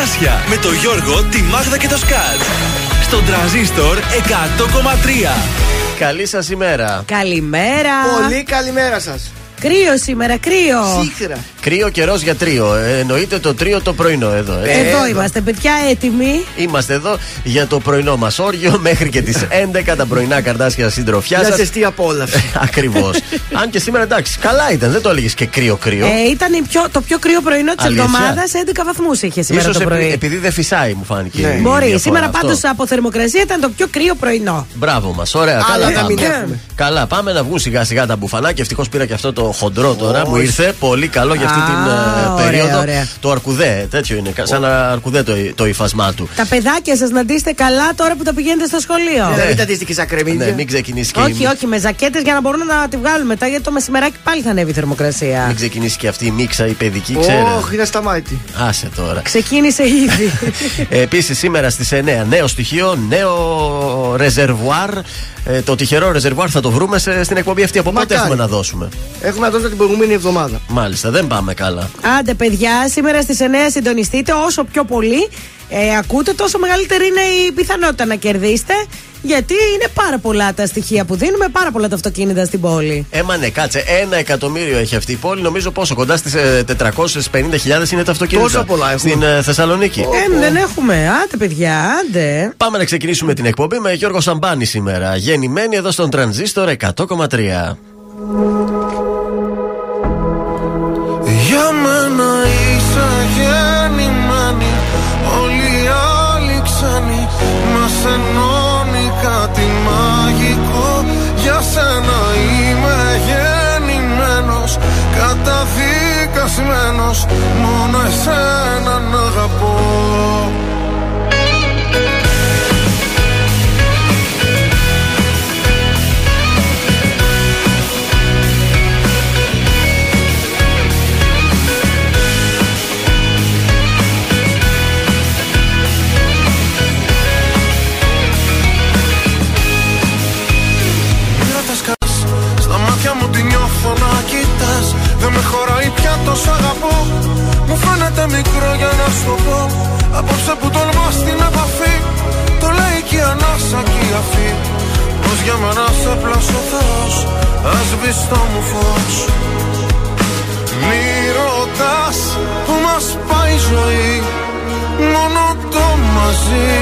Καρδάσια με το Γιώργο, τη Μάγδα και το Σκάτ. Στον τραζίστορ 100,3. Καλή σας ημέρα. Καλημέρα. Πολύ καλημέρα σας. Κρύο σήμερα, κρύο. Σύχρα. Κρύο καιρός για τρίο. Ε, εννοείται το τρίο το πρωινό εδώ. Ε. Εδώ εδώ. είμαστε, παιδιά, έτοιμοι. Είμαστε εδώ για το πρωινό μας όριο μέχρι και τις 11 τα πρωινά καρτάσια συντροφιά Για σας. ζεστή απόλαυση. Ακριβώς. Αν και σήμερα εντάξει, καλά ήταν, δεν το έλεγες και κρύο-κρύο. Ε, ήταν η πιο, το πιο κρύο πρωινό της Αλήθεια; εβδομάδας. 11 βαθμούς είχε σήμερα Ίσως το πρωί. επει- επειδή δεν φυσάει, μου φάνηκε. Ναι. η Μπορεί. διαφορά Σήμερα αυτό. πάντως από θερμοκρασία ήταν το πιο κρύο πρωινό. Μπράβο μας, ωραία. Άλλα καλά να μην πάμε. έχουμε. Καλά, πάμε να βγουν σιγά σιγά τα μπουφανάκια. Ευτυχώς πήρα και αυτό το χοντρό τώρα. Μου ήρθε πολύ καλό για αυτή Α, την ε, ωραία, περίοδο. ωραία. Το αρκουδέ, τέτοιο είναι. Σαν αρκουδέ το, το υφασμά του. Τα παιδάκια σας να ντύστε καλά τώρα που τα πηγαίνετε στο σχολείο. Να μην τα δεις και σαν κρεμμύδια. Ναι, μην ξεκινήσει και, Όχι, όχι, με ζακέτες για να μπορούν να τη βγάλουν μετά γιατί το μεσημεράκι πάλι θα ανέβει η θερμοκρασία. μην ξεκινήσει και αυτή η μίξα η παιδική, ξέρετε. Όχι, να σταμάτη. Άσε τώρα. Ξεκίνησε ήδη. Επίσης, σήμερα στις 9, νέο στοιχείο, νέο ρεζερβουάρ. Ε, το τυχερό ρεζερβουάρ θα το βρούμε σε- στην εκπομπή αυτή. Από πότε Μακάρι. έχουμε να δώσουμε; Έχουμε να δώσουμε την προηγούμενη εβδομάδα. Μάλιστα, δεν πάμε καλά. Άντε, παιδιά, σήμερα στις 9 συντονιστείτε. Όσο πιο πολύ ε, ακούτε, τόσο μεγαλύτερη είναι η πιθανότητα να κερδίσετε. Γιατί είναι πάρα πολλά τα στοιχεία που δίνουμε, πάρα πολλά τα αυτοκίνητα στην πόλη. Ε, μα ναι, κάτσε. Ένα εκατομμύριο έχει αυτή η πόλη. Νομίζω πόσο κοντά στις 450.000 είναι τα αυτοκίνητα. Τόσο πολλά έχουμε. Στην ε, Θεσσαλονίκη. Ε, δεν έχουμε. Άντε, παιδιά, άντε. Πάμε να ξεκινήσουμε την εκπομπή με Γιώργο Σαμπάνη σήμερα. Γεννημένη εδώ στον Τρανζίστορ 100,3. Καταδικασμένος Μόνο εσένα να αγαπώ πια τόσο αγαπώ. Μου φαίνεται μικρό για να σου το πω. Απόψε που τολμάς την επαφή Το λέει και η ανάσα και η αφή. Πως για μένα σε πλάσω Θεός Ας βυστό μου φως. Μη ρωτάς που μας πάει η ζωή Μόνο το μαζί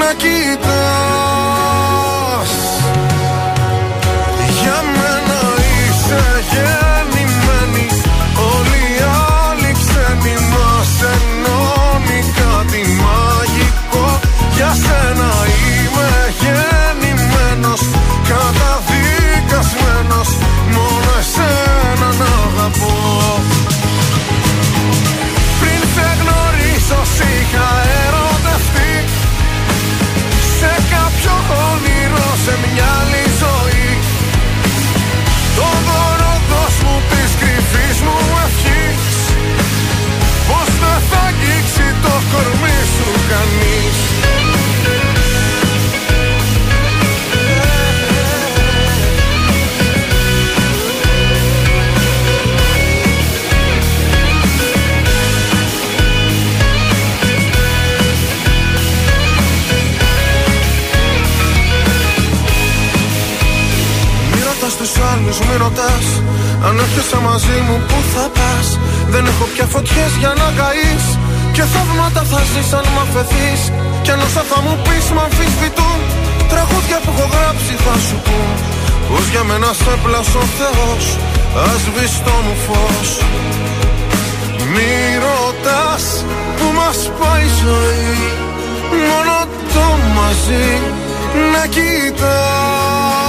να κοιτάς να Μη ρωτάς τους άλλους, μη ρωτάς. Αν έρχεσαι μαζί μου που θα πας; Δεν έχω πια φωτιές για να καείς. Και θαύματα θα ζεις αν μ' αφαιθείς. Κι αν όσα θα μου πεις μ' αμφισβητούν. Τραγούδια που έχω γράψει θα σου πω Πως για μένα σε πλάσω ο Θεός Ας βυστό μου φως. Μη ρωτάς που μας πάει η ζωή Μόνο το μαζί να κοιτάς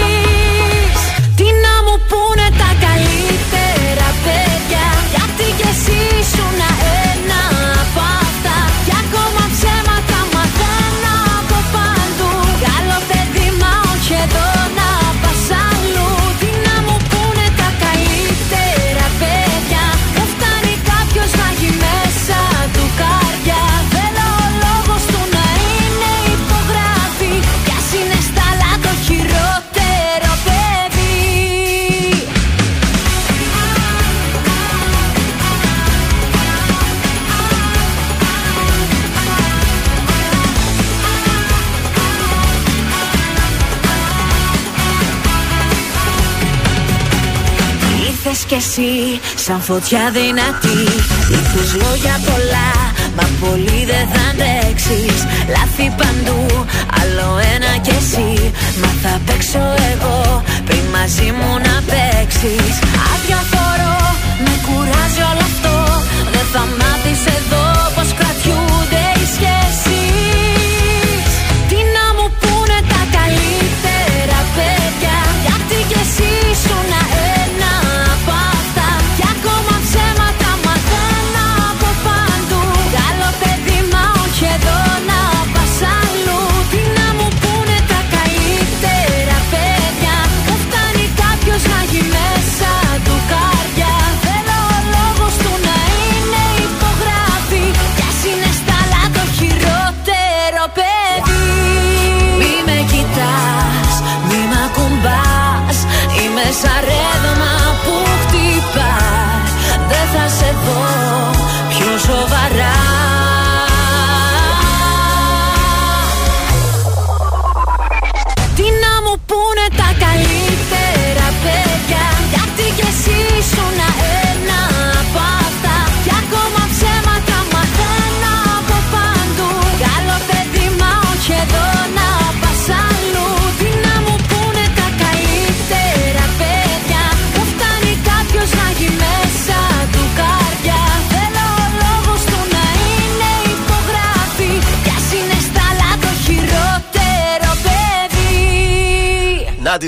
κι εσύ σαν φωτιά δυνατή. Ήρθες λόγια πολλά Μα πολύ δεν θα αντέξεις. Λάθη παντού Άλλο ένα κι εσύ. Μα θα παίξω εγώ Πριν μαζί μου να παίξεις. Αδιαφορώ Με κουράζει όλο αυτό. Δεν θα μάθεις εδώ Πως Είμαι σαν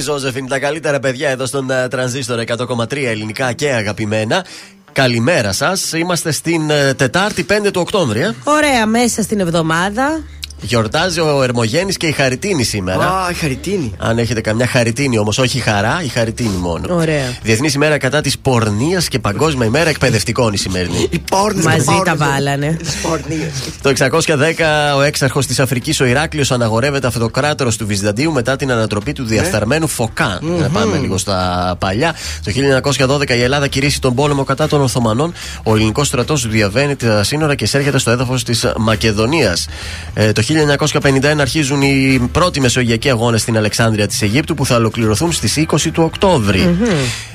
Ζώζεφιν, τα καλύτερα παιδιά εδώ στον ε, Τρανζίστορ 100,3 ελληνικά και αγαπημένα. Καλημέρα σας. Είμαστε στην ε, Τετάρτη 5 του Οκτώβρη. Ωραία, μέσα στην εβδομάδα. Γιορτάζει ο Ερμογέννης και η Χαριτίνη σήμερα. Α, η χαριτίνη. Αν έχετε καμιά χαριτίνη όμως, όχι η χαρά, η χαριτίνη μόνο. Ωραία. Διεθνής ημέρα κατά της πορνείας και Παγκόσμια ημέρα εκπαιδευτικών η σημερινή. Οι πόρνες Μαζί πόρνες, τα βάλανε. τις πορνείες. Το 610 ο έξαρχος της Αφρικής, ο Ηράκλειος, αναγορεύεται αυτοκράτορο του Βυζαντίου μετά την ανατροπή του διαφθαρμένου Φωκά. Να πάμε λίγο στα παλιά. Το 1912 η Ελλάδα κηρύσσει τον πόλεμο κατά των Οθωμανών. Ο ελληνικός στρατός διαβαίνει τα σύνορα και εισέρχεται στο έδαφος της Μακεδονίας. Ε, το 1951 αρχίζουν οι πρώτοι μεσογειακοί αγώνες στην Αλεξάνδρεια της Αιγύπτου που θα ολοκληρωθούν στις 20 του οκτωβρη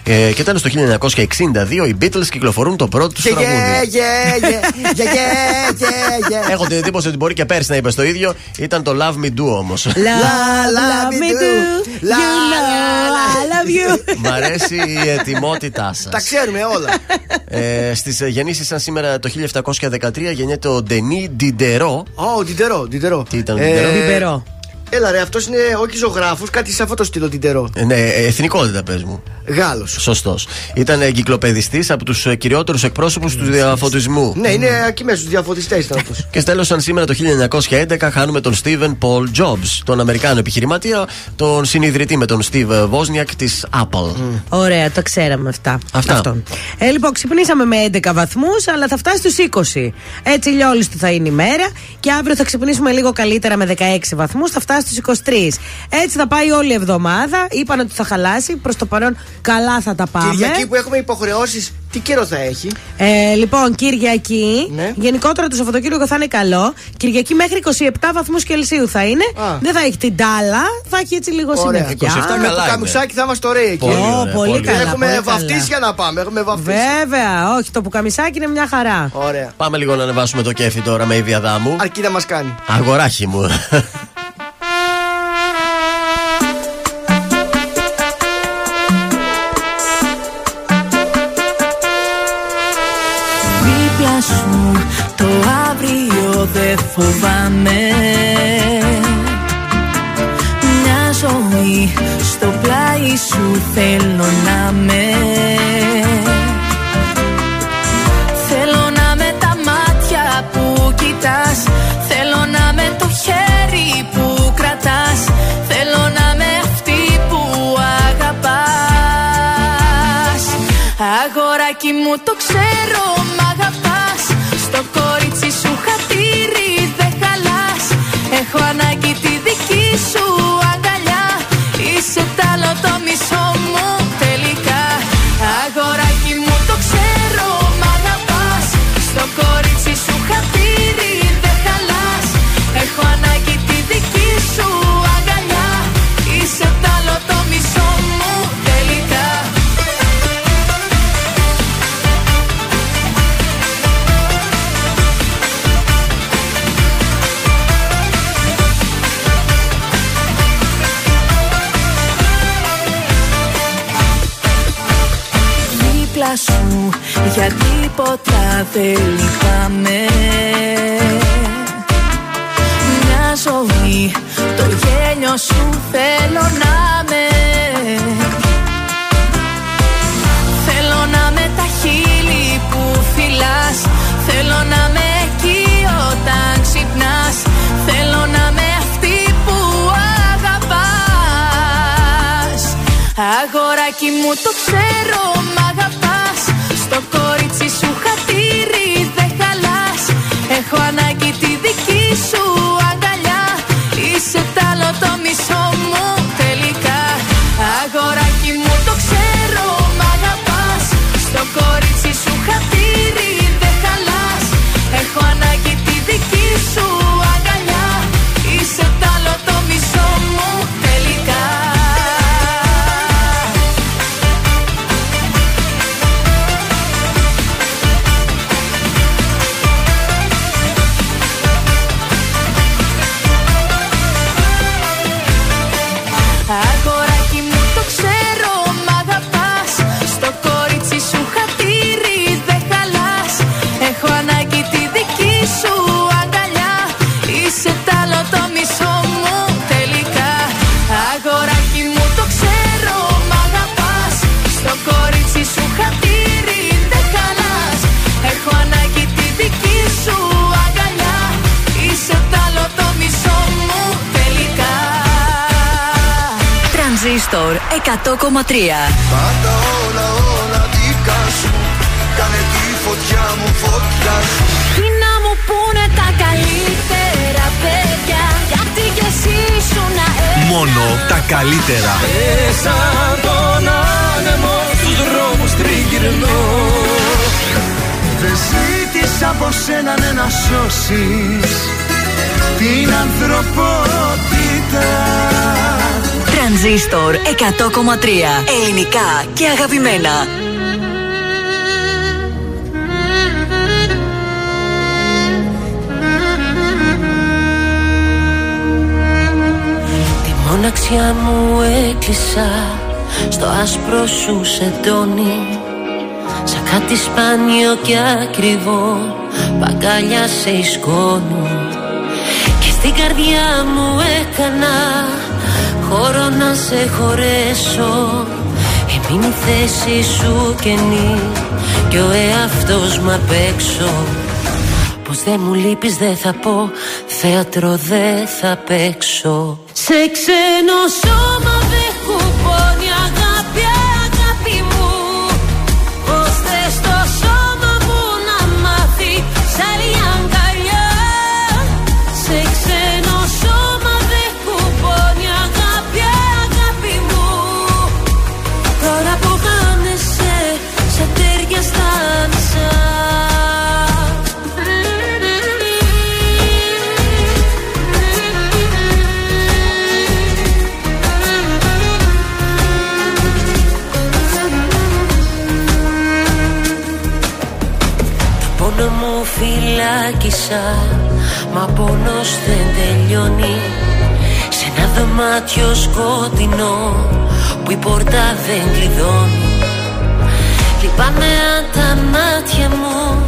Ε, και τέλος το 1962 οι Beatles κυκλοφορούν το πρώτο τους Και τραγούδι. γε, γε, γε, γε, γε, γε, γε. Έχω την εντύπωση ότι μπορεί και πέρσι να είπες το ίδιο. Ήταν το Love Me Do όμως. Love, love me do. La, You know I love you. Μ' αρέσει η ετοιμότητά σας. Τα ξέρουμε όλα. ε, Στις γεννήσεις σαν σήμερα το 1713 γεννιέται ο Ντενί Ντιντερό. Ω, Τιντερό, Τιντερό. Τι ήταν ο Ε, Τιντερό; Μπιμπερό. Έλα ρε, αυτός είναι όχι ζωγράφος, κάτι σε αυτό το στυλ ο Τιντερό. Ε, ναι, ε, εθνικότητα πες μου. Γάλλος. Σωστός. Ήταν εγκυκλοπαιδιστής από τους κυριότερους εκπρόσωπους του διαφωτισμού. Ναι, είναι εκεί μέσα στους διαφωτιστές ήταν αυτός. Και τέλο, σαν σήμερα το 1911 χάνουμε τον Steven Paul Jobs, τον Αμερικάνο επιχειρηματία, τον συνειδητή με τον Steve Wozniak της Apple. Ωραία, το ξέραμε αυτά. Αυτά. Αυτό. Ε, λοιπόν, ξυπνήσαμε με 11 βαθμούς, αλλά θα φτάσει στους 20. Έτσι, λιόλιστο θα είναι η μέρα. Και αύριο θα ξυπνήσουμε λίγο καλύτερα με 16 βαθμούς. Θα φτάσει στους 23. Έτσι θα πάει όλη η εβδομάδα. Είπαν ότι θα χαλάσει. Προς το παρόν καλά θα τα πάμε. Κυριακή που έχουμε υποχρεώσεις, τι καιρό θα έχει; Ε, λοιπόν, Κυριακή. Ναι. Γενικότερα το Σαββατοκύριακο θα είναι καλό. Κυριακή μέχρι 27 βαθμούς Κελσίου θα είναι. Α. Δεν θα έχει την τάλα. Θα έχει έτσι λίγο Ωραία. συννεφιά. 27 Με καλά το είναι. καμουσάκι θα είμαστε ωραίοι εκεί. Πολύ Ω, ωραία, πολύ πολύ καλά. Έχουμε πολύ βαφτίσει καλά. για να πάμε. Έχουμε βαφτίσει. Βέβαια, όχι, το πουκαμισάκι είναι μια χαρά. Ωραία. Πάμε λίγο να ανεβάσουμε το κέφι τώρα με η διαδάμου. Αρκεί να μας κάνει. Αγοράχη μου. φοβάμαι. Μια ζωή στο πλάι σου θέλω να με Θέλω να με τα μάτια που κοιτάς. Θέλω να με το χέρι που κρατάς. Θέλω να με αυτή που αγαπάς. Αγοράκι μου το ξέρω μ' αγαπάς το μισό τίποτα δεν λυπάμαι Μια ζωή το γέλιο σου θέλω να με. Θέλω να με τα χείλη που φυλάς. Θέλω να με εκεί όταν ξυπνάς. Θέλω να με αυτή που αγαπάς. Αγοράκι μου το ξέρω Έχω ανάγκη 100,3 Πάντα όλα όλα δικά σου. Κάνε τη φωτιά μου φωτιά σου. Τι να μου πούνε τα καλύτερα παιδιά. Γιατί κι εσύ σου να Μόνο τα καλύτερα. Μέσα τον άνεμο στους δρόμους τριγυρνώ. Δεν ζήτησα από σένα ναι, να σώσεις Την ανθρωπότητα Τρανζίστορ 100,3 Ελληνικά και αγαπημένα. Τη μοναξιά μου έκλεισα Στο άσπρο σου σεντόνι. Σαν κάτι σπάνιο και ακριβό Παγκάλια σε σκόνη. Και στην καρδιά μου έκανα Χώρο να σε χωρέσω. Έμεινε η θέση σου καινή Κι ο εαυτός μου απ' έξω Πως δεν μου λείπεις δεν θα πω Θέατρο δεν θα παίξω. Σε ξένο σώμα φυλάκισα Μα πόνος δεν τελειώνει. Σε ένα δωμάτιο σκοτεινό Που η πόρτα δεν κλειδώνει. Λυπάμαι αν τα μάτια μου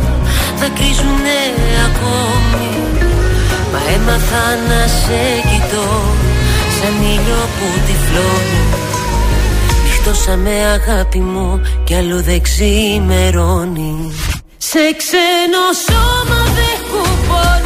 Δακρύζουνε ακόμη. Μα έμαθα να σε κοιτώ Σαν ήλιο που τυφλώνει. Νυχτώσαμε αγάπη μου Κι αλλού δεν ξημερώνει. Σε ξένο σώμα δεν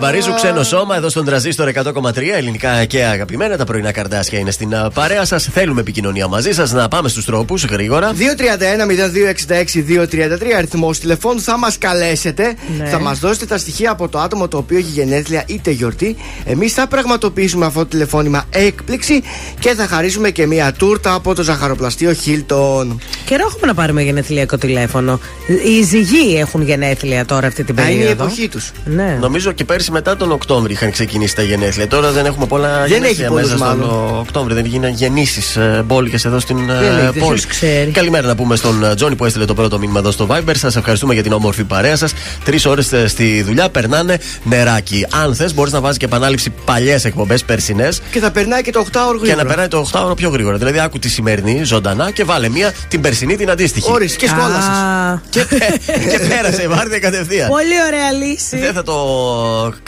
Παπαρίζου, ξένο σώμα, εδώ στον τραζίστορ 100,3 ελληνικά και αγαπημένα. Τα πρωινά καρδάσια είναι στην α, παρέα σας. Θέλουμε επικοινωνία μαζί σας. Να πάμε στους τρόπους γρήγορα. 231-0266-233 αριθμός τηλεφώνου θα μας καλέσετε. Ναι. Θα μας δώσετε τα στοιχεία από το άτομο το οποίο έχει γενέθλια είτε γιορτή. Εμείς θα πραγματοποιήσουμε αυτό το τηλεφώνημα έκπληξη και θα χαρίσουμε και μία τούρτα από το ζαχαροπλαστείο Χίλτον. Καιρό έχουμε να πάρουμε γενεθλιακό τηλέφωνο. Οι ζυγοί έχουν γενέθλια τώρα αυτή την Να είναι η περίοδο. εποχή τους. Ναι. Νομίζω και πέρσι μετά τον Οκτώβρη είχαν ξεκινήσει τα γενέθλια. Τώρα δεν έχουμε πολλά έχει γενέθλια πολλούς μέσα στον μάλλον. Οκτώβρη. Δεν γίνανε γεννήσεις μπόλικες εδώ στην ε, Δεν λέει, πόλη. ποιος ξέρει. Καλημέρα να πούμε στον ε, Τζόνι που έστειλε το πρώτο μήνυμα εδώ στο Viber. Σας ευχαριστούμε για την όμορφη παρέα σας. Τρεις ώρες στη δουλειά περνάνε νεράκι. Αν θες, μπορείς να βάζεις και επανάληψη παλιές εκπομπές περσινές Και θα περνάει και το 8 ώρο και γρήγορα. να περνάει το 8 ώρο πιο γρήγορα. Δηλαδή, άκου τη σημερινή ζωντανά και βάλε μία την περσινή την αντίστοιχη. Όρις και σκόλασες. Α, Και, και πέρασε η βάρδια κατευθείαν. Πολύ ωραία λύση. Δεν θα το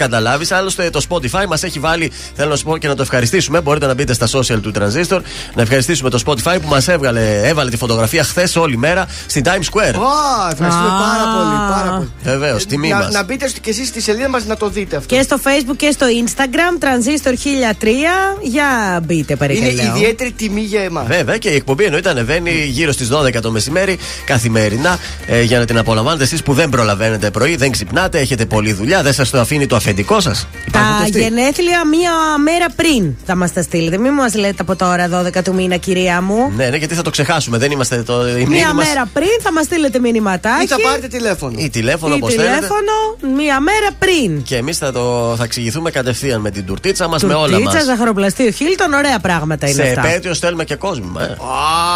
καταλάβεις. Άλλωστε το Spotify μας έχει βάλει. Θέλω να σου πω και να το ευχαριστήσουμε. Μπορείτε να μπείτε στα social του Transistor. Να ευχαριστήσουμε το Spotify που μας έβαλε τη φωτογραφία χθες όλη μέρα στην Times Square. Ω, ευχαριστούμε Α. πάρα πολύ. Πάρα πολύ. Βεβαίως, τιμή να, μας. να μπείτε στο- και εσείς στη σελίδα μας να το δείτε αυτό. Και στο facebook και στο instagram transistor 1003 για μπείτε Είναι παρακαλώ. ιδιαίτερη τιμή για εμάς. Βέβαια και η εκπομπή εννοείται ανεβαίνει γύρω στις 12 το μεσημέρι καθημερινά ε, για να την απολαμβάνετε εσείς που δεν προλαβαίνετε πρωί, δεν ξυπνάτε, έχετε πολλή δουλειά, δεν σας το αφήνει το αφεντικό σας. Τα γενέθλια μία μέρα πριν θα μας τα στείλετε. Μην μας λέτε από τώρα 12 του μήνα, κυρία μου. Ναι, ναι, γιατί θα το ξεχάσουμε. Δεν είμαστε το. η μνήμη Μία μας- μέρα πριν θα μας στείλετε μηνυματάκι. Ή θα πάρετε τηλέφωνο. Ή τηλέφωνο, ή όπως θέλετε. τηλέφωνο μία μέρα πριν. Και εμείς θα, το, θα εξηγηθούμε κατευθείαν με την τουρτίτσα μας, με όλα Τουρτίτσα, μας. ζαχαροπλαστείο Χίλτον, ωραία πράγματα είναι Σε αυτά. επέτειο στέλνουμε και κόσμο. Ε.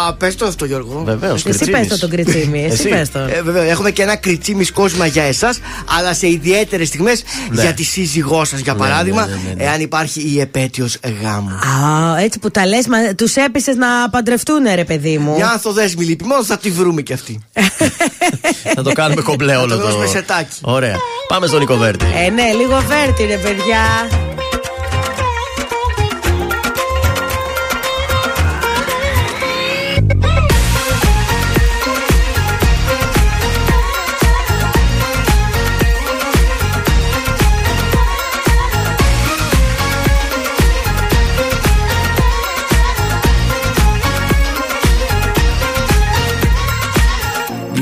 Α, πες το αυτό, Γιώργο. Βεβαίως. Εσύ πες το τον κριτσίμι, εσύ Εσύ. πες το. Ε, βέβαια, έχουμε και ένα κριτσίμις κόσμημα για εσάς, αλλά σε ιδιαίτερες στιγμές Ναι. για τη σύζυγό σας, για Ναι, παράδειγμα, ναι, ναι, ναι, ναι. εάν υπάρχει η επέτειος γάμου. Α, έτσι που τα λες, τους έπεισες να παντρευτούν, ρε παιδί μου. Μια ανθοδέσμη λυπημό θα τη βρούμε κι αυτή. θα το κάνουμε κομπλέ Θα όλο το το. δώσουμε σετάκι. Ωραία. Πάμε στον Νίκο Βέρτη. Ε, ναι, λίγο βέρτη, ρε παιδιά.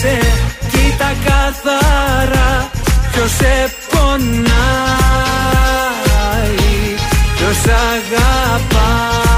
σε Κοίτα καθαρά ποιος σε πονάει Ποιος αγαπάει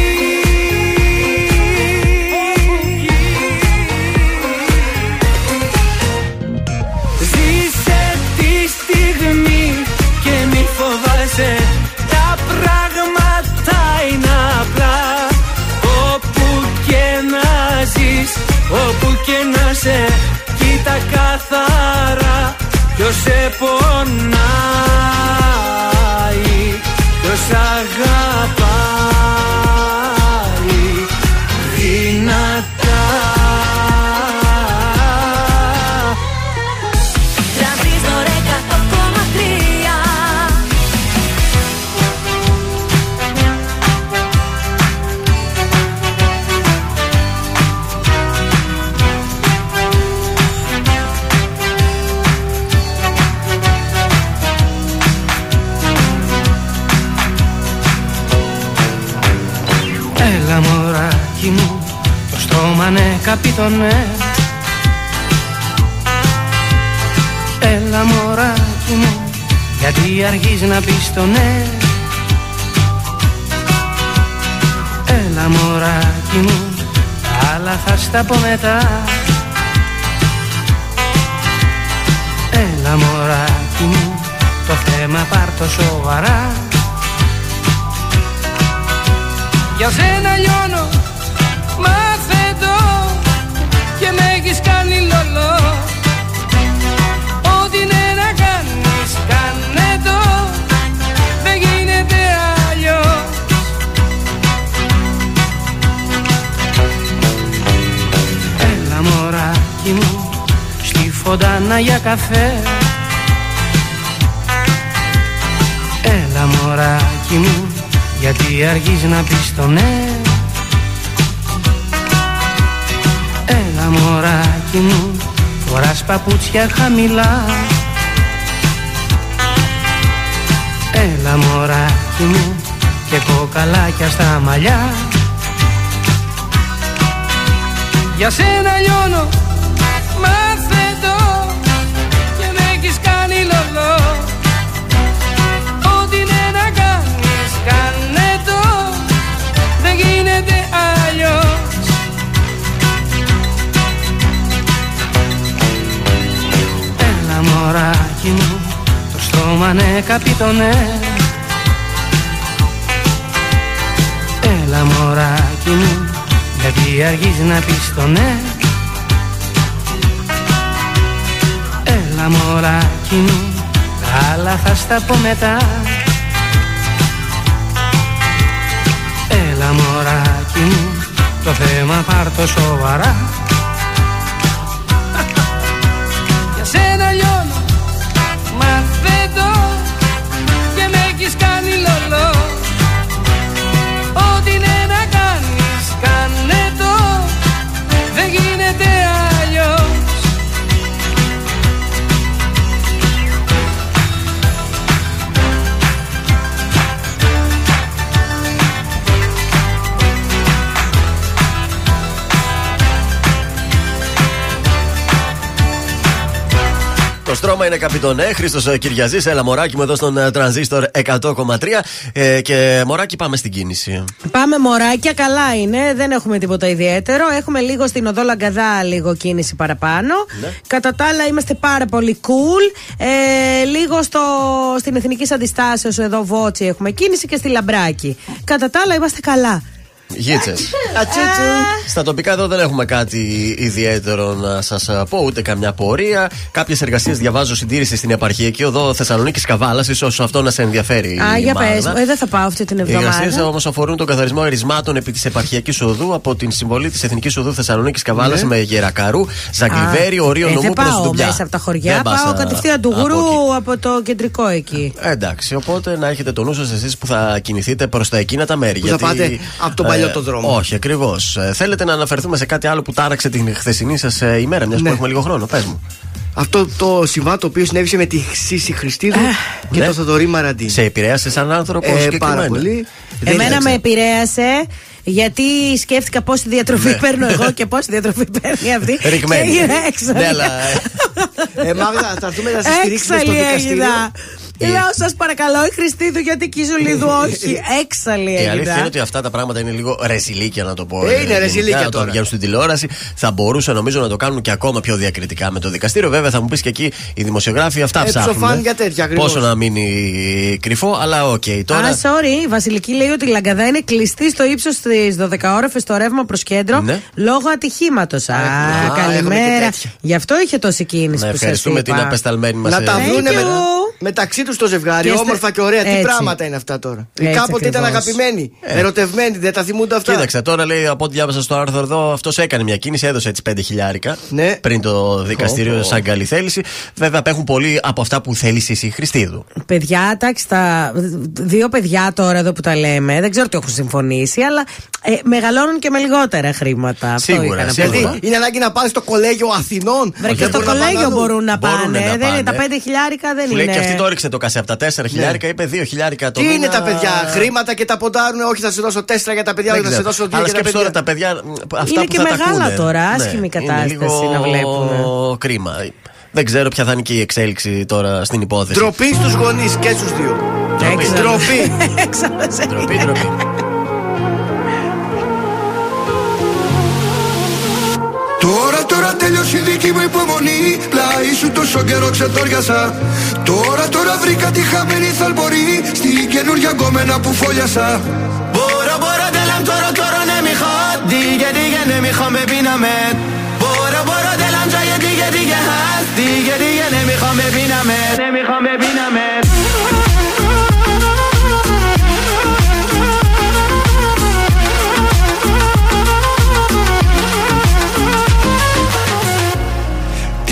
και να σε Κοίτα καθαρά. Ποιος σε πονάει Ποιος αγαπάει στρώμα ναι καπιτονέ Έλα μωράκι μου Γιατί αργείς να πεις το ναι. Έλα μωράκι μου Τα άλλα θα στα πω μετά. Έλα μωράκι μου Το θέμα πάρ' το σοβαρά. Για σένα λιώνω έχεις κάνει λολό Ό,τι είναι να κάνεις Κάνε το. Δεν γίνεται αλλιώς. Έλα μωράκι μου Στη φωντάνα για καφέ. Έλα μωράκι μου γιατί αργείς να πεις το ναι μωράκι μου Φοράς παπούτσια χαμηλά. Έλα μωράκι μου Και κοκαλάκια στα μαλλιά. Για σένα λιώνω Μάθε το μωράκι μου Το στόμα ναι καπιτονέ Έλα μωράκι μου Γιατί αργείς να πεις το ναι. Έλα μωράκι μου Τα άλλα θα στα πω μετά. Έλα μωράκι μου Το θέμα πάρ' το σοβαρά. Για σένα λιώνω Το στρώμα είναι καπιτονέ. Χρήστος Κυριαζής, έλα μωράκι μου εδώ στον ε, τρανζίστορ 100,3. Ε, και μωράκι, πάμε στην κίνηση. Πάμε μωράκια, καλά είναι. Δεν έχουμε τίποτα ιδιαίτερο. Έχουμε λίγο στην οδό Λαγκαδά, λίγο κίνηση παραπάνω. Ναι. Κατά τα άλλα, είμαστε πάρα πολύ cool. Ε, λίγο στο, στην Εθνική Αντιστάσεως εδώ, Βότσι, έχουμε κίνηση και στη Λαμπράκη. Κατά τα άλλα, είμαστε καλά. Γίτσε. Στα τοπικά εδώ δεν έχουμε κάτι ιδιαίτερο να σας πω, ούτε καμιά πορεία. Κάποιες εργασίες διαβάζω συντήρηση στην επαρχιακή οδό Θεσσαλονίκης Καβάλας, ίσως αυτό να σε ενδιαφέρει. Α, για Μάγδα. πες. Ε, δεν θα πάω αυτή την Οι εργασίες εβδομάδα. όμως αφορούν τον καθαρισμό ερισμάτων επί της επαρχιακής οδού από την συμβολή της Εθνικής Οδού Θεσσαλονίκης Καβάλας Ναι. με Γερακαρού, Ζαγκλιβέρι, Ορίο ε, Νομού δεν προς πάω Δουμπιά. μέσα από τα χωριά, Δεν πας, πάω α, κατευθείαν του από γουρού εκεί. από το κεντρικό εκεί. Ε, Εντάξει, οπότε να έχετε το νου σας εσείς που θα κινηθείτε προς τα εκείνα τα μέρη. Που θα πάτε από τον παλιό το δρόμο. Όχι, ακριβώς. θέλετε να αναφερθούμε σε κάτι άλλο που τάραξε την χθεσινή σας ημέρα, μιας που Ναι. έχουμε λίγο χρόνο. Πες μου. Αυτό το συμβάν το οποίο συνέβησε με τη Σύση Χριστίδου και ναι. το Θοδωρή Μαραντή. Σε επηρέασε σαν άνθρωπο Ε, συγκεκριμένα. πάρα πολύ. Δεν Εμένα είναι, με επηρέασε γιατί σκέφτηκα πόση διατροφή Ναι. παίρνω εγώ και πόση διατροφή παίρνει αυτή. Ρηγμένη. Και έγινε έξαλλη. Ναι, αλλά. Ε, Μάγδα, θα έρθουμε να σε στηρίξουμε στο Έξαλλη δικαστήριο. Έγινα. Λέω, σας παρακαλώ, η Χριστίδου γιατί Κιζουλίδου, όχι. Έξαλλη Η αλήθεια είναι έγινα. ότι αυτά τα πράγματα είναι λίγο ρεζιλίκια να το πω. Ε, είναι γενικά, ρεζιλίκια να το τώρα. βγαίνουν στην τηλεόραση. Θα μπορούσαν νομίζω να το κάνουν και ακόμα πιο διακριτικά με το δικαστήριο. Βέβαια θα μου πεις και εκεί οι δημοσιογράφοι αυτά Ε, ψάχνουν. ψοφάν για τέτοια, ακριβώς. Πόσο να μείνει κρυφό, αλλά οκ. Τώρα. Α, sorry, η Βασιλική λέει ότι η Λαγκαδά είναι κλειστή στο ύψος της 12όροφε στο ρεύμα προς κέντρο Ναι. λόγω ατυχήματος. Α, έχουμε και καλημέρα. τέτοια. Γι' αυτό είχε τόση κίνηση Να που σας ευχαριστούμε είπα. την απεσταλμένη μας. Να τα Thank βρούνε με, you. μεταξύ τους το ζευγάρι, Και στε- όμορφα και ωραία. Τι Έτσι. πράγματα είναι αυτά τώρα. Έτσι Κάποτε ήταν ακριβώς. αγαπημένοι, ερωτευμένοι, δεν τα θυμούνται αυτά; Κοίταξε, τώρα λέει από ό,τι διάβασα στο άρθρο εδώ, αυτός έκανε μια κίνηση, έδωσε έτσι 5 χιλιάρικα Ναι. πριν το δικαστήριο σαν καλή θέληση. Βέβαια, απέχουν πολύ από αυτά που θέλεις εσύ, Χριστίδου. Παιδιά, εντάξει, τα δύο παιδιά τώρα εδώ που τα λέμε, δεν ξέρω τι έχουν συμφωνήσει, αλλά ε, μεγαλώνουν και με λιγότερα χρήματα. Αυτό Σίγουρα, είχα να πω. σίγουρα. Δηλαδή είναι ανάγκη να πάνε στο κολέγιο Αθηνών. Βρε και Δεν στο μπορούν να πάνε κολέγιο αλλού. μπορούν να Μπορούν πάνε. να δεν είναι, τα πάνε. πέντε χιλιάρικα δεν Σου είναι. λέει και αυτή το έριξε το κασέ από τα 4 χιλιάρικα, είπε 2 χιλιάρικα το Τι μήνα. είναι τα παιδιά, χρήματα και τα ποντάρουν. Όχι, θα σε δώσω τέσσερα για τα παιδιά, όχι, Δεν θα σε ξέρω. δώσω δύο Αλλά για τα σκέψου παιδιά. τώρα τα παιδιά. Αυτά Είναι που και θα τα μεγάλα ακούνε. τώρα, Ναι, άσχημη είναι κατάσταση λίγο να βλέπουνε. Κρίμα. Δεν ξέρω ποια θα είναι και η εξέλιξη τώρα στην υπόθεση. Ντροπή στους γονείς και στους δύο. Ντροπή. Ντροπή. Έξαλασε. Τώρα τελειώσει η δική μου υπομονή. Πλάι σου τόσο καιρό ξετόριασα. Τώρα τώρα βρήκα τη χαμένη θαλπορή Στη καινούργια κόμμενα που φόλιασα. Μπορώ μπορώ τελαμ τώρα τώρα ναι μη χατ Δίγε δίγε ναι μη με. πίναμε. Μπορώ μπορώ τελαμ τζάγε δίγε δίγε γιατί Δίγε δίγε ναι μη με, πίναμε. Ναι μη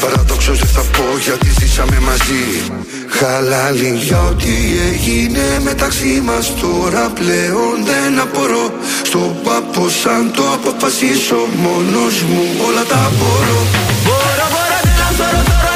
Παραδόξως δεν θα πω γιατί ζήσαμε μαζί χάλαλη. για ό,τι έγινε μεταξύ μας. τώρα πλέον δεν απορώ Στον πάπο σαν το αποφασίσω μόνος, μου όλα τα μπορώ Μπορώ, μπορώ, δεν τώρα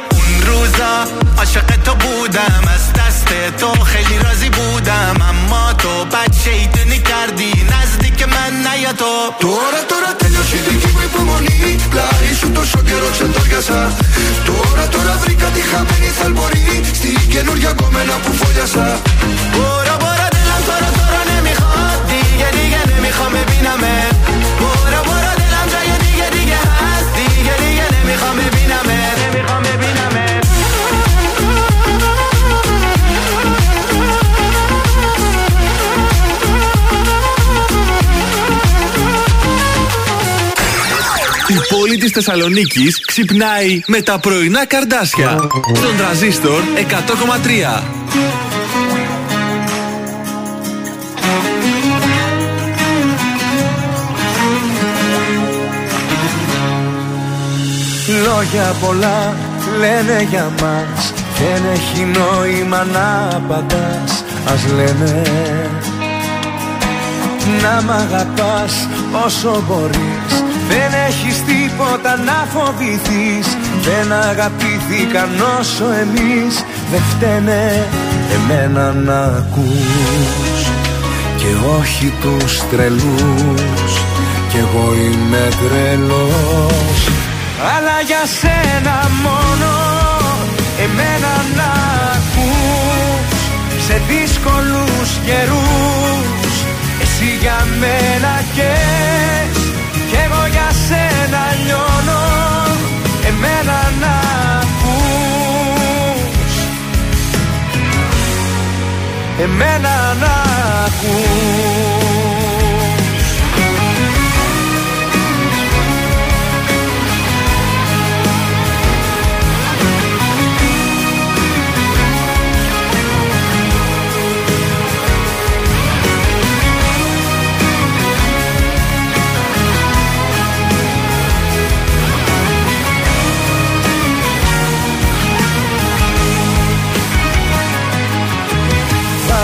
اون روزا عاشق تو بودم از دست تو خیلی راضی بودم اما تو بد شیطونی کردی نزدیک من نیا تو Τώρα, τώρα τέλειωσε η δική μου υπομονή Πλάι σου τόσο καιρό ξεντόριασα Τώρα, τώρα βρήκα τη χαμένη θαλπορή Στην καινούργια κομμένα που φόλιασα برو برو دلم تو رو تو رو نمیخواد دیگه دیگه نمیخوام ببینمت برو Η πόλη της Θεσσαλονίκης ξυπνάει με τα πρωινά καρδάσια. Στον τραζίστορ 100,3. Λόγια πολλά λένε για μας Δεν έχει νόημα να απαντάς Ας λένε Να μ' αγαπάς όσο μπορείς Δεν έχεις τίποτα να φοβηθείς. Δεν αγαπήθηκαν όσο εμείς. Δεν φταίνε εμένα να ακούς. Και όχι τους τρελούς. Κι εγώ είμαι τρελός. Αλλά για σένα μόνο εμένα να ακούς. Σε δύσκολους καιρούς. Εσύ για μένα καις λιώνω Εμένα να ακούς. Εμένα να ακούς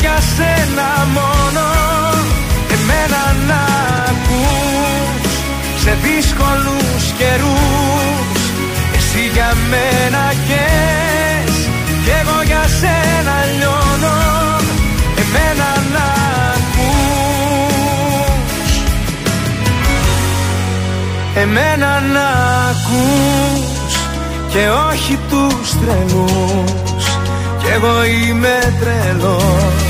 για σένα μόνο. Εμένα να ακούς Σε δύσκολους καιρούς. Εσύ για μένα καις Κι εγώ για σένα λιώνω. Εμένα να ακούς. Εμένα να ακούς και όχι τους τρελούς. Κι εγώ είμαι τρελός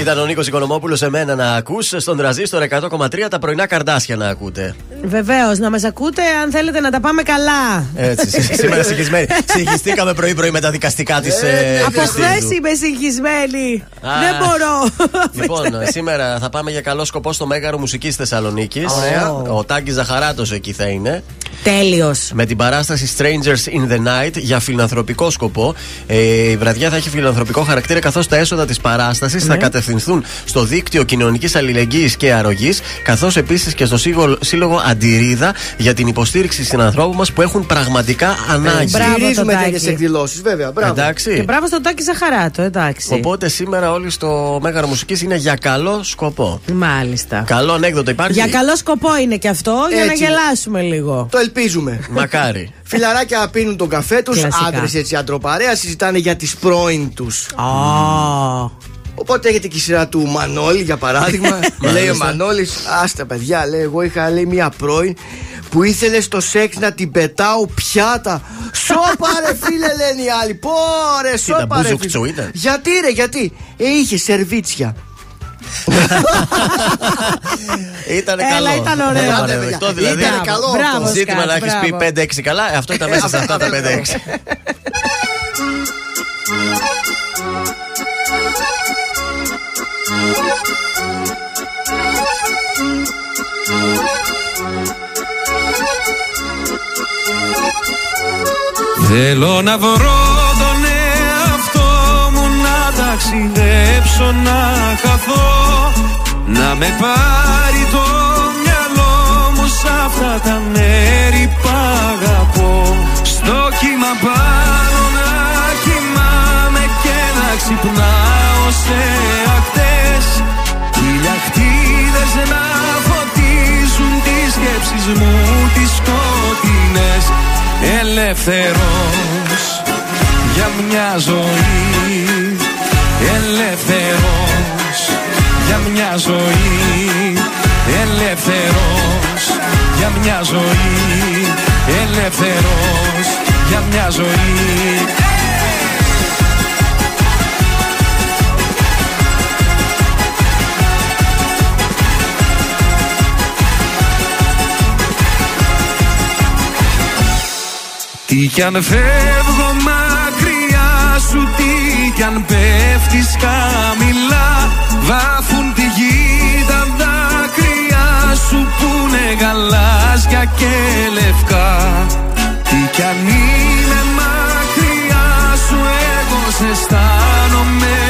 Ήταν ο Νίκος Οικονομόπουλος σε μένα να ακούς. Στον τραζίστορ 100,3 τα πρωινά καρδάσια να ακούτε. Βεβαίως, να μας ακούτε αν θέλετε να τα πάμε καλά. Έτσι, σ- σήμερα συγχυσμένοι. Συγχυστήκαμε πρωί-πρωί με τα δικαστικά της. Ε, Από χθες είμαι συγχυσμένη. Α. Δεν μπορώ. Λοιπόν, σήμερα θα πάμε για καλό σκοπό στο Μέγαρο Μουσικής Θεσσαλονίκης. Ωραία. Ο Τάγκης Ζαχαράτος εκεί θα είναι. Τέλειος. Με την παράσταση Strangers in the Night για φιλανθρωπικό σκοπό. Ε, η βραδιά θα έχει φιλανθρωπικό χαρακτήρα καθώς τα έσοδα της παράστασης θα κατευθυνθούν στο δίκτυο κοινωνικής αλληλεγγύης και αρρωγής, καθώς επίσης και στο σύγο- σύλλογο Αντιρίδα για την υποστήριξη συνανθρώπων μας που έχουν πραγματικά ανάγκη. Μπράβο, Στηρίζουμε τον τέτοιες Τάκη. εκδηλώσεις, βέβαια. Μπράβο. Εντάξει. Και μπράβο στον Τάκη Ζαχαράτο, εντάξει. Οπότε σήμερα όλοι στο Μέγαρο Μουσικής είναι για καλό σκοπό. Μάλιστα. Καλό ανέκδοτο υπάρχει; Για καλό σκοπό είναι και αυτό, για να Έτσι. γελάσουμε λίγο. Το ελπίζουμε. Μακάρι. Φιλαράκια πίνουν τον καφέ τους, Κλασικά. άντρες έτσι αντροπαρέα, συζητάνε για τις πρώην τους. Α. Οπότε έχετε και η σειρά του Μανώλη για παράδειγμα. λέει ο Μανώλης, άστα παιδιά, λέει, εγώ είχα λέει μια πρώην που ήθελε στο σεξ να την πετάω πιάτα. Σώπα ρε φίλε λένε οι άλλοι. Πόρε, σώπα ρε. μπουζουκτσού φίλε. ήταν; Γιατί ρε, γιατί; Ε, είχε σερβίτσια. Ήταν Έλα, καλό. ήταν ωραίο. Έλα, Ήταν, παραδεκτό, ήταν δηλαδή. καλό αυτό. Μπράβο, Ζήτημα να Σκάτ, έχεις πει μπράβο. 5-6 καλά. ε, Αυτό ήταν μέσα σε αυτά τα 5-6. Θέλω να βρω τον εαυτό μου να ταξιδέψω να χαθώ Να με πάρει το μυαλό μου σ' αυτά τα μέρη που αγαπώ. Στο κύμα πάνω να κοιμάμαι και να ξυπνάω σε ακτές Ηλιακτίδες να φωτίζουν τις σκέψεις μου τις σκοτεινές Ελεύθερος για μια ζωή. Ελεύθερος για μια ζωή. Ελεύθερος για μια ζωή. Ελεύθερος για μια ζωή Τι κι αν φεύγω μακριά σου Τι κι αν πέφτεις χαμηλά Βάφουν τη γη τα δάκρυα σου Που είναι γαλάζια και λευκά. Τι κι αν είμαι μακριά σου Εγώ σε αισθάνομαι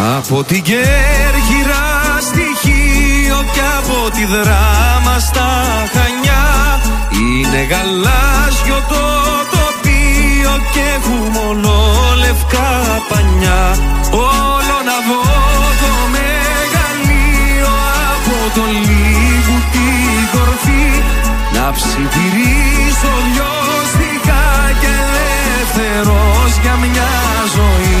Από την Κέρκυρα στοιχείο και από τη δράμα στα Χανιά. Είναι γαλάζιο το τοπίο και έχουμε ολόλευκα πανιά. Όλο να δω το μεγαλείο από το λίγου την κορφή. Να ψιθυρίσω δυο στιχά και ελεύθερος για μια ζωή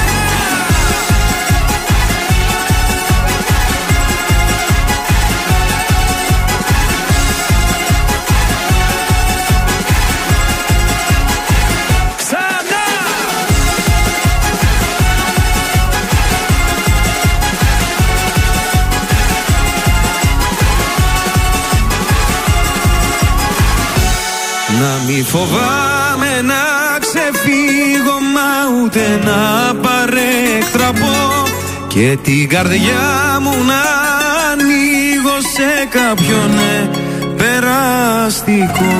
μη φοβάμαι να ξεφύγω μα ούτε να παρέκτραπω. Και την καρδιά μου να ανοίγω σε κάποιον ε, περαστικό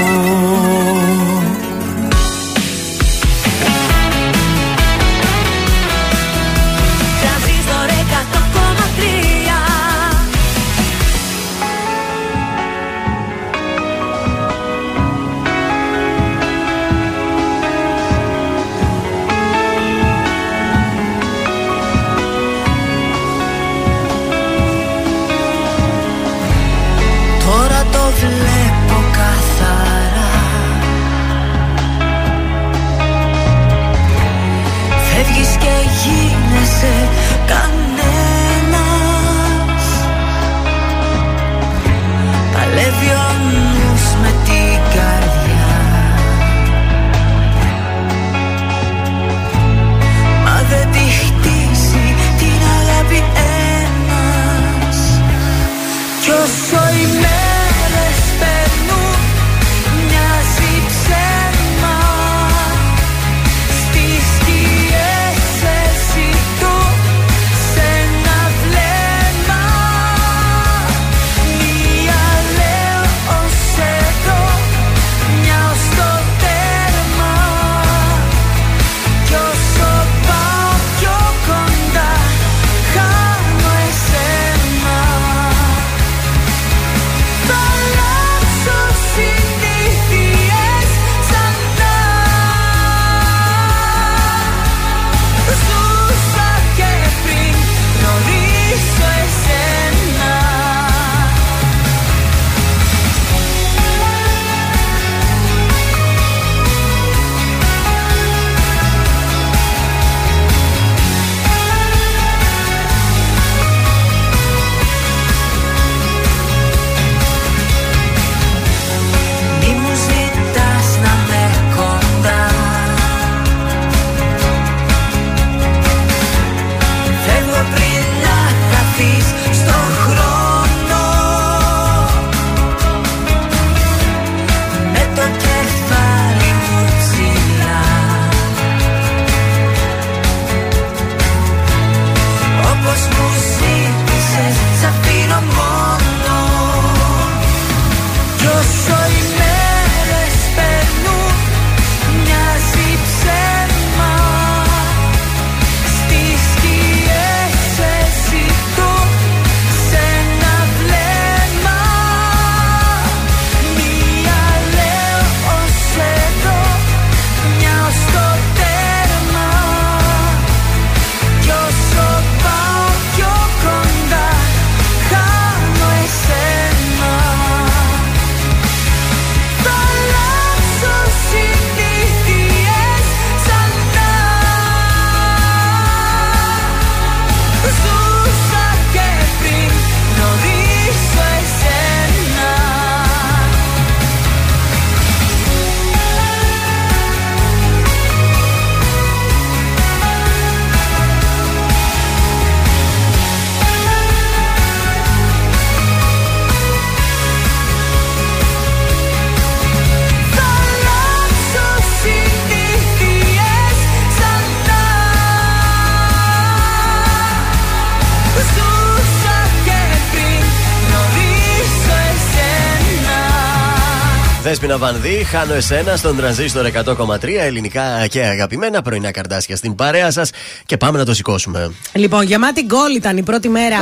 Δέσπινα Βανδύ, χάνω εσένα στον τρανζίστορ 100,3 ελληνικά και αγαπημένα πρωινά καρδάσια στην παρέα σας και πάμε να το σηκώσουμε. Λοιπόν, γεμάτη γκολ ήταν η πρώτη μέρα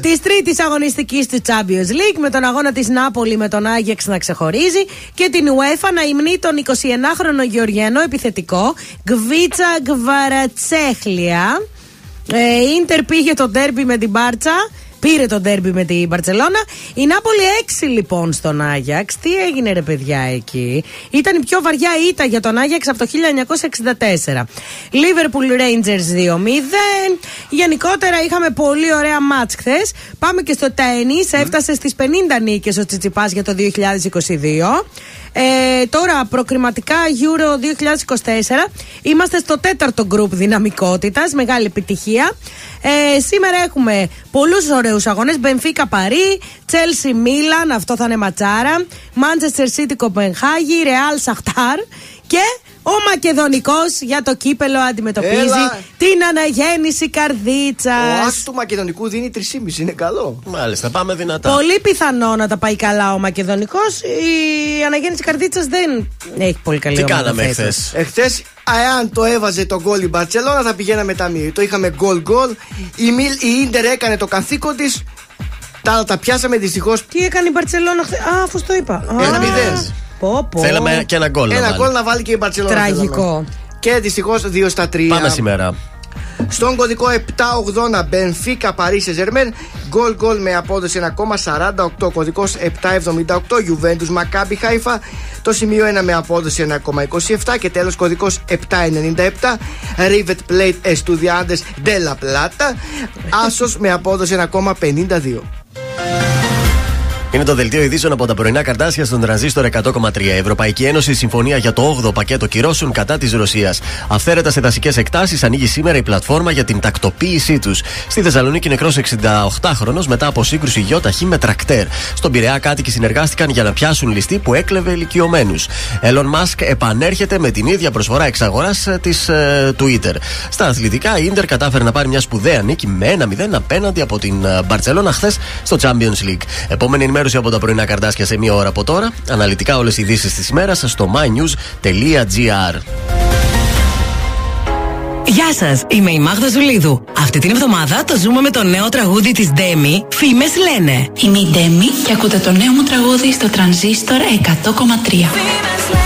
της τρίτης αγωνιστικής του Champions League με τον αγώνα της Νάπολη με τον Άγιεξ να ξεχωρίζει και την UEFA να υμνεί τον 29χρονο Γεωργιανό επιθετικό Γκβίτσα Γκβαρατσέχλια. Ε, Ίντερ πήγε το ντέρμπι με την Μπάρτσα. Πήρε το ντέρμπι με την Μπαρσελόνα. Η Νάπολη 6 λοιπόν στον Άγιαξ. Τι έγινε ρε παιδιά εκεί; Ήταν η πιο βαριά ήττα για τον Άγιαξ από το 1964. Liverpool Rangers 2-0. Γενικότερα είχαμε πολύ ωραία μάτς χθες. Πάμε και στο τέννη. Έφτασε στις 50 νίκες ο Τσιτσιπάς για το 2022. Ε, τώρα προκριματικά Euro 2024 Είμαστε στο τέταρτο γκρουπ δυναμικότητας Μεγάλη επιτυχία. Ε, Σήμερα έχουμε πολλούς ωραίους αγώνες. Μπενφίκα Παρί, Chelsea Μίλαν Αυτό θα είναι ματσάρα. Manchester City Κοπενχάγη, Real Σαχτάρ Και ο Μακεδονικός για το κύπελο αντιμετωπίζει Έλα. την αναγέννηση καρδίτσας. Ο άσο του Μακεδονικού δίνει 3,5. Είναι καλό. Μάλιστα, πάμε δυνατά. Πολύ πιθανό να τα πάει καλά ο Μακεδονικός. Η αναγέννηση καρδίτσας δεν έχει πολύ καλή Τι ομάδα κάναμε φέτος. χθε. Εχθές, αν το έβαζε το γκολ η Μπαρσελόνα, θα πηγαίναμε τα μύρια. Το είχαμε γκολ-γκολ. Η, Μιλ, η Ίντερ έκανε το καθήκον της. Τα, τα πιάσαμε δυστυχώς. Τι έκανε η Μπαρσελόνα χθε; Α, αφού το είπα. Α, Ένα μηδέν. Πω, πω. Θέλαμε και ένα γκολ. να Ένα βάλει. γκολ να βάλει και η Μπαρσελόνα. Τραγικό. θέλαμε. Και δυστυχώς 2 στα 3. Πάμε σήμερα. Στον κωδικό 780 Μπενφίκα Παρίσι Ζερμέν. Γκολ γκολ με απόδοση 1,48. Κωδικός 778 Juventus Μακάμπι Χάιφα. Το σημείο 1 με απόδοση 1,27. Και τέλος κωδικός 797 Rivet Plate Estudiantes de la Plata. Άσος με απόδοση 1,52. Είναι το δελτίο ειδήσεων από τα πρωινά καρτάσια στον τρανζίστορ 100,3. Η Ευρωπαϊκή Ένωση συμφωνία για το 8ο πακέτο κυρώσεων κατά της Ρωσίας. Αυθαίρετα σε δασικές εκτάσεις ανοίγει σήμερα η πλατφόρμα για την τακτοποίησή τους. Στη Θεσσαλονίκη νεκρός 68χρονο μετά από σύγκρουση γιοταχή με τρακτέρ. Στον Πειραιά κάτοικοι συνεργάστηκαν για να πιάσουν ληστή που έκλεβε ηλικιωμένους. Elon Musk επανέρχεται με την ίδια προσφορά εξαγοράς της ε, Twitter. Στα αθλητικά, η Ιντερ κατάφερε να πάρει μια σπουδαία νίκη με 1-0 απέναντι από την ε, Μπαρσελόνα χθες στο Champions League. Επόμενη ενημέρωση από τα πρωινά καρτάσια σε μία ώρα από τώρα. Αναλυτικά όλες οι ειδήσεις της ημέρας στο mynews.gr. Γεια σας, είμαι η Μάγδα Ζουλίδου. Αυτή την εβδομάδα το ζούμε με το νέο τραγούδι της Ντέμι, Φήμες λένε. Είμαι η Ντέμι και ακούτε το νέο μου τραγούδι στο τρανζίστορ 100,3.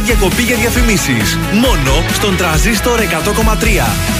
Διακοπή για διαφημίσεις. Μόνο στον τραζίστορ 100,3.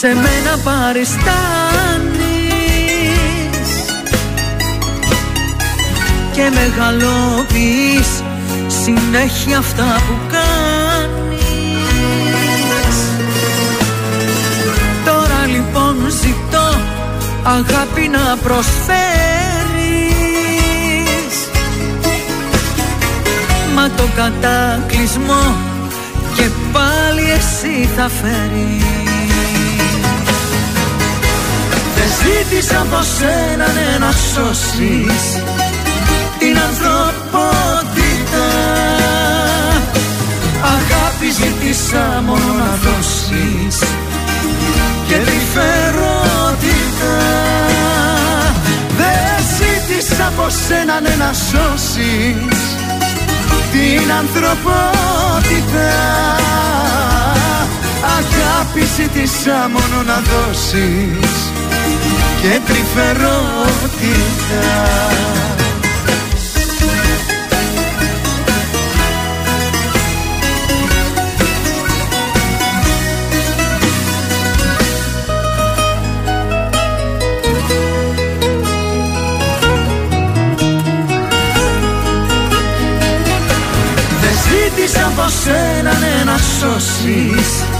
σε μένα παριστάνεις. Και μεγαλοποιείς συνέχεια αυτά που κάνεις. Τώρα λοιπόν ζητώ αγάπη να προσφέρεις. Μα το κατάκλυσμό και πάλι εσύ θα φέρεις Δεν ζήτησα από σένα ναι, να σώσεις την ανθρωπότητα. Αγάπη ζήτησα μόνο να δώσεις και τρυφερότητα Δεν ζήτησα από σένα ναι, να σώσεις την ανθρωπότητα. Αγάπη ζήτησα μόνο να δώσεις και τρυφερότητα. Δεν ζήτησα από σένα ναι, να σώσεις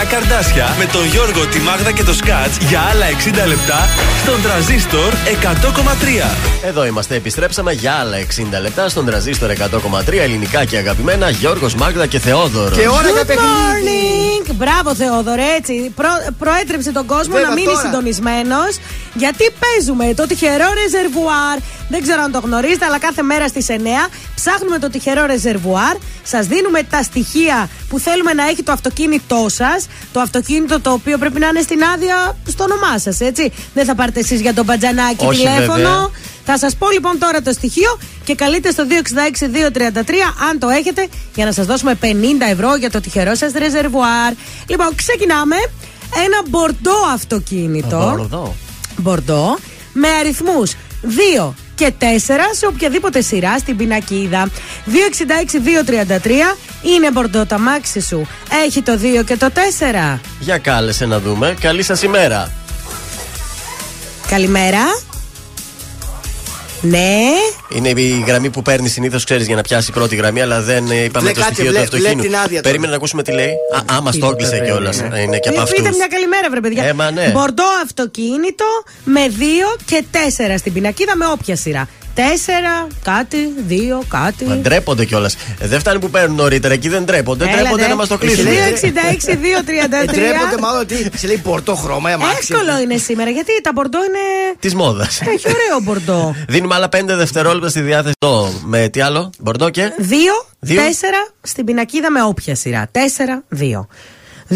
Πρωινά καρδάσια με τον Γιώργο, τη Μάγδα και το Σκάτς για άλλα 60 λεπτά στον τραζίστορ 100,3. Εδώ είμαστε, επιστρέψαμε για άλλα 60 λεπτά στον τραζίστορ 100,3 ελληνικά και αγαπημένα Γιώργος, Μάγδα και Θεόδωρος. Και ώρα για Good παιχνίδι. morning! Μπράβο, Θεόδωρε, έτσι. Προ, προέτρεψε τον κόσμο Βέβαια, να μείνει τώρα. συντονισμένος. Γιατί παίζουμε το τυχερό ρεζερβουάρ. Δεν ξέρω αν το γνωρίζετε, αλλά κάθε μέρα στις 9 ψάχνουμε το τυχερό ρεζερβουάρ. Σας δίνουμε τα στοιχεία που θέλουμε να έχει το αυτοκίνητό σας. Το αυτοκίνητο το οποίο πρέπει να είναι στην άδεια στο όνομά σας, έτσι. Δεν θα πάρετε εσείς για τον μπατζανάκι Όχι, τηλέφωνο. βέβαια. Θα σας πω λοιπόν τώρα το στοιχείο και καλείτε στο 266-233 αν το έχετε για να σας δώσουμε 50 ευρώ για το τυχερό σας ρεζερβουάρ. Λοιπόν, ξεκινάμε. Ένα μπορντό αυτοκίνητο. Μπορδό. Μπορντό. Με αριθμούς 2 και 4 σε οποιαδήποτε σειρά στην πινακίδα. 266-233 είναι μπορντό τα μάξι σου. Έχει το 2 και το 4. Για κάλεσε να δούμε. Καλή σας ημέρα. Καλημέρα. Ναι. Είναι η γραμμή που παίρνει συνήθως, ξέρεις, για να πιάσει πρώτη γραμμή, αλλά δεν ε, είπαμε Βλέ, το κάτσε, στοιχείο βλέ- του αυτοκίνητου. βλέπει την άδεια τώρα. Περίμενε να ακούσουμε τι λέει. Α, άμα στο έκλεισε Τίποτα κιόλας. δεν είναι. Είναι και από Ε, αυτούς. Πείτε μια καλημέρα, βρε παιδιά. Ε, μα ναι. Μπορντό αυτοκίνητο με 2 και 4 στην πινακίδα με όποια σειρά. Τέσσερα, κάτι, δύο, κάτι. Μα ντρέπονται κιόλας. Ε, δεν φτάνει που παίρνουν νωρίτερα, εκεί δεν ντρέπονται. Έλα, Ντρέπονται ναι. να μας το κλείσουν. 266-233. Ε, Ντρέπονται μάλλον ότι σε λέει πορτό χρώμα, αμάξι. Εύκολο είναι σήμερα γιατί τα μπορντό είναι. Της μόδας. Έχει ωραίο μπορντό. Δίνουμε άλλα 5 δευτερόλεπτα στη διάθεση. Το, με τι άλλο, Μπορντό και; Δύο, Δύο; τέσσερα στην πινακίδα με όποια σειρά. Τέσσερα, δύο. 266-233,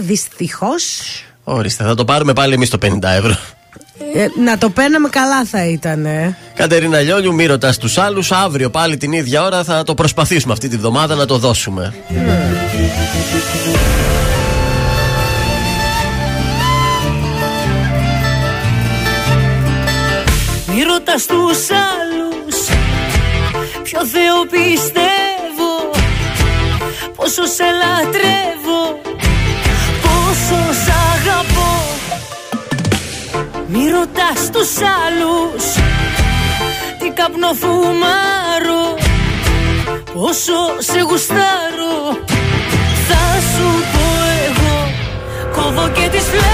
δυστυχώς. Ορίστε, θα το πάρουμε πάλι εμείς το 50 ευρώ. Ε, να το παίρναμε καλά θα ήταν. Ε. Κατερίνα Λιόλιου, μη ρωτάς τους άλλους. Αύριο πάλι την ίδια ώρα θα το προσπαθήσουμε αυτή τη βδομάδα να το δώσουμε. Μη ρωτάς τους άλλους Ποιο Θεό πιστεύω Πόσο σε λατρεύω Μη ρωτάς τους άλλους Τι καπνό φουμάρω Πόσο σε γουστάρω. Θα σου πω εγώ Κόβω και τις φλέβες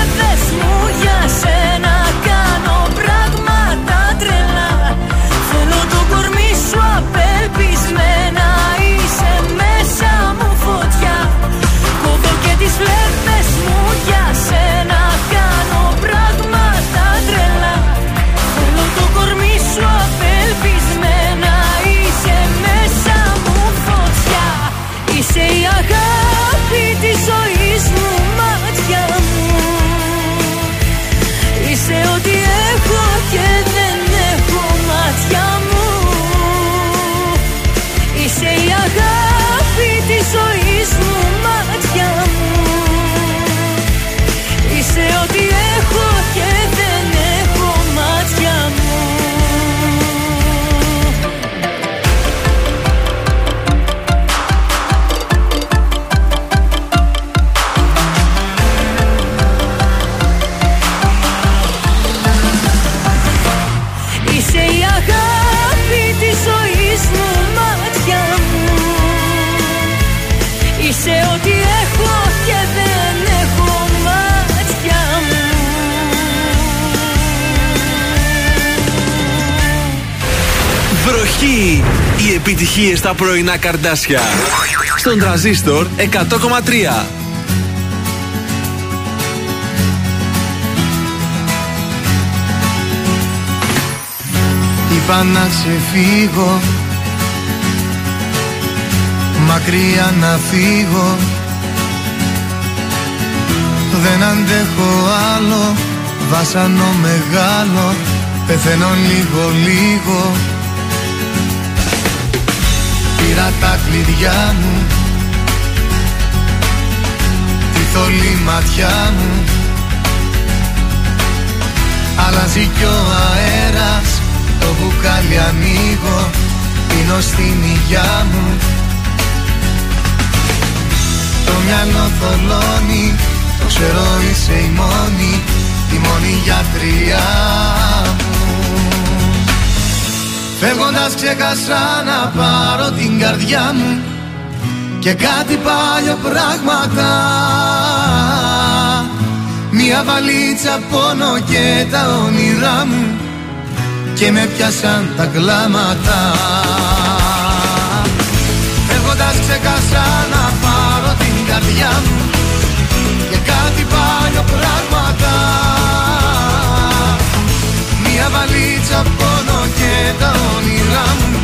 επιτυχίες στα πρωινά καρδάσια. Στον τραζίστορ 100,3. Είπα να ξεφύγω Μακριά να φύγω Δεν αντέχω άλλο Βάσανο μεγάλο Πεθαίνω λίγο λίγο Πήρα τα κλειδιά μου. Τη θολή ματιά μου. Αλλάζει κι ο αέρας. Το μπουκάλι ανοίγω. Πίνω στην υγειά μου. Το μυαλό θολώνει. Το ξέρω είσαι η μόνη. Η μόνη γιατριά μου Φεύγοντας ξέχασα να πάρω την καρδιά μου Και κάτι πάλιο πράγματα. Μια βαλίτσα πόνο και τα όνειρά μου Και με πιάσαν τα κλάματα. Φεύγοντας ξέχασα να πάρω την καρδιά μου Και κάτι πάλιο πράγματα. Μια βαλίτσα πόνο και τα όνειρά μου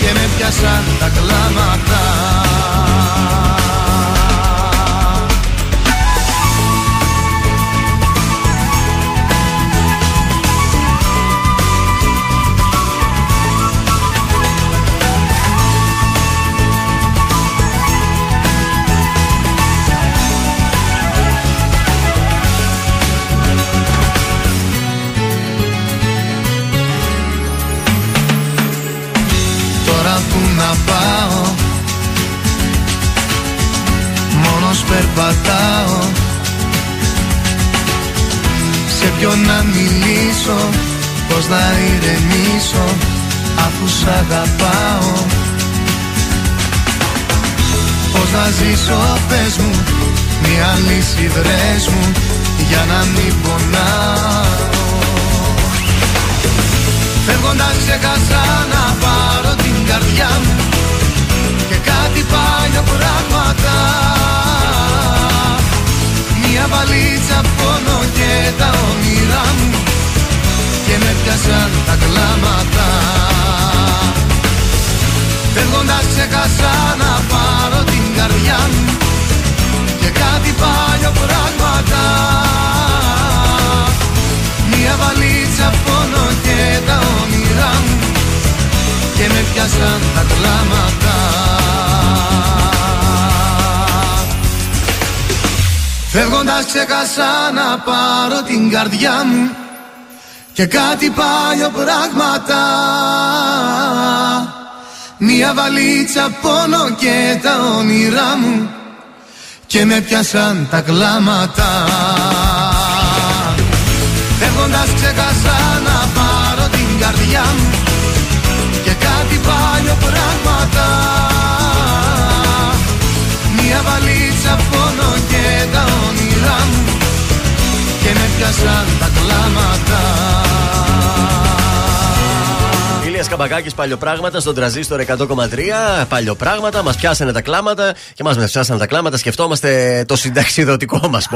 Και με πιάσαν τα κλάματα Σε ποιον να μιλήσω Πώς να ηρεμήσω Αφού σ' αγαπάω. Πώς να ζήσω πες μου Μια λύση βρες μου Για να μην πονάω. Φεύγοντας ξέχασα να πάρω την καρδιά μου Και κάτι πάλια πράγματα Μια βαλίτσα πόνο και τα όνειρά μου Και με πιάσαν τα κλάματα. Φεύγοντας ξέχασα να πάρω την καρδιά μου Και κάτι πάλιο πράγματα. Μια βαλίτσα πόνο και τα όνειρά μου Και με πιάσαν τα κλάματα Φεύγοντας ξέχασα να πάρω την καρδιά μου Και κάτι πάλιο πράγματα. Μια βαλίτσα πόνο και τα όνειρά μου Και με πιάσαν τα κλάματα. Φεύγοντας ξέχασα να πάρω την καρδιά μου Και με πιάσαν τα κλάματα. Ηλίας Καμπακάκη, παλιοπράγματα στον τραζίστορ 100,3. Παλιοπράγματα, μας πιάσανε τα κλάματα και μας με πιάσανε τα κλάματα. Σκεφτόμαστε το συνταξιδοτικό μας.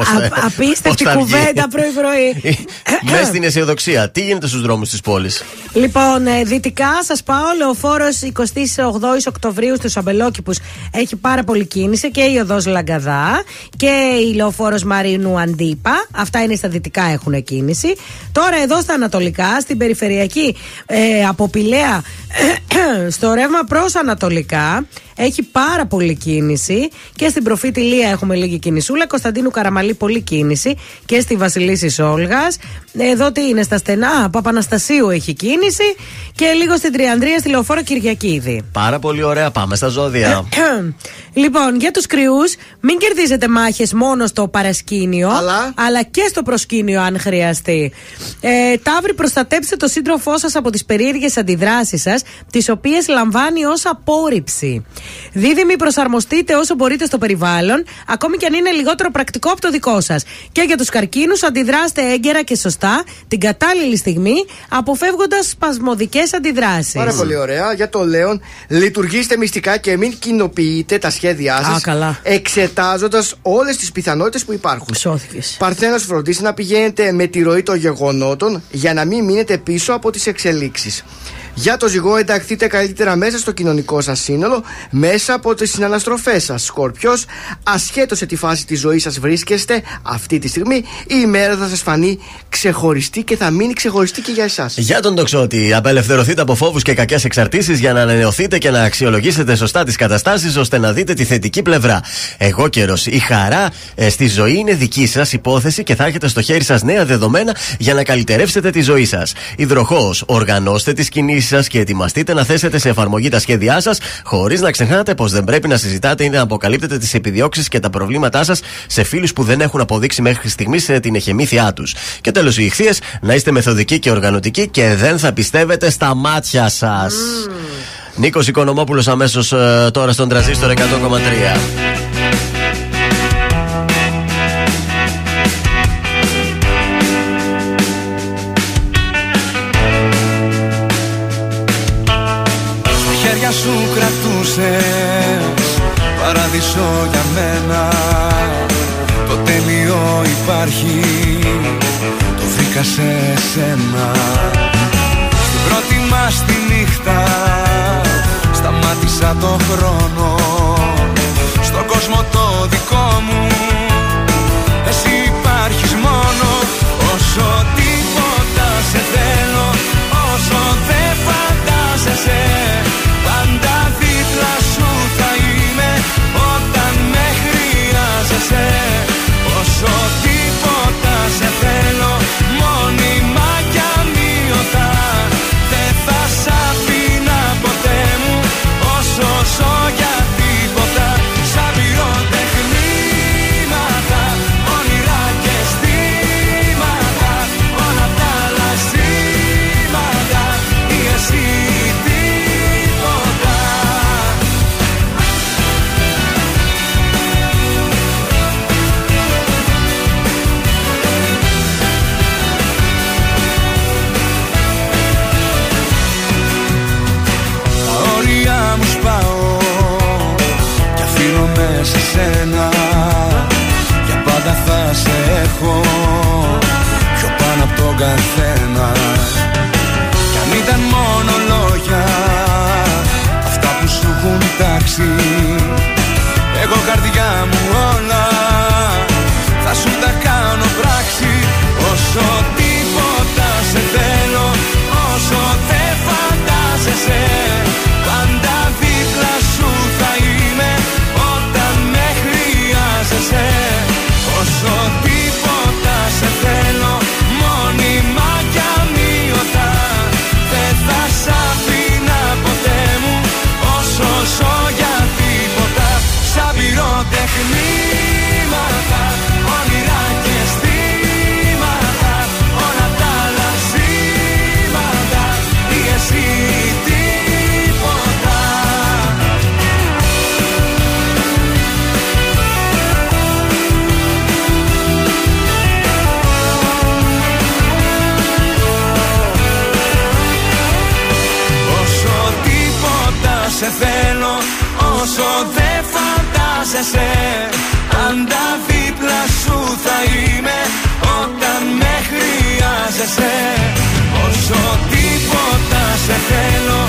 Απίστευτη κουβέντα πρωί-πρωί. Μες στην αισιοδοξία. Τι γίνεται στους δρόμους της πόλης; Λοιπόν, ε, δυτικά σας πάω. Λεωφόρος 28 Οκτωβρίου στους Αμπελόκηπους έχει πάρα πολύ κίνηση και η οδός Λαγκαδά και η λεωφόρος Μαρίνου Αντίπα. Αυτά είναι στα δυτικά έχουν κίνηση. Τώρα εδώ στα ανατολικά, στην περιφερειακή ε, από Πηλαία στο ρεύμα προς Ανατολικά έχει πάρα πολύ κίνηση και στην προφήτη Λία έχουμε λίγη κινησούλα. Κωνσταντίνου Καραμαλή πολύ κίνηση και στη Βασιλίση Όλγας. Εδώ τι είναι, στα στενά; Παπαναστασίου έχει κίνηση και λίγο στην Τριανδρία στη Λεωφόρο Κυριακίδη. Πάρα πολύ ωραία. Πάμε στα ζώδια. λοιπόν, για τους κρυούς, μην κερδίζετε μάχες μόνο στο παρασκήνιο, αλλά, και στο προσκήνιο, αν χρειαστεί. Ε, Ταύρι, προστατέψτε το σύντροφό σας από τις περίεργες αντιδράσεις σας, τις οποίες λαμβάνει ως απόρριψη. Δίδυμοι, προσαρμοστείτε όσο μπορείτε στο περιβάλλον, ακόμη και αν είναι λιγότερο πρακτικό από το δικό σας. Και για τους καρκίνους, αντιδράστε έγκαιρα και σωστά την κατάλληλη στιγμή, αποφεύγοντας σπασμωδικές αντιδράσεις. Πάρα πολύ ωραία. Για το Λέον, λειτουργήστε μυστικά και μην κοινοποιείτε τα σχέδιά Α, σας. καλά. Εξετάζοντας όλες τις πιθανότητες που υπάρχουν. Σώθηκες. Παρθένος, φροντίστε να πηγαίνετε με τη ροή των γεγονότων για να μην μείνετε πίσω από τις εξελίξεις. Για το ζυγό, ενταχθείτε καλύτερα μέσα στο κοινωνικό σας σύνολο, μέσα από τις συναναστροφές σας. Σκορπιό, ασχέτως σε τι φάση της ζωής σας βρίσκεστε αυτή τη στιγμή, η ημέρα θα σας φανεί ξεχωριστή και θα μείνει ξεχωριστή και για εσάς. Για τον τοξότη, απελευθερωθείτε από φόβους και κακές εξαρτήσεις για να ανανεωθείτε και να αξιολογήσετε σωστά τις καταστάσεις ώστε να δείτε τη θετική πλευρά. Εγώ καιρο. Η χαρά ε, στη ζωή είναι δική σας υπόθεση και θα έχετε στο χέρι σας νέα δεδομένα για να καλυτερεύσετε τη ζωή σας. Υδροχός, οργανώστε τις κινήσεις σας και ετοιμαστείτε να θέσετε σε εφαρμογή τα σχέδιά σας, χωρίς να ξεχνάτε πως δεν πρέπει να συζητάτε ή να αποκαλύπτετε τις επιδιώξεις και τα προβλήματά σας σε φίλους που δεν έχουν αποδείξει μέχρι στιγμής την εχεμήθειά τους. Και τέλος, οι ηχθείες να είστε μεθοδικοί και οργανωτικοί και δεν θα πιστεύετε στα μάτια σας. Mm. Νίκος Οικονομόπουλος αμέσως ε, τώρα στον τραζίστορ 100,3. Παράδεισο για μένα. Το τέλειο υπάρχει, το βρήκα σε σένα. Στην πρώτη μας τη νύχτα σταμάτησα το χρόνο. Στον κόσμο το δικό μου εσύ υπάρχεις μόνο. Όσο τίποτα σε θέλω καθένα. Κι αν ήταν μόνο λόγια Αυτά που σου έχουν τάξει. Εγώ καρδιά μου όλα φαντάζεσαι Πάντα δίπλα σου θα είμαι όταν με χρειάζεσαι Όσο τίποτα σε θέλω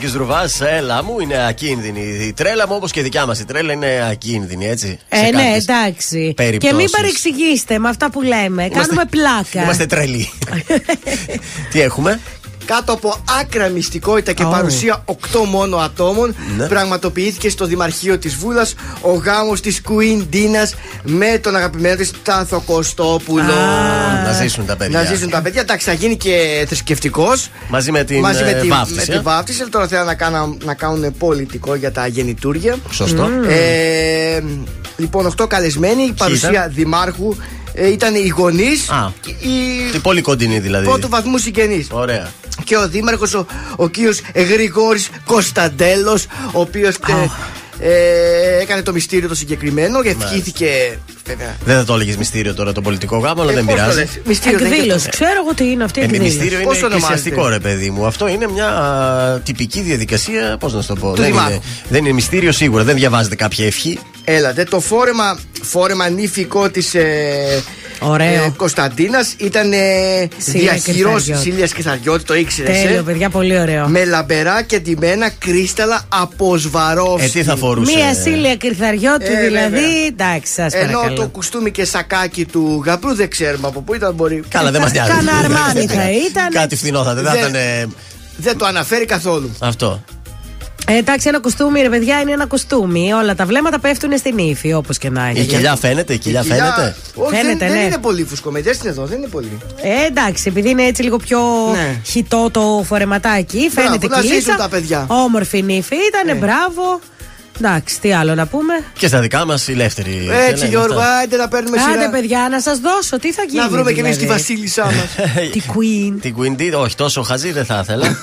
Σάκη Ρουβάς, έλα μου, είναι ακίνδυνη. Η τρέλα μου όπως και η δικιά μας η τρέλα είναι ακίνδυνη, έτσι. Ε, σε ναι, κάποιες εντάξει. Και περιπτώσεις. μην παρεξηγήσετε με αυτά που λέμε. Κάνουμε πλάκα. Είμαστε τρελοί. Τι έχουμε; Κάτω από άκρα μυστικότητα και Ω. παρουσία 8 μόνο ατόμων, Ναι. πραγματοποιήθηκε στο Δημαρχείο της Βούλας ο γάμος της Queen Dina με τον αγαπημένο της Τάθο Κωστόπουλο. Να ζήσουν τα παιδιά. Να ζήσουν τα παιδιά. Εντάξει, θα γίνει και θρησκευτικός. Μαζί με την Μαζί με ε, τη, βάφτιση. με τη ε. βάφτιση. αλλά Τώρα θέλω να, κάνω, να κάνουν πολιτικό για τα γεννητούρια. Σωστό. Ε, λοιπόν, 8 καλεσμένοι. Η παρουσία ήταν; δημάρχου ε, ήταν οι γονείς. Α. Οι Τι πολύ κοντινή δηλαδή. πρώτου βαθμού συγγενείς. Ωραία. Και ο δήμαρχος ο, ο κύριος Γρηγόρης Κωνσταντέλος ο οποίος ε, ε, έκανε το μυστήριο το συγκεκριμένο και ευχήθηκε βέβαια Δεν θα το έλεγες μυστήριο τώρα το πολιτικό γάμο, αλλά Ε, δεν πώς το πειράζει. λες, μυστήριο δεν είναι Εκδήλωση. και Ξέρω εγώ τι είναι αυτή η Ε, εκδήλωση. μυστήριο Πώς είναι ονομάζεται; εκκλησιαστικό ρε παιδί μου. Αυτό είναι μια α, τυπική διαδικασία. Πώς να σου το πω. Δεν Δημάρχου. είναι, δεν είναι μυστήριο σίγουρα. Δεν διαβάζετε κάποια ευχή. Έλατε, το φόρεμα, φόρεμα νύφικο της ε, Ωραίο. ε, Κωνσταντίνας ήταν ε, Σίλια διαχειρός Κρυθαριώτη. Σίλιας Κρυθαριώτη, το ήξερες Τέλειο, ε; παιδιά, πολύ ωραίο. με λαμπερά και ντυμένα κρίσταλα από Σβαρόφσκι. Ε, τι θα φορούσε; Μία σύλλια κρυθαριώτη, Ε, δηλαδή. βέβαια. Εντάξει, σας Ενώ το παρακαλώ. κουστούμι και σακάκι του Γαπρού δεν ξέρουμε από πού ήταν μπορεί. Καλά, δεν μας νοιάζει. Κάνα αρμάνι θα ήταν. Κάτι φθηνό θα ήταν. Δεν Δεν- ήταν. ε, Δεν το αναφέρει καθόλου. Αυτό. Ε, εντάξει, ένα κουστούμι, ρε παιδιά, είναι ένα κουστούμι. Όλα τα βλέμματα πέφτουν στην ύφη, όπως και να έχει. Η κοιλιά φαίνεται, η κοιλιά Η κοιλιά- φαίνεται. Όχι, Φαίνεται, δεν, δεν ναι. είναι πολύ φουσκωμένη. Δες την εδώ, δεν είναι πολύ. Ε, εντάξει, επειδή είναι έτσι λίγο πιο Ναι. χιτό το φορεματάκι, Μπράβο, φαίνεται να ζήσουν κυλίτσα. τα παιδιά. Όμορφη νύφη ήταν, μπράβο. Εντάξει, τι άλλο να πούμε. Και στα δικά μας η ελεύθερη. Έτσι, Γιώργο, άντε να παίρνουμε Άντε, σειρά. παιδιά, να σας δώσω, τι θα γίνει. Να βρούμε κι εμείς τη δηλαδή; βασίλισσά μας. Τη Queen. Την Queen Bee, όχι τόσο χαζή δεν θα ήθελα.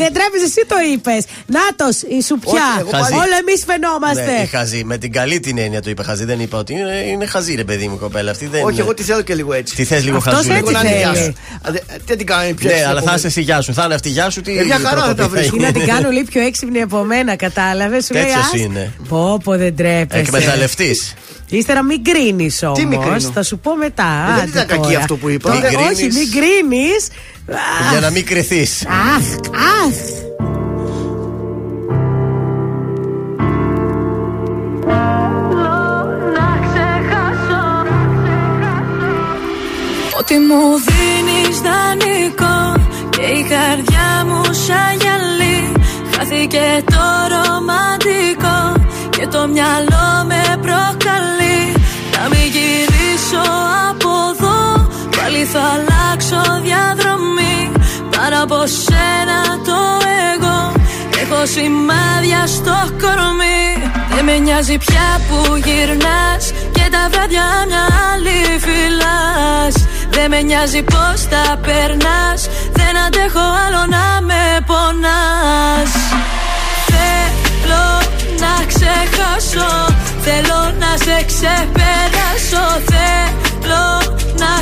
Δεν τρέπεις εσύ το είπες. Νάτος, η σουπιά. Όχι, εγώ πάλι- Όλο εμείς Ναι, η φαινόμαστε. χαζή. Με την καλή την έννοια το είπε χαζή. Δεν είπα ότι είναι, είναι χαζή, ρε παιδί μου, η κοπέλα αυτή. Δεν Όχι, είναι. εγώ τη θέλω και λίγο έτσι. Τι θες λίγο Αυτός χαζούλα. έτσι Λίγο να είναι θέλει. γεια σου. Α, δε- Δεν την κάνω πιο Ναι, έτσι, αλλά θα επόμενη. είσαι στη γεια σου. Θα είναι αυτή η γεια σου. Τι Ε, μια χαρά θα τα προκοπή βρίσκω. Ή να είναι. την κάνω λίγο πιο έξυπνη από μένα, κατάλαβες; Σου λέει Τέτοιος «Ας, είναι. Πω, πω, δεν τρέπεσαι. Εκμεταλλευτή. Ύστερα μην κρίνει Τι μην όμως. κρίνω; Θα σου πω μετά. Ε, δεν Άντε ήταν κακή τώρα. αυτό που είπα. Τώρα, Μην Όχι, κρίνεις. μην κρίνει. Για να μην κρυθείς. Αχ, αχ. Ότι μου δίνεις δανεικό Και η καρδιά μου σαν γυαλί Χάθηκε το ρομαντικό Και το μυαλό με προκαλεί Να μην γυρίσω από εδώ Πάλι θα αλλάξω διαδρομή Πάνω από σένα το εγώ. Έχω σημάδια στο κορμί. Δεν με νοιάζει πια που γυρνάς. Και τα βράδια μια άλλη φυλάς. Δεν με νοιάζει πως τα περνάς. Δεν αντέχω άλλο να με πονάς. Θέλω να ξεχάσω. Θέλω να σε ξεπεράσω. Θέλω να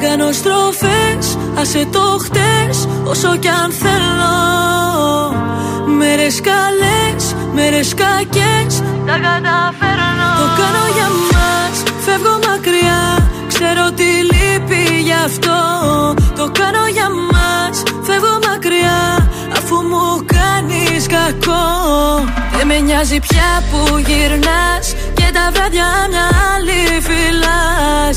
Δεν κάνω στροφές, άσε το χτες Όσο κι αν θέλω. Μέρες καλές, μέρες κακές. Τα καταφέρνω. Το κάνω για μας, φεύγω μακριά. Ξέρω τι λείπει γι' αυτό. Το κάνω για μας, φεύγω μακριά. Αφού μου κάνεις κακό. Δεν με νοιάζει πια που γυρνάς. Και τα βράδια μια άλλη φυλάς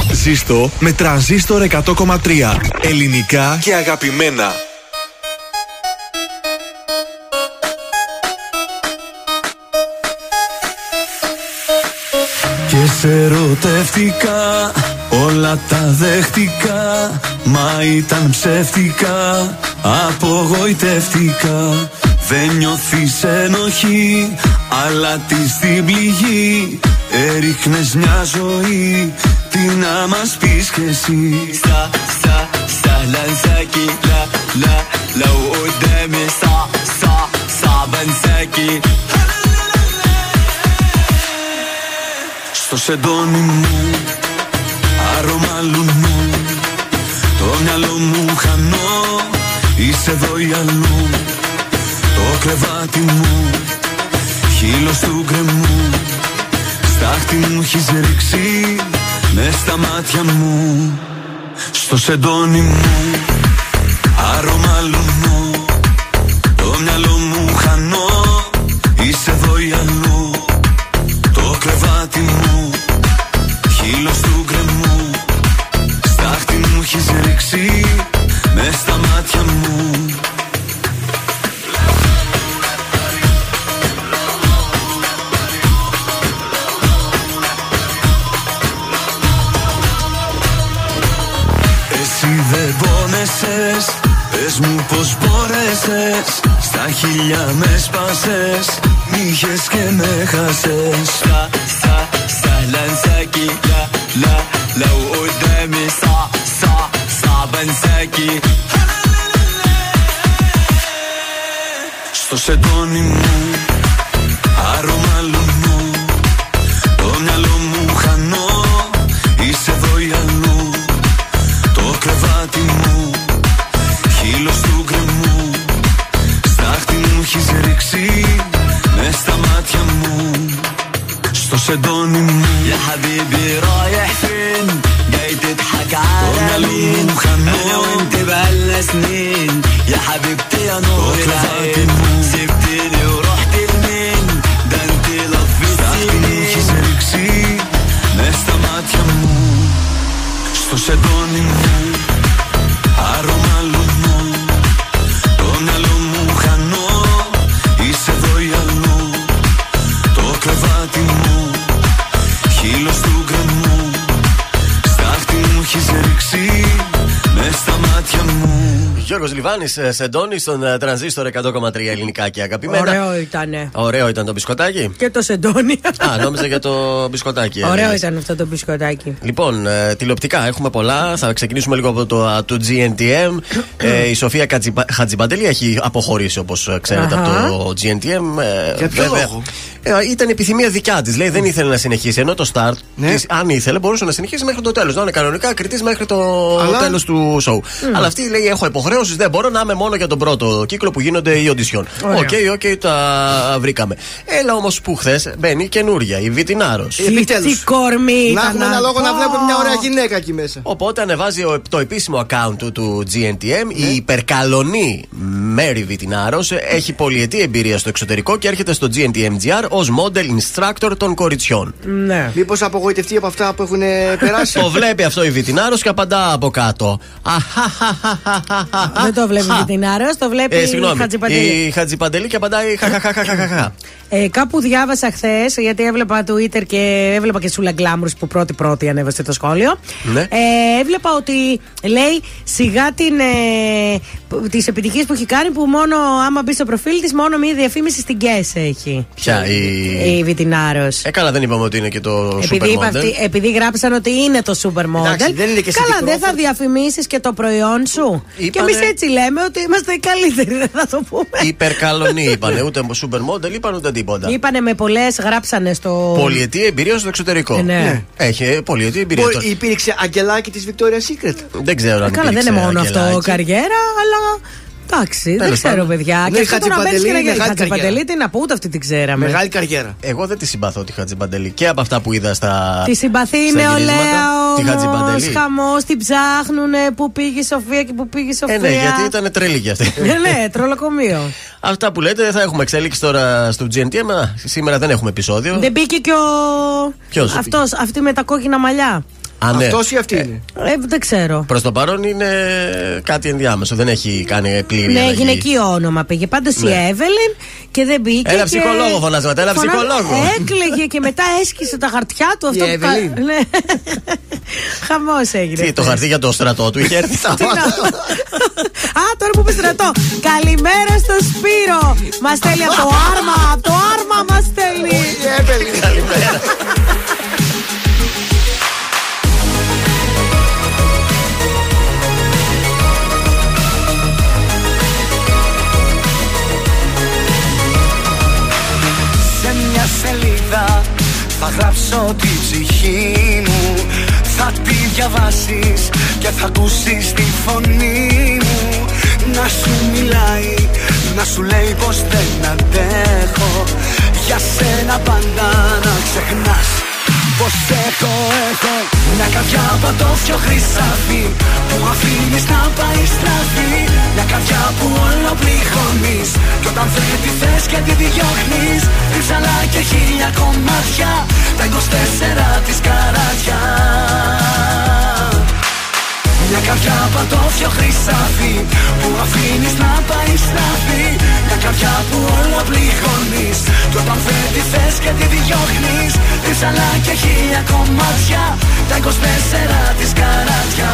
Ζήστο με τρανζίστορ 100,3. Ελληνικά και αγαπημένα. Και σε ρωτευτικά Όλα τα δέχτηκα Μα ήταν ψεύτικα Απογοητευτικά Δεν νιώθεις ενοχή Αλλά της στην πληγή Έριχνες μια ζωή Τι να μας πεις κι εσύ سا سا سهلا انساكي لا لا لو قدامي صعب صعب صعب انساكي Στο σεντόνι μου Άρωμα λουνού Το μυαλό μου χανώ Είσαι εδώ ή αλλού Το κρεβάτι μου Χείλος του γκρεμού Στάχτη μου έχεις ρίξει Μες στα μάτια μου Στο σεντόνι μου Άρωμα λουνού Το μυαλό μου χανώ Στα χίλια με σπάσες Μ' είχες και με χάσες سا سا سهلا انساكي لا لا لو قدامي صعب صعب صعب انساكي Στο σεντόνι μου صدقني يا حبيبي رايح فين؟ جاي تضحك على مين؟ أنا وأنت بقالنا سنين. يا حبيبتي يا نور العين. سبتني ورحت لمين؟ ده أنت لطفي سنين. ما استمعت يا مو. شتو شدوني Γιώργος Λιβάνης, Σεντόνι στον ε, τρανζίστορ 100,3 ελληνικά και αγαπημένα. Ωραίο ήτανε. Ωραίο ήταν το μπισκοτάκι; Και το σεντόνι. Α, νόμιζα για το μπισκοτάκι. Ωραίο έλεγες. ήταν αυτό το μπισκοτάκι. Λοιπόν, ε, τηλεοπτικά έχουμε πολλά. Θα ξεκινήσουμε λίγο από το, α, το GNTM. ε, η Σοφία Κατζιμπα- Χατζιμπαντελή έχει αποχωρήσει, όπως ξέρετε, Αχα. από το GNTM. ε, Για ποιο βέβαια. λόγο; Ε, ήταν επιθυμία δικιά της. Λέει δεν ήθελε να συνεχίσει. Ενώ το start, Ναι. της, αν ήθελε, μπορούσε να συνεχίσει μέχρι το τέλος. Να είναι κανονικά κριτής μέχρι το Αλλά- τέλος του show. Αλλά αυτή λέει: Έχω υποχρέωση, δεν μπορώ να είμαι μόνο για τον πρώτο κύκλο που γίνονται οι οντισιόν. Ωραία. Οκ, οκ, τα βρήκαμε. Έλα όμως που χθες μπαίνει καινούρια, η Βιτινάρος. Επιτέλους. Τι κορμί Να ήταν έχουμε ένα λόγο να αυτό. βλέπουμε μια ωραία γυναίκα εκεί μέσα. Οπότε ανεβάζει ο- το επίσημο account του, του GNTM. Η υπερκαλονή Mary Βιτινάρος έχει πολυετή εμπειρία στο εξωτερικό και έρχεται στο GNTMGR ως model instructor των κοριτσιών. Ναι. Μήπως απογοητευτεί από αυτά που έχουν περάσει; το βλέπει αυτό η Βιτινάρος και απαντά από κάτω. Δεν το βλέπει η Βιτινάρος, το βλέπει Ε, η συγγνώμη. Χατζιπαντελή. Η Χατζιπαντελή και απαντάει χαχαχαχαχαχα. Ε, κάπου διάβασα χθες, γιατί έβλεπα Twitter και έβλεπα και Σούλα Γκλάμουρς που πρώτη-πρώτη ανέβασε το σχόλιο. Ναι. Ε, έβλεπα ότι λέει σιγά την, ε, τις επιτυχίες που έχει κάνει που μόνο άμα μπει στο προφίλ της μόνο μία διαφήμιση στην Guess έχει. Ποια η. Η Βιτινάρος. Ε, καλά, δεν είπαμε ότι είναι και το Επειδή, είπα supermodel. αυτή- επειδή γράψαν ότι είναι το supermodel. Εντάξει, δεν είναι και Καλά, Cindy δεν θα Crawford. διαφημίσεις και το προϊόν σου. Και Είπανε- εμείς έτσι λέμε ότι είμαστε οι καλύτεροι, δεν θα το πούμε. Υπερκαλονή είπανε. Ούτε supermodel είπαν ούτε τίποτα. Είπανε με πολλές, γράψανε στο. Πολυετή εμπειρία στο εξωτερικό. Ε, ναι. Έχει ε, πολυετή εμπειρία. Μπορεί- Τώρα- Υπήρξε αγγελάκι της Victoria's Secret. Δεν ξέρω αν Καλά, δεν είναι υπήρξε μόνο αυτό αγγελάκι. καριέρα, αλλά Εντάξει, δεν Τέλος ξέρω, πάντων. παιδιά. Ναι, Και αυτό τώρα Χατζηπαντελή μπαίνει και να είναι γίνει. μεγάλη καριέρα. Χατζηπαντελή, τι να πω, ούτε αυτή την ξέραμε. Μεγάλη καριέρα. Εγώ δεν τη συμπαθώ τη Χατζιμπαντελή. Και από αυτά που είδα στα. Τη συμπαθεί η στα νεολαία γυρίσματα, Τη όμω. Χατζιμπαντελή. Χαμός, την ψάχνουνε. Πού πήγε η Σοφία και πού πήγε η Σοφία. Ε, ναι, γιατί ήταν τρελή κι αυτή. Ναι, ναι, τρολοκομείο. Αυτά που λέτε θα έχουμε εξέλιξη τώρα στο GNTM. αλλά Σήμερα δεν έχουμε επεισόδιο. Δεν μπήκε και ο. Ποιος; Αυτός, αυτή με τα κόκκινα μαλιά. Α, ναι. Αυτός ή αυτή είναι; Ε, δεν ξέρω. Προς το παρόν είναι κάτι ενδιάμεσο. Δεν έχει κάνει πλήρη Ναι, αλλαγή. γυναικείο όνομα πήγε. Πάντως η Ναι. Εύελιν και δεν μπήκε. Ένα και- ψυχολόγο φωνάζατε, ένα Φωνά- ψυχολόγο. Έκλαιγε και μετά έσκησε τα χαρτιά του. Αυτό Η που κα- Εύελιν. Ναι. Χαμός έγινε. Τι, το χαρτί για το στρατό του είχε έρθει. Τι να- Α, τώρα που είπε στρατό. Καλημέρα στο Σπύρο. Μας στέλνει από το άρμα. Από το άρμα μας στέλνει. Καλημέρα. Θα γράψω τη ψυχή μου Θα τη διαβάσεις και θα ακούσεις τη φωνή μου. Να σου μιλάει, να σου λέει πως δεν αντέχω. Για σένα πάντα να ξεχνάς πως έχω, έχω. Μια καρδιά από το πιο χρυσάφι Που αφήνεις να πάει στραφή. Μια καρδιά που όλο πληγώνεις Κι όταν δεν τη θες και τη διώχνεις Ρίψαλα και χίλια κομμάτια Τα 24 της καράτια μια καρδιά παντόφιο χρυσάφι Που αφήνεις να πάει στραφή Μια καρδιά που όλο πληγώνεις Κι όταν δεν τη θες και τη διώχνεις. Ρίψαλα και χίλια κομμάτια Τα 24 της καράτια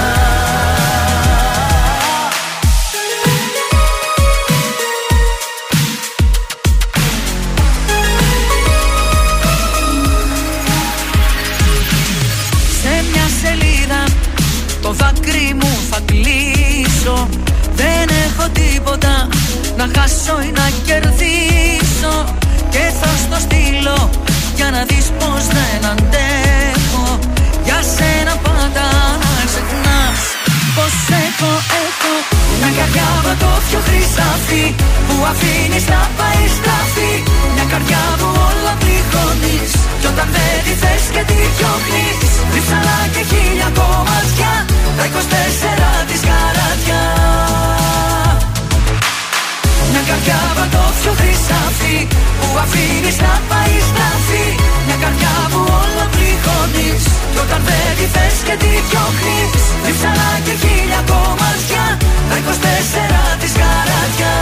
να χάσω ή να κερδίσω Και θα στο στείλω για να δεις πως δεν αντέχω. Για σένα πάντα να ξεχνάς πως έχω, έχω. Μια καρδιά με το πιο χρυσάφι Που αφήνεις να πάει στραφή Μια καρδιά που όλα πληγώνεις Κι όταν δεν τη θες και τη διώχνεις. Ρίψαλα και χίλια κομμάτια Τα 24 της καράτια Μια καρδιά με το πιο χρυσάφι Που αφήνεις να πάει στραφή Μια καρδιά που όλα πληγώνεις Κι όταν δεν τη θες και τη διώχνεις. Ρίψαλα και χίλια κομμάτια Τα 24 της καράτια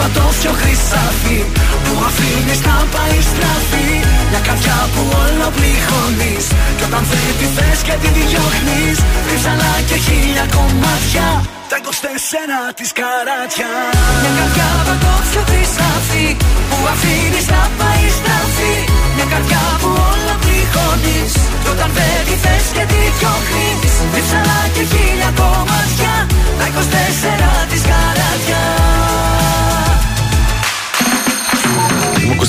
καρδιά πατώφιο χρυσάφι Που αφήνεις να πάει στραφή. Μια καρδιά που όλο πληγώνεις Κι όταν δεν τη θες και τη διώχνεις Ρίψαλα και χίλια κομμάτια. Τα 24 της καράτια. Μια καρδιά πατώφιο χρυσάφι Που αφήνεις να πάει στραφή. Μια καρδιά που όλο πληγώνεις Κι όταν δεν τη θες και τη διώχνεις Ρίψαλα και χίλια κομμάτια. Τα 24 της καράτια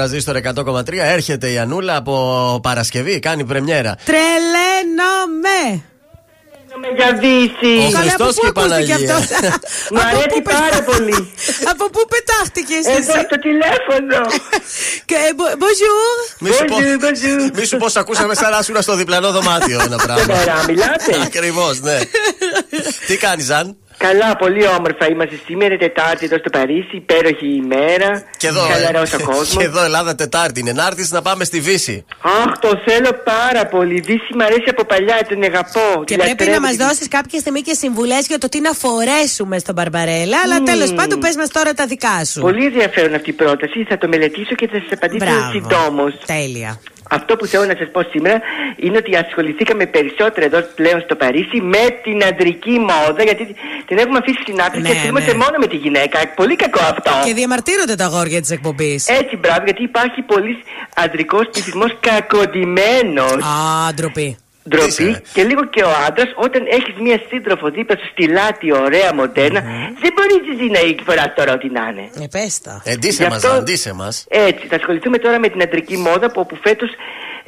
Τραζίστορ 100,3. Έρχεται η Ανούλα από Παρασκευή, κάνει πρεμιέρα. Τρελαίνομαι! με για δύση. Ο Χριστός και η Παναγία. Μου αρέσει πάρα πολύ. Από πού πετάχτηκε Εδώ εσύ. στο τηλέφωνο. Και, ε, μπο- Bonjour. Μη σου, πω, μη σου πω, σ' ακούσαμε σαν να ήσουν στο διπλανό δωμάτιο ένα πράγμα. Σοβαρά μιλάτε; Ακριβώς, ναι. Τι κάνεις, Ζαν; Καλά, πολύ όμορφα είμαστε σήμερα, Τετάρτη εδώ στο Παρίσι, υπέροχη ημέρα. Και εδώ, ε, Χαλαρός ο κόσμος. και εδώ Ελλάδα Τετάρτη είναι. Να έρθεις να πάμε στη Βύση. Αχ, το θέλω πάρα πολύ. Δύση μ' αρέσει από παλιά, τον αγαπώ. Και τη πρέπει να λατρεύω, μας τη- δώσεις κάποια στιγμή και συμβουλές για το τι να φορέσουμε στον Μπαρμπαρέλα. Αλλά Μμμ. τέλος πάντων, πες μας τώρα τα δικά σου. Πολύ ενδιαφέρον αυτή η πρόταση. Θα το μελετήσω και θα σας απαντήσω Μπράβο. συντόμως. Τέλεια. Αυτό που θέλω να σας πω σήμερα είναι ότι ασχοληθήκαμε περισσότερο εδώ πλέον στο Παρίσι με την αντρική μόδα, γιατί την έχουμε αφήσει στην άκρη Ναι, και ασχολούμαστε ναι. μόνο με τη γυναίκα. Πολύ κακό αυτό. Και διαμαρτύρονται τα αγόρια της εκπομπής. Έτσι, μπράβο, γιατί υπάρχει πολύ αντρικός πληθυσμός κακοντημένο. Α, ντροπή. Ντροπή και λίγο και ο άντρας, όταν έχεις μία σύντροφο δίπλα σου στη λάτι, ωραία, μοντέρνα, δεν μπορεί εσύ να φορά τώρα ό,τι να είναι. Ε, πες τα. Εντύσε Γι' μας, αυτό- εντύσε μας. Έτσι, θα ασχοληθούμε τώρα με την αντρική μόδα που όπου φέτος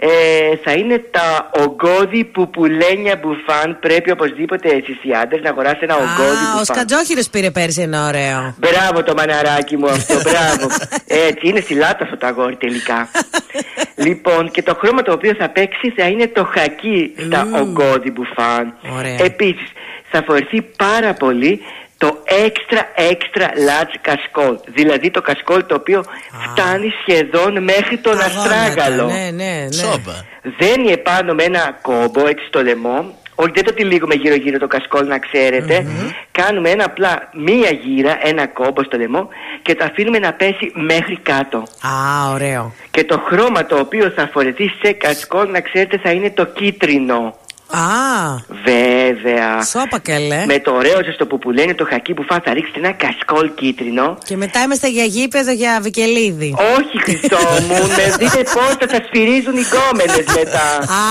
ε, θα είναι τα ογκώδη πουπουλένια μπουφάν. Πρέπει οπωσδήποτε εσείς οι άντρες να αγοράσετε ένα ογκώδη Α, ο μπουφάν. Σκατζόχυρος πήρε πέρσι ένα ωραίο. Μπράβο το μαναράκι μου αυτό, μπράβο. Έτσι, είναι στη λάτα αυτό το αγόρι τελικά. λοιπόν, και το χρώμα το οποίο θα παίξει θα είναι το χακί στα ογκώδη μπουφάν. Ωραία. Επίσης, θα φορεθεί πάρα πολύ το extra extra large κασκόλ. Δηλαδή το κασκόλ το οποίο φτάνει σχεδόν μέχρι τον αστράγαλο. Ναι, ναι, ναι. Δένει επάνω με ένα κόμπο έτσι στο λαιμό. Όχι, δεν το τυλίγουμε γύρω-γύρω το κασκόλ να ξερετε Κάνουμε ένα απλά μία γύρα, ένα κόμπο στο λαιμό και το αφήνουμε να πέσει μέχρι κάτω. Α, ωραίο. Και το χρώμα το οποίο θα φορεθεί σε κασκόλ, να ξέρετε, θα είναι το κίτρινο. Α, Βέβαια. σώπα καλέ. Με το ωραίο ζεστό που λένε το χακί που φά, θα ρίξετε ένα κασκόλ κίτρινο. Και μετά είμαστε για γήπεδο για βικελίδι. Όχι, Χριστό μου, με δείτε πώς θα τα σφυρίζουν οι γκόμενες μετά. Α,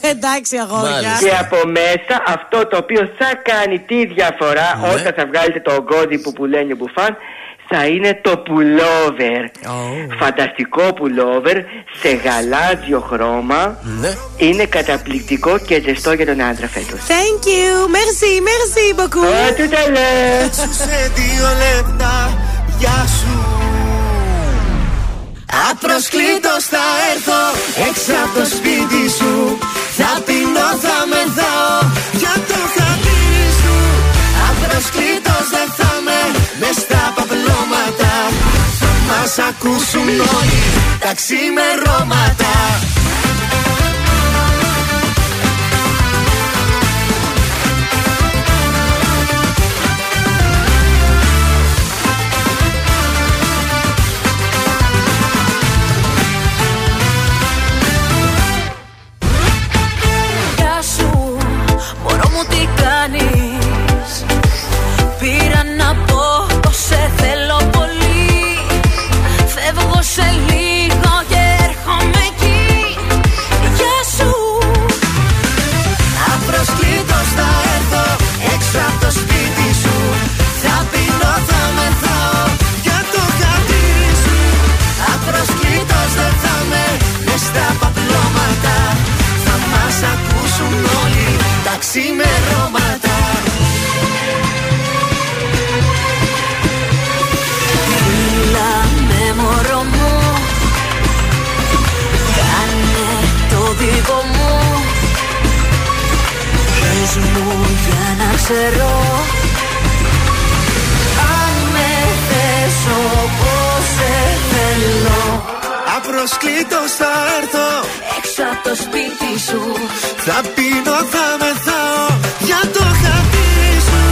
εντάξει, αγόρια. Και από μέσα αυτό το οποίο θα κάνει τη διαφορά όταν θα βγάλετε το ογκώδι που πουλένει ο μπουφάν θα είναι το πουλόβερ. Φανταστικό πουλόβερ σε γαλάζιο χρώμα. Είναι καταπληκτικό και ζεστό για τον άντρα φέτος. Thank you. Merci, merci beaucoup. Α, tout à l'heure. Σε δύο λεπτά, γεια σου Απροσκλήτως θα έρθω έξω από το σπίτι σου Θα πεινώ, θα μεθάω Θα μας ακούσουν όλοι. Τα ξημερώματα ξημερώματα. Μίλα με μωρό μου. Κάνε το δικό μου. Πες μου για να ξέρω. Αν με θες όπως σε θέλω Απροσκλήτως θα έρθω. Έξω από το σπίτι σου. Θα πίνω, θα μεθάω για το χατήρι σου.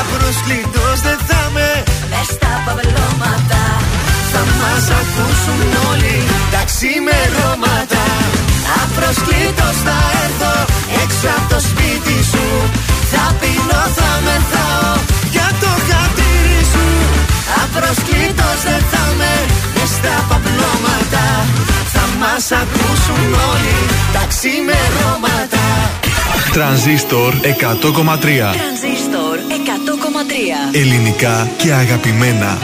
Απροσκλήτως δεν θα με. Μες στα παυλώματα Θα μας ακούσουν όλοι τα ξημερώματα. Απροσκλήτως θα έρθω έξω από το σπίτι σου. Θα πεινώ, θα μεθάω για το χατήρι σου. Απροσκλήτως δεν θα με μες στα παπλώματα Θα μας ακούσουν όλοι τα ξημερώματα Τρανζίστορ 100,3 Τρανζίστορ 100,3. Ελληνικά και αγαπημένα.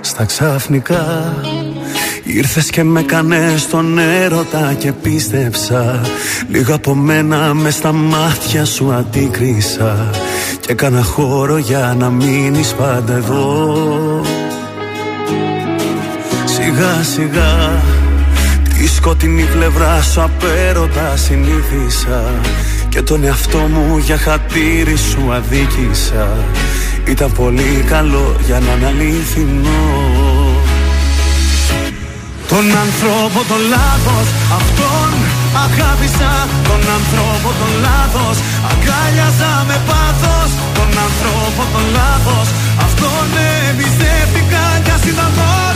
Στα ξαφνικά Ήρθες και με κάνες στον έρωτα και πίστεψα. Λίγο από μένα μες στα μάτια σου αντίκρισα. Και έκανα χώρο για να μείνεις πάντα εδώ. Σιγά σιγά Τη σκοτεινή πλευρά σου απέρωτα συνήθισα. Και τον εαυτό μου για χατήρι σου αδίκησα. Ήταν πολύ καλό για να είναι αληθινό τον άνθρωπο τον λάθος Αυτόν αγάπησα. Τον άνθρωπο τον λάθος Αγκάλιαζα με πάθος. Τον άνθρωπο τον λάθος Αυτόν εμπιστεύτηκα Κι ας ήταν όλα λάθος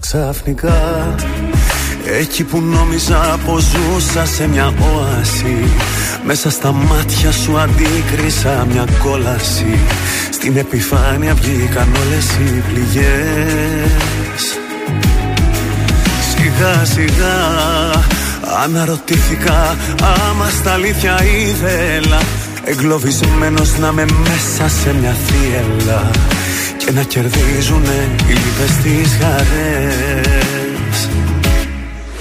ξαφνικά. Εκεί που νόμιζα πως ζούσα σε μια όαση Μέσα στα μάτια σου αντίκρισα μια κόλαση. Στην επιφάνεια βγήκαν όλες οι πληγές. Σιγά σιγά αναρωτήθηκα άμα στα αλήθεια ήθελα. Εγκλωβισμένος να με μέσα σε μια θύελα Και να κερδίζουνε οι λύπες τις χαρές.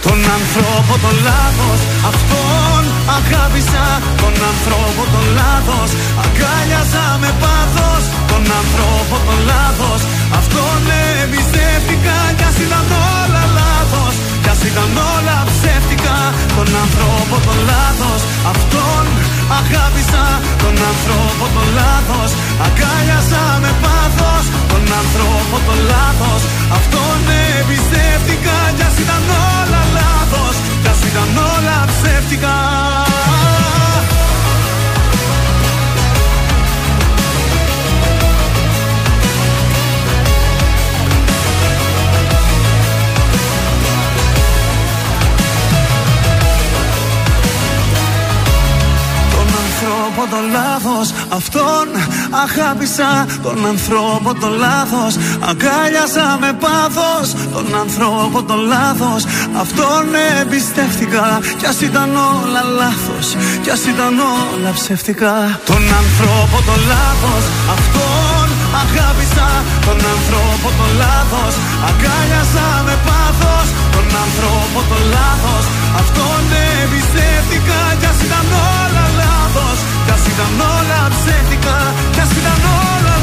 Τον άνθρωπο τον λάθος αυτόν αγάπησα. Τον άνθρωπο τον λάθος αγκάλιαζα με πάθος. Τον άνθρωπο τον λάθος αυτόν εμπιστεύτηκα Κι ας ήταν όλα λάθος Κι ας ήταν όλα ψεύτικα. Τον άνθρωπο τον λάθος αυτόν αγάπησα. Τον άνθρωπο τον λάθος αγκάλιαζα με πάθος. Τον άνθρωπο τον λάθος αγάπησα Τον ανθρώπο τον λάθος Αγκάλιασα με πάθος Τον ανθρώπο τον λάθος. Αυτόν εμπιστεύτηκα Κι ας ήταν όλα λάθος Κι ας ήταν όλα ψεύτικα. Τον ανθρώπο τον λάθος Αυτόν αγάπησα. Τον ανθρώπο τον λάθος Αγκάλιασα με πάθος Τον ανθρώπο τον λάθος. Αυτόν εμπιστεύτηκα Κι ας ήταν όλα λάθος. Κι ας ήταν όλα ψεύτικα Κι ας ήταν όλα λάθος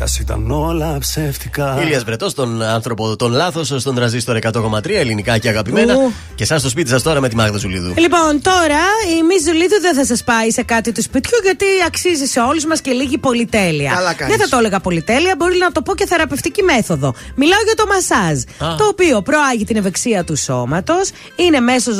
Κι ας ήταν όλα ψεύτικα Ήλια Βρετός, τον άνθρωπο, τον λάθος, στον τραζίστορ 100,3 ελληνικά και αγαπημένα. Ου. Και εσά στο σπίτι σας τώρα με τη Μάγδα Ζουλίδου. Λοιπόν, τώρα η Μη Ζουλίδου δεν θα σας πάει σε κάτι του σπιτιού γιατί αξίζει σε όλους μας και λίγη πολυτέλεια. Καλά κάνεις. δεν θα το έλεγα πολυτέλεια, μπορεί να το πω και θεραπευτική μέθοδο. Μιλάω για το μασάζ. Α. Το οποίο προάγει την ευεξία του σώματος, είναι μέσος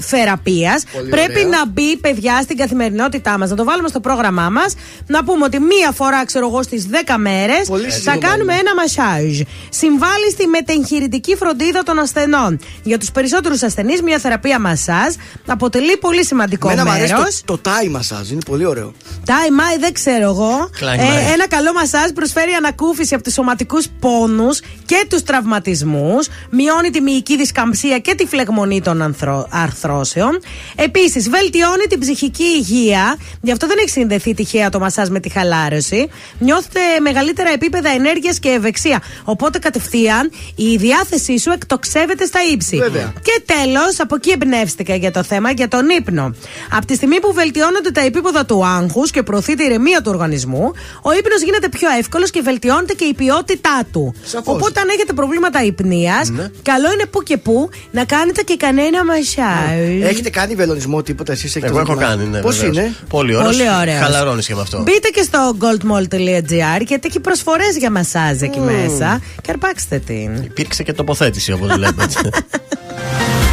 θεραπείας. Πολύ Πρέπει ωραία. να μπει, παιδιά, στην καθημερινότητά μας, να το βάλουμε στο πρόγραμμά μας. Να πούμε ότι μία φορά, ξέρω εγώ, στις 10 μέρες θα σύντομα κάνουμε ένα μασάζ. Συμβάλλει στη μετεγχειρητική φροντίδα των ασθενών. Για τους περισσότερους ασθενείς, μια θεραπεία μασάζ αποτελεί πολύ σημαντικό Εμένα μου αρέσει μέρος. το, το Thai massage, είναι πολύ ωραίο. Τάι Μάι, δεν ξέρω εγώ. Klein Ε, Mai. ένα καλό μασάζ προσφέρει ανακούφιση από τους σωματικούς πόνους και τους τραυματισμούς. Μειώνει τη μυϊκή δισκαμψία και τη φλεγμονή των ανθρό- αρθρώσεων. Επίσης, βελτιώνει την ψυχική υγεία. Γι' αυτό δεν έχει συνδεθεί τυχαία το μασάζ με τη χαλάρωση. Νιώθετε μεγαλύτερα επίπεδα ενέργειας και ευεξία. Οπότε κατευθείαν η διάθεσή σου εκτοξεύεται στα ύψη. Βέβαια. Και τέλος, από εκεί εμπνεύστηκα για το θέμα, για τον ύπνο. Από τη στιγμή που βελτιώνονται τα επίπεδα του άγχους και προωθείται η ηρεμία του οργανισμού, ο ύπνος γίνεται πιο εύκολος και βελτιώνεται και η ποιότητά του. Σαφώς. Οπότε, αν έχετε προβλήματα υπνία, Ναι. καλό είναι που και που να κάνετε και κανένα μασάζ. Έχετε κάνει βελονισμό τίποτα εσείς έχετε Εγώ έχω δοκιμάσει; κάνει, ναι. Πώς βεβαίως. είναι; Πολύ ωραίος. Πολύ ωραίος. Χαλαρώνεις και με αυτό. Μπείτε και στο goldmall.gr γιατί έχει προσφορές για μασάζ εκεί μέσα και αρπάξτε την. Υπήρξε και τοποθέτηση όπως βλέπετε.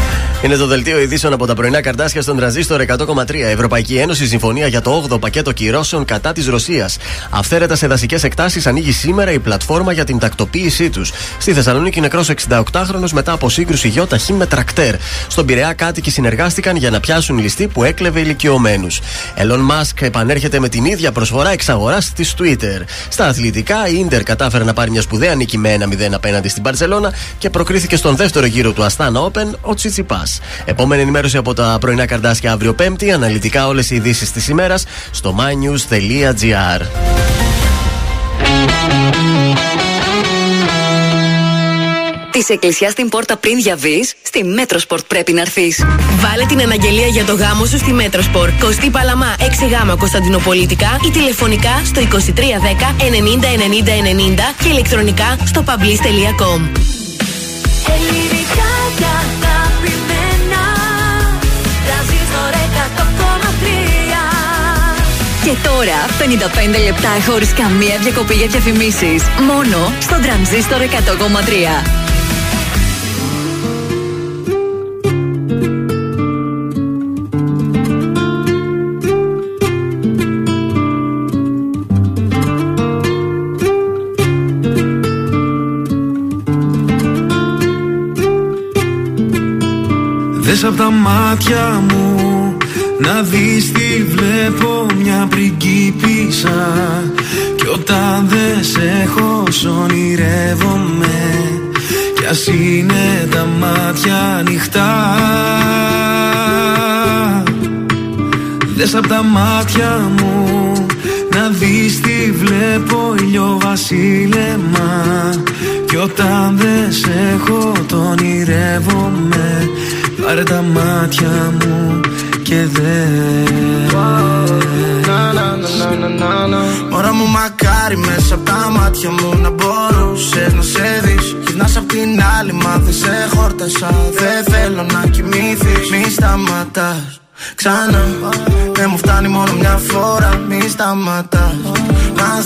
Είναι το δελτίο ειδήσεων από τα πρωινά καρτάσια στον τραζίστορ 100,3. Ευρωπαϊκή Ένωση συμφωνία για το 8ο πακέτο κυρώσεων κατά της Ρωσίας. Αυθαίρετα σε δασικές εκτάσεις ανοίγει σήμερα η πλατφόρμα για την τακτοποίησή τους. Στη Θεσσαλονίκη νεκρός 68χρονο μετά από σύγκρουση γιοταχή με τρακτέρ. Στον Πειραιά κάτοικοι συνεργάστηκαν για να πιάσουν ληστή που έκλεβε ηλικιωμένους. Elon Musk επανέρχεται με την ίδια προσφορά εξαγοράς της Twitter. Στα αθλητικά, η Ιντερ κατάφερε να πάρει μια σπουδαία νίκη με 1-0 απέναντι στην Παρσελώνα και προκρίθηκε στον δεύτερο γύρο του Astana Open ο Τσιτσιπά. Επόμενη ενημέρωση από τα πρωινά καρδάσια αύριο Πέμπτη. Αναλυτικά όλες οι ειδήσεις της ημέρας στο mynews.gr. Της εκκλησιάς την πόρτα πριν διαβεί, στη Μετροσπόρ πρέπει να έρθεις. Βάλε την αναγγελία για το γάμο σου στη Μετροσπόρ. Κωστή Παλαμά 6 γάμα Κωνσταντινουπολίτικα ή τηλεφωνικά στο 2310 90 90 90 και ηλεκτρονικά στο pablis.com. Ελληνικά Και τώρα 55 λεπτά χωρίς καμία διακοπή για διαφημίσεις. Μόνο στον τρανζίστορ 100,3. Δες από τα μάτια μου να δεις τι βλέπω μια πριγκίπισσα. Κι όταν δεν σε έχω ονειρεύομαι. Κι ας είναι τα μάτια ανοιχτά. Δες απ' τα μάτια μου να δεις τι βλέπω βασίλεμα. Κι όταν δεν σε έχω τον ονειρεύομαι. Πάρε τα μάτια μου και δες. Μωρά μου μακάρι μέσα από τα μάτια μου να μπορούσες να σε δεις. Γυρνάς απ' την άλλη μα δεν σε χόρτασα. Δεν θέλω να κοιμήθεις Μη σταματάς. Ξανά. Δεν μου φτάνει μόνο μια φορά. Μη σταματάς. Να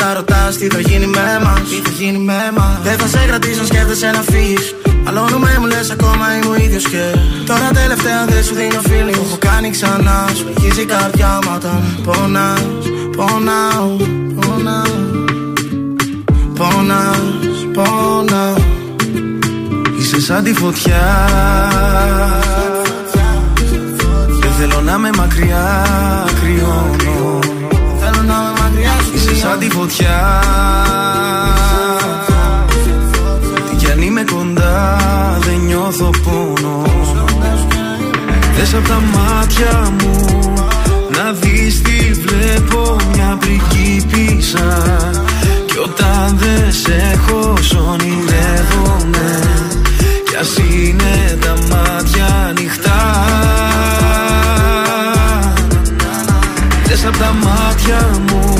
στα Μετά ρωτάς τι θα γίνει με μας. Τι θα γίνει με μας. Δεν θα σε κρατήσω σκέφτεσαι να φύγεις. Αλώνουμε μου λες ακόμα είμαι ο ίδιος και Τώρα τελευταία δεν σου δίνω φίλη Έχω κάνει ξανά Σου η καρδιά μου όταν πονάς. Πονάω, πονάω. Πονάς, πονάω. Είσαι σαν τη φωτιά. Δεν θέλω να με μακριά Κρυώνω σαν τη φωτιά. Αν είμαι κοντά δεν νιώθω πόνο. Δες απ' τα μάτια μου να δεις τι βλέπω μια πριγκίπισσα Κι όταν δεν σε έχω ονειρεύομαι Κι ας είναι τα μάτια ανοιχτά. Δες απ' τα μάτια μου να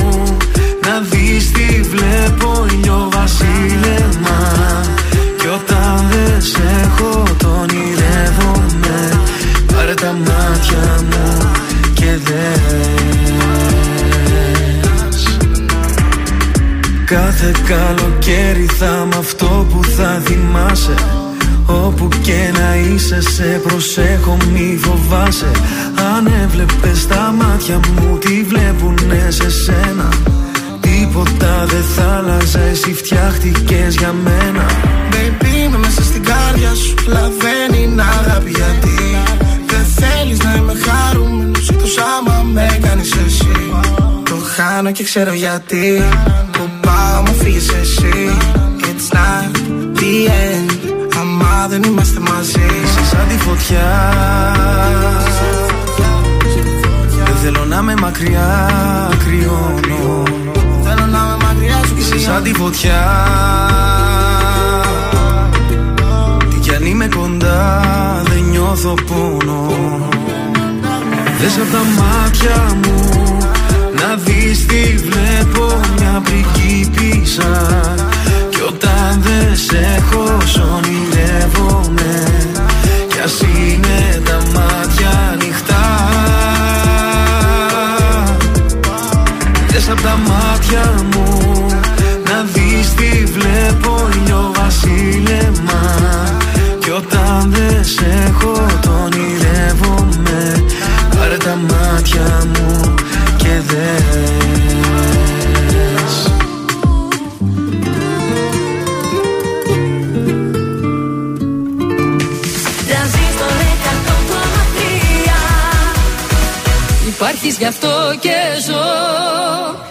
δεις τι βλέπω βασίλεμα. Όταν δεν σε έχω τον ονειρεύομαι Πάρε τα μάτια μου και δες. Κάθε καλοκαίρι θα είμαι αυτό που θα θυμάσαι. Όπου και να είσαι σε προσέχω μη φοβάσαι. Αν έβλεπες τα μάτια μου τι βλέπουνε σε σένα; Τίποτα δεν θα άλλαζε εσύ φτιάχτηκες για μένα. Baby είμαι μέσα στην κάρδια σου Λαβαίνει είναι αγάπη γιατί. Δεν θέλεις να είμαι χαρούμενος Εκτός άμα με κάνεις εσύ. Το χάνω και ξέρω γιατί. Που πάω μου φύγεις εσύ. It's not the end. Άμα δεν είμαστε μαζί. Είσαι σαν τη φωτιά. Δεν θέλω να είμαι μακριά Κρυώνω σαν τη φωτιά. Τι κι αν είμαι κοντά δεν νιώθω πόνο. Δες απ' τα μάτια μου να δεις τι βλέπω μια πριγκίπισσα Κι όταν δεν σε έχω ονειρεύομαι Κι ας είναι τα μάτια ανοιχτά. Δες απ' τα μάτια μου να δεις τι βλέπω βασίλεμα. Κι όταν δεν σε έχω τον ονειρεύομαι. Πάρε τα μάτια μου και δες. Υπάρχεις γι' αυτό και ζω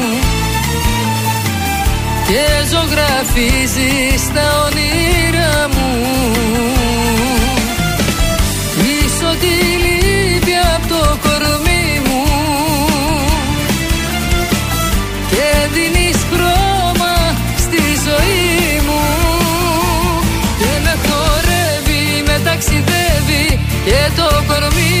και ζωγραφίζεις τα όνειρά μου. Είσαι ό,τι λείπει απ' το κορμί μου. Και δίνεις χρώμα στη ζωή μου. Και με χορεύει, με ταξιδεύει και το κορμί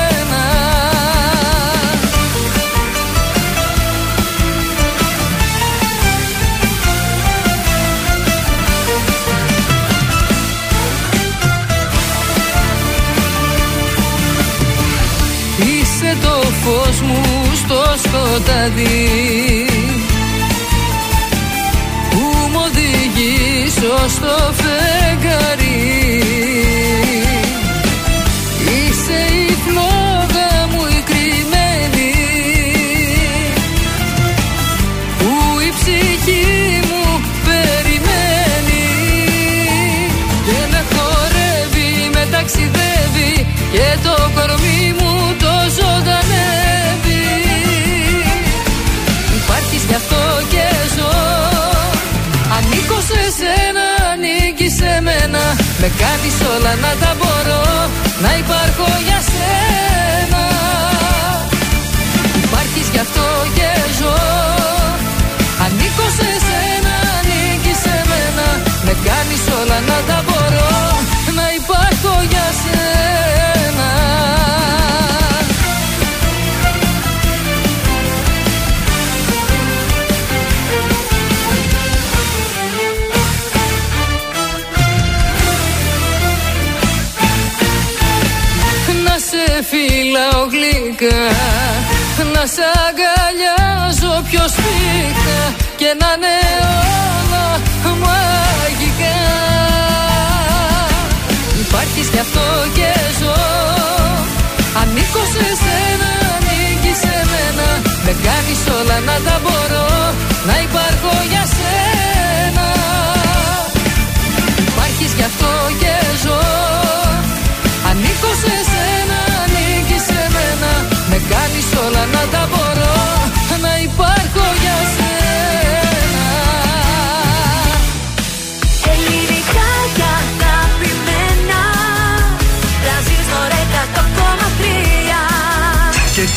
Σκοτάδι. Που μου οδηγείς ως το Με κάνεις όλα να τα μπορώ Και να είναι όλα μαγικά. Υπάρχεις κι αυτό και ζω. Ανήκω σε σένα, ανήκεις σε μένα. Με κάνεις όλα να τα μπορώ Να υπάρχω για σένα. Υπάρχεις γι' αυτό και ζω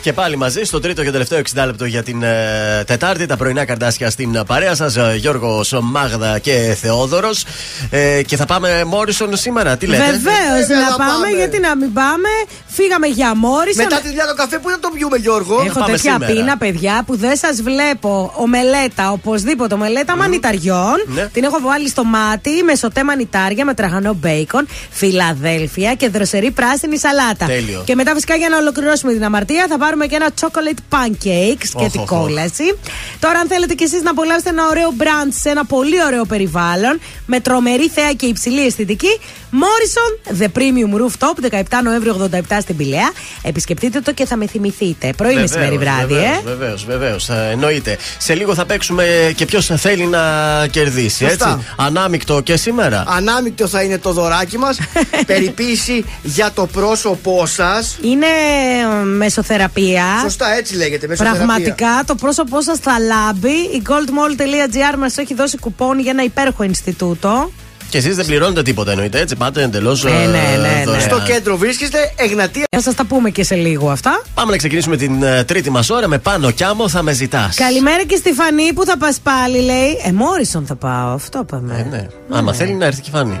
Και πάλι μαζί στο τρίτο και τελευταίο 60 λεπτό για την ε, Τετάρτη. Τα πρωινά καρδάσια στην ε, παρέα σας. Γιώργος, Μάγδα και Θεόδωρος. Ε, και θα πάμε Μόρισον σήμερα. Τι λέτε; Βεβαίως Βέβαια, να να πάμε, πάμε. γιατί να μην πάμε. Φύγαμε για Μόρισον. Μετά τη δουλειά το καφέ που θα το πιούμε, Γιώργο; Έχω πάμε τέτοια σήμερα. πείνα, παιδιά, που δεν σας βλέπω. Ομελέτα, οπωσδήποτε ομελέτα μανιταριών. Ναι. Την έχω βάλει στο μάτι με σωτέ μανιτάρια, με τραγανό μπέικον, Φιλαδέλφια και δροσερή πράσινη σαλάτα. Τέλειο. Και μετά, φυσικά, για να ολοκληρώσουμε την αμαρτία, θα πάρουμε και ένα chocolate pancakes και Οχ, την οχ, οχ. κόλαση. Τώρα, αν θέλετε κι εσείς να απολαύσετε ένα ωραίο brunch σε ένα πολύ ωραίο περιβάλλον, με τρομερή θέα και υψηλή αισθητική, Morrison The Premium Rooftop, 17 Νοέμβρη 87 στην Πηλαία. Επισκεφτείτε το και θα με θυμηθείτε. Πρωί, μεσημέρι, βράδυ, ε. Βεβαίως, βεβαίως. Εννοείται. Σε λίγο θα παίξουμε και ποιος θέλει να κερδίσει. Σωστά. Έτσι. Ανάμεικτο και σήμερα. Ανάμεικτο θα είναι το δωράκι μας. Περιποίηση για το πρόσωπό σας. Είναι ε, μεσοθεραπεία. Σωστά, έτσι λέγεται. μεσοθεραπεία. Πραγματικά το πρόσωπό σας θα λάμπει. Η goldmall.gr μας έχει δώσει κουπόνι για ένα υπέροχο Ινστιτούτο. Και εσείς δεν πληρώνετε τίποτα εννοείται. Έτσι πάτε εντελώς. Ναι, ναι, ναι, ναι. Στο κέντρο βρίσκεστε, Εγνατία. Θα σας τα πούμε και σε λίγο αυτά. Πάμε να ξεκινήσουμε την ε, τρίτη μας ώρα με πάνω κι άμμο θα με ζητάς. Καλημέρα και στη Φανή που θα πας πάλι, λέει. Ε, Μόρισον θα πάω, αυτό είπαμε. Ε, ναι. Άμα θέλει να έρθει και φανεί.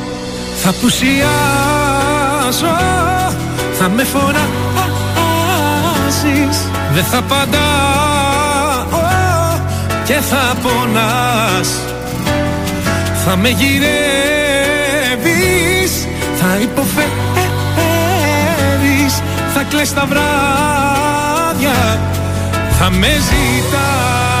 θα πουσιάσω Θα με φοράσεις Δεν θα απαντάω Και θα πονάς. Θα με γυρεύεις Θα υποφέρεις. Θα κλαις τα βράδια Θα με ζητάς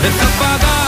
φωνάζεις Δεν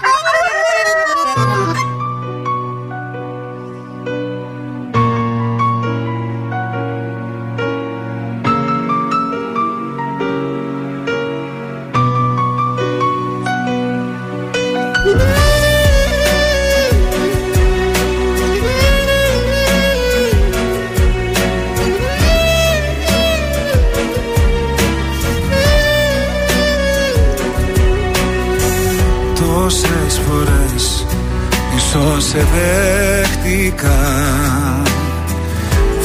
Δέχτηκα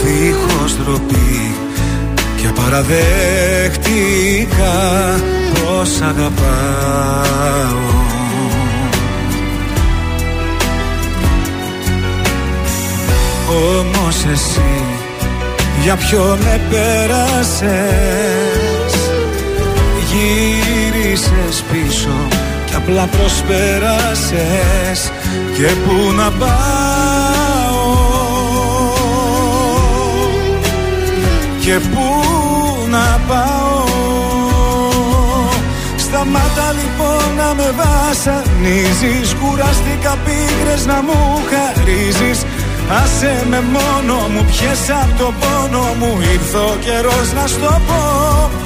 Δίχως ντροπή και παραδέχτηκα Πως αγαπάω. Όμως εσύ για ποιον με πέρασες; Γύρισες πίσω και απλά προσπέρασες Και πού να πάω. Και πού να πάω. Σταμάτα λοιπόν να με βασανίζεις. Κουράστηκα πίκρες να μου χαρίζεις. Άσε με μόνο μου, πιες απ' το πόνο μου. Ήρθε ο καιρός να στο πω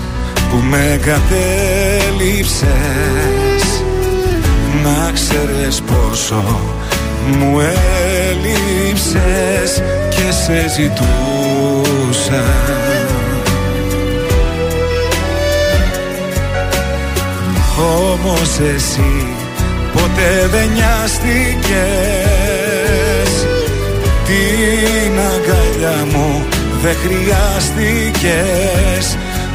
που με κατέληψες Να ξέρεις πόσο μου έλειψες και σε ζητούσα. Όμως εσύ ποτέ δεν νοιάστηκες. Την αγκαλιά μου δεν χρειάστηκες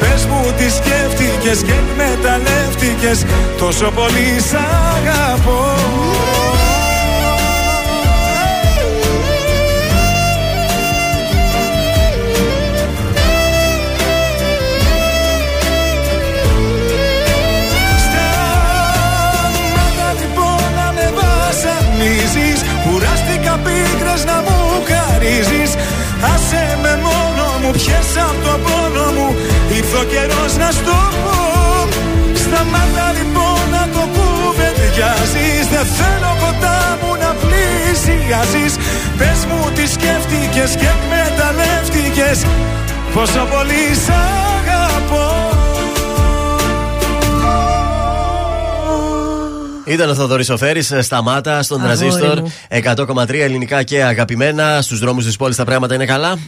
Πες μου τι σκέφτηκες και εκμεταλλεύτηκες. Τόσο πολύ σ' αγαπώ. Σταμάτα λοιπόν να με βασανίζεις. Κουράστηκα πίκρες να μου χαρίζεις. Άσε με μόνο μου, πιες απ' το πόνο μου. Ήρθε ο καιρός να στο πω Σταμάτα λοιπόν να το κουβεντιάζεις Δεν θέλω κοντά μου να πλήσεις πλησίαζεις Πες μου τι σκέφτηκες και εκμεταλλεύτηκες Πόσο πολύ σ' αγαπώ Ήταν ο Θοδωρής Οφέρη, σταμάτα στον Αγόρι τραζίστορ μου. 100,3 ελληνικά και αγαπημένα. Στους δρόμους της πόλης τα πράγματα είναι καλά.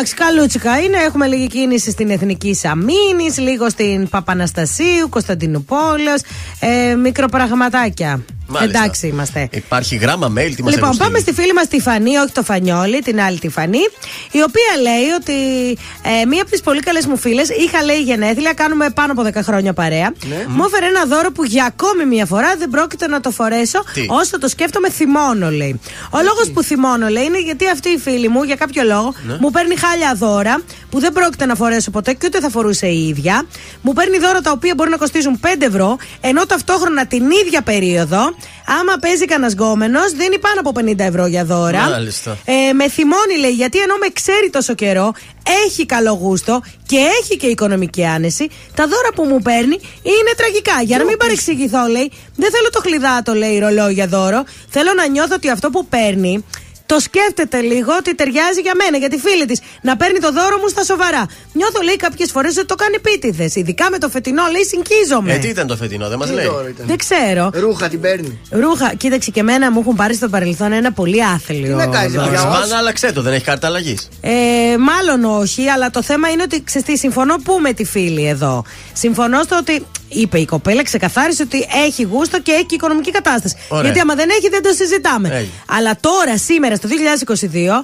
Εντάξει, καλούτσικα είναι. Έχουμε λίγη κίνηση στην Εθνική Σαμίνη, λίγο στην Παπαναστασίου, Κωνσταντινούπολεω. Ε, μικροπραγματάκια. Μάλιστα. Εντάξει είμαστε. Υπάρχει γράμμα mail, τι μας Λοιπόν, πάμε στη φίλη μας τη Φανή, όχι το Φανιόλι, την άλλη τη Φανή, η οποία λέει ότι ε, μία από τις πολύ καλές μου φίλες είχα λέει γενέθλια, κάνουμε πάνω από 10 χρόνια παρέα. Ναι. Μου έφερε ένα δώρο που για ακόμη μία φορά δεν πρόκειται να το φορέσω. Τι; Όσο το σκέφτομαι, θυμώνω, λέει. Ο λόγος που θυμώνω, λέει, είναι γιατί αυτή η φίλη μου, για κάποιο λόγο, Ναι. μου παίρνει χάλια δώρα που δεν πρόκειται να φορέσω ποτέ και ούτε θα φορούσε η ίδια. Μου παίρνει δώρα τα οποία μπορεί να κοστίζουν 5 ευρώ, ενώ ταυτόχρονα την ίδια περίοδο, άμα παίζει κανένας γκόμενος, δίνει πάνω από 50 ευρώ για δώρα. Μάλιστα. Ε, με θυμώνει, λέει, γιατί ενώ με ξέρει τόσο καιρό, έχει καλό γούστο και έχει και οικονομική άνεση, τα δώρα που μου παίρνει είναι τραγικά. Για να μην παρεξηγηθώ, λέει, δεν θέλω το χλιδάτο, λέει, ρολόγια δώρο. Θέλω να νιώθω ότι αυτό που παίρνει το σκέφτεται λίγο ότι ταιριάζει για μένα, για τη φίλη της. Να παίρνει το δώρο μου στα σοβαρά. Νιώθω, λέει, κάποιες φορές ότι το κάνει επίτηδες. Ειδικά με το φετινό, λέει, συγχύζομαι. Ε, τι ήταν το φετινό, δεν μας Τι λέει; δώρο ήταν; Δεν ξέρω. Ρούχα την παίρνει. Ρούχα, κοίταξε και εμένα μου έχουν πάρει στο παρελθόν ένα πολύ άθλιο. Τι να κάνεις, δώρο. παιδιά, Σπάνα, άλλαξε το, δεν έχει κάρτα αλλαγής. Ε, μάλλον όχι, αλλά το θέμα είναι ότι ξέρεις τι, συμφωνώ που με τη φίλη εδώ. Συμφωνώ στο ότι είπε η κοπέλα, ξεκαθάρισε ότι έχει γούστο και έχει και οικονομική κατάσταση. Ωραία. Γιατί άμα δεν έχει, δεν το συζητάμε. Έγινε. Αλλά τώρα, σήμερα, στο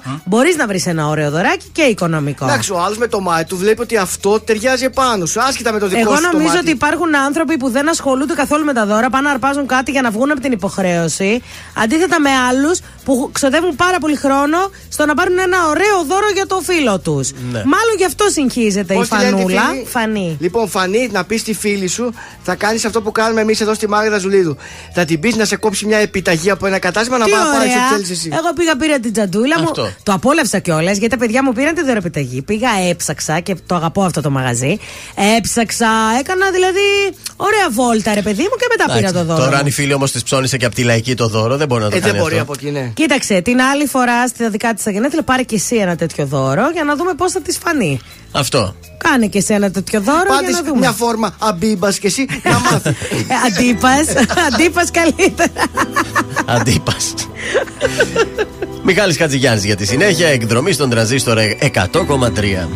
2022, μπορείς να βρεις ένα ωραίο δωράκι και οικονομικό. Εντάξει, ο άλλος με το μάτι του βλέπει ότι αυτό ταιριάζει επάνω σου. Άσχετα με το δικό Εγώ σου το νομίζω μάτι. ότι υπάρχουν άνθρωποι που δεν ασχολούνται καθόλου με τα δώρα, πάνε να αρπάζουν κάτι για να βγουν από την υποχρέωση. Αντίθετα με άλλους που ξοδεύουν πάρα πολύ χρόνο στο να πάρουν ένα ωραίο δώρο για το φίλο τους. Ναι. Μάλλον γι' αυτό συγχύζεται η Πώς τη λένε τη φανούλα. φίλη; Φανή. Λοιπόν, Φανή, να πεις στη φίλη σου, θα κάνεις αυτό που κάνουμε εμείς εδώ στη Μάγδα Ζουλίδου. Θα την πεις να σε κόψει μια επιταγή από ένα κατάστημα να Τι πάει να πάρει ωραία. ό,τι θέλεις εσύ. Εγώ πήγα, πήρα την τζαντούλα μου. Αυτό. Το απόλαυσα κιόλας γιατί τα παιδιά μου πήραν τη δωρεπιταγή. Πήγα, έψαξα και το αγαπώ αυτό το μαγαζί. Έψαξα, έκανα δηλαδή ωραία βόλτα, ρε παιδί μου, και μετά πήρα το δώρο. Τώρα, αν η φίλη όμως της ψώνισε και από τη λαϊκή το δώρο, δεν μπορεί να το Ε, κάνει. δεν μπορεί αυτό. από εκεί, ναι. Κοίταξε, την άλλη φορά στη δικά της τα γενέθλια πάρε και εσύ ένα τέτοιο δώρο για να δούμε πώς θα της φανεί. Αυτό. Κάνε και εσύ ένα τέτοιο δώρο για Πάντως να δούμε. μια φόρμα αμπίμπας και εσύ να μάθεις. Ε, Αντίπας, αντίπας καλύτερα. Αντίπας. Μιχάλης Χατζηγιάννης για τη συνέχεια εκδρομή στον τραζίστορ 100,3.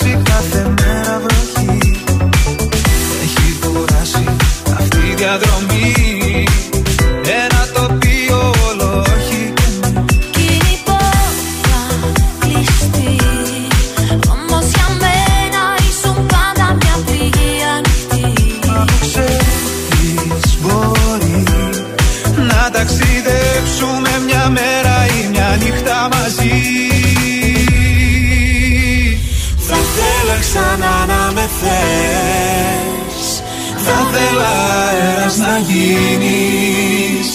Είναι για μας Θα θέλα αέρας να γίνεις.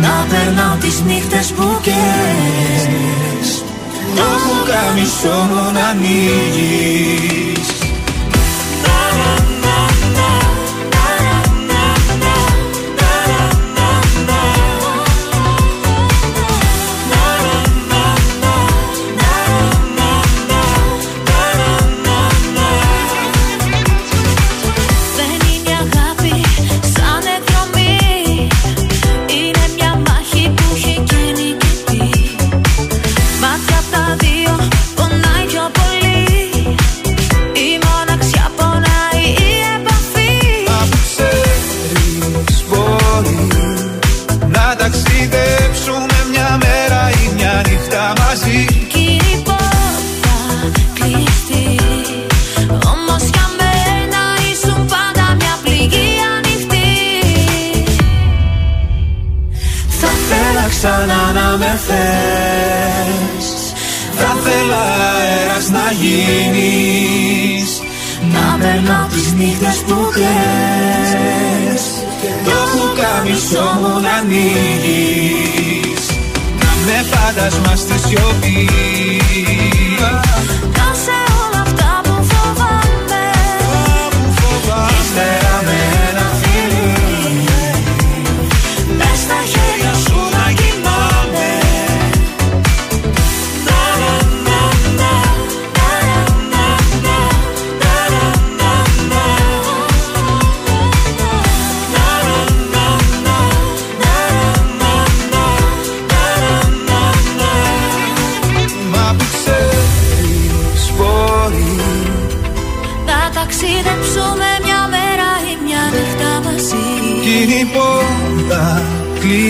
Να περνάω τις νύχτες που καίς. Το πουκάμισό μου να ανοίγεις με θες. Θα θέλα αέρας να γίνεις. Να περνάω τις νύχτες που κλαις. Το πουκάμισό μου να ανοίγεις. Να με φάντασμα στη σιωπή. Κάσε όλα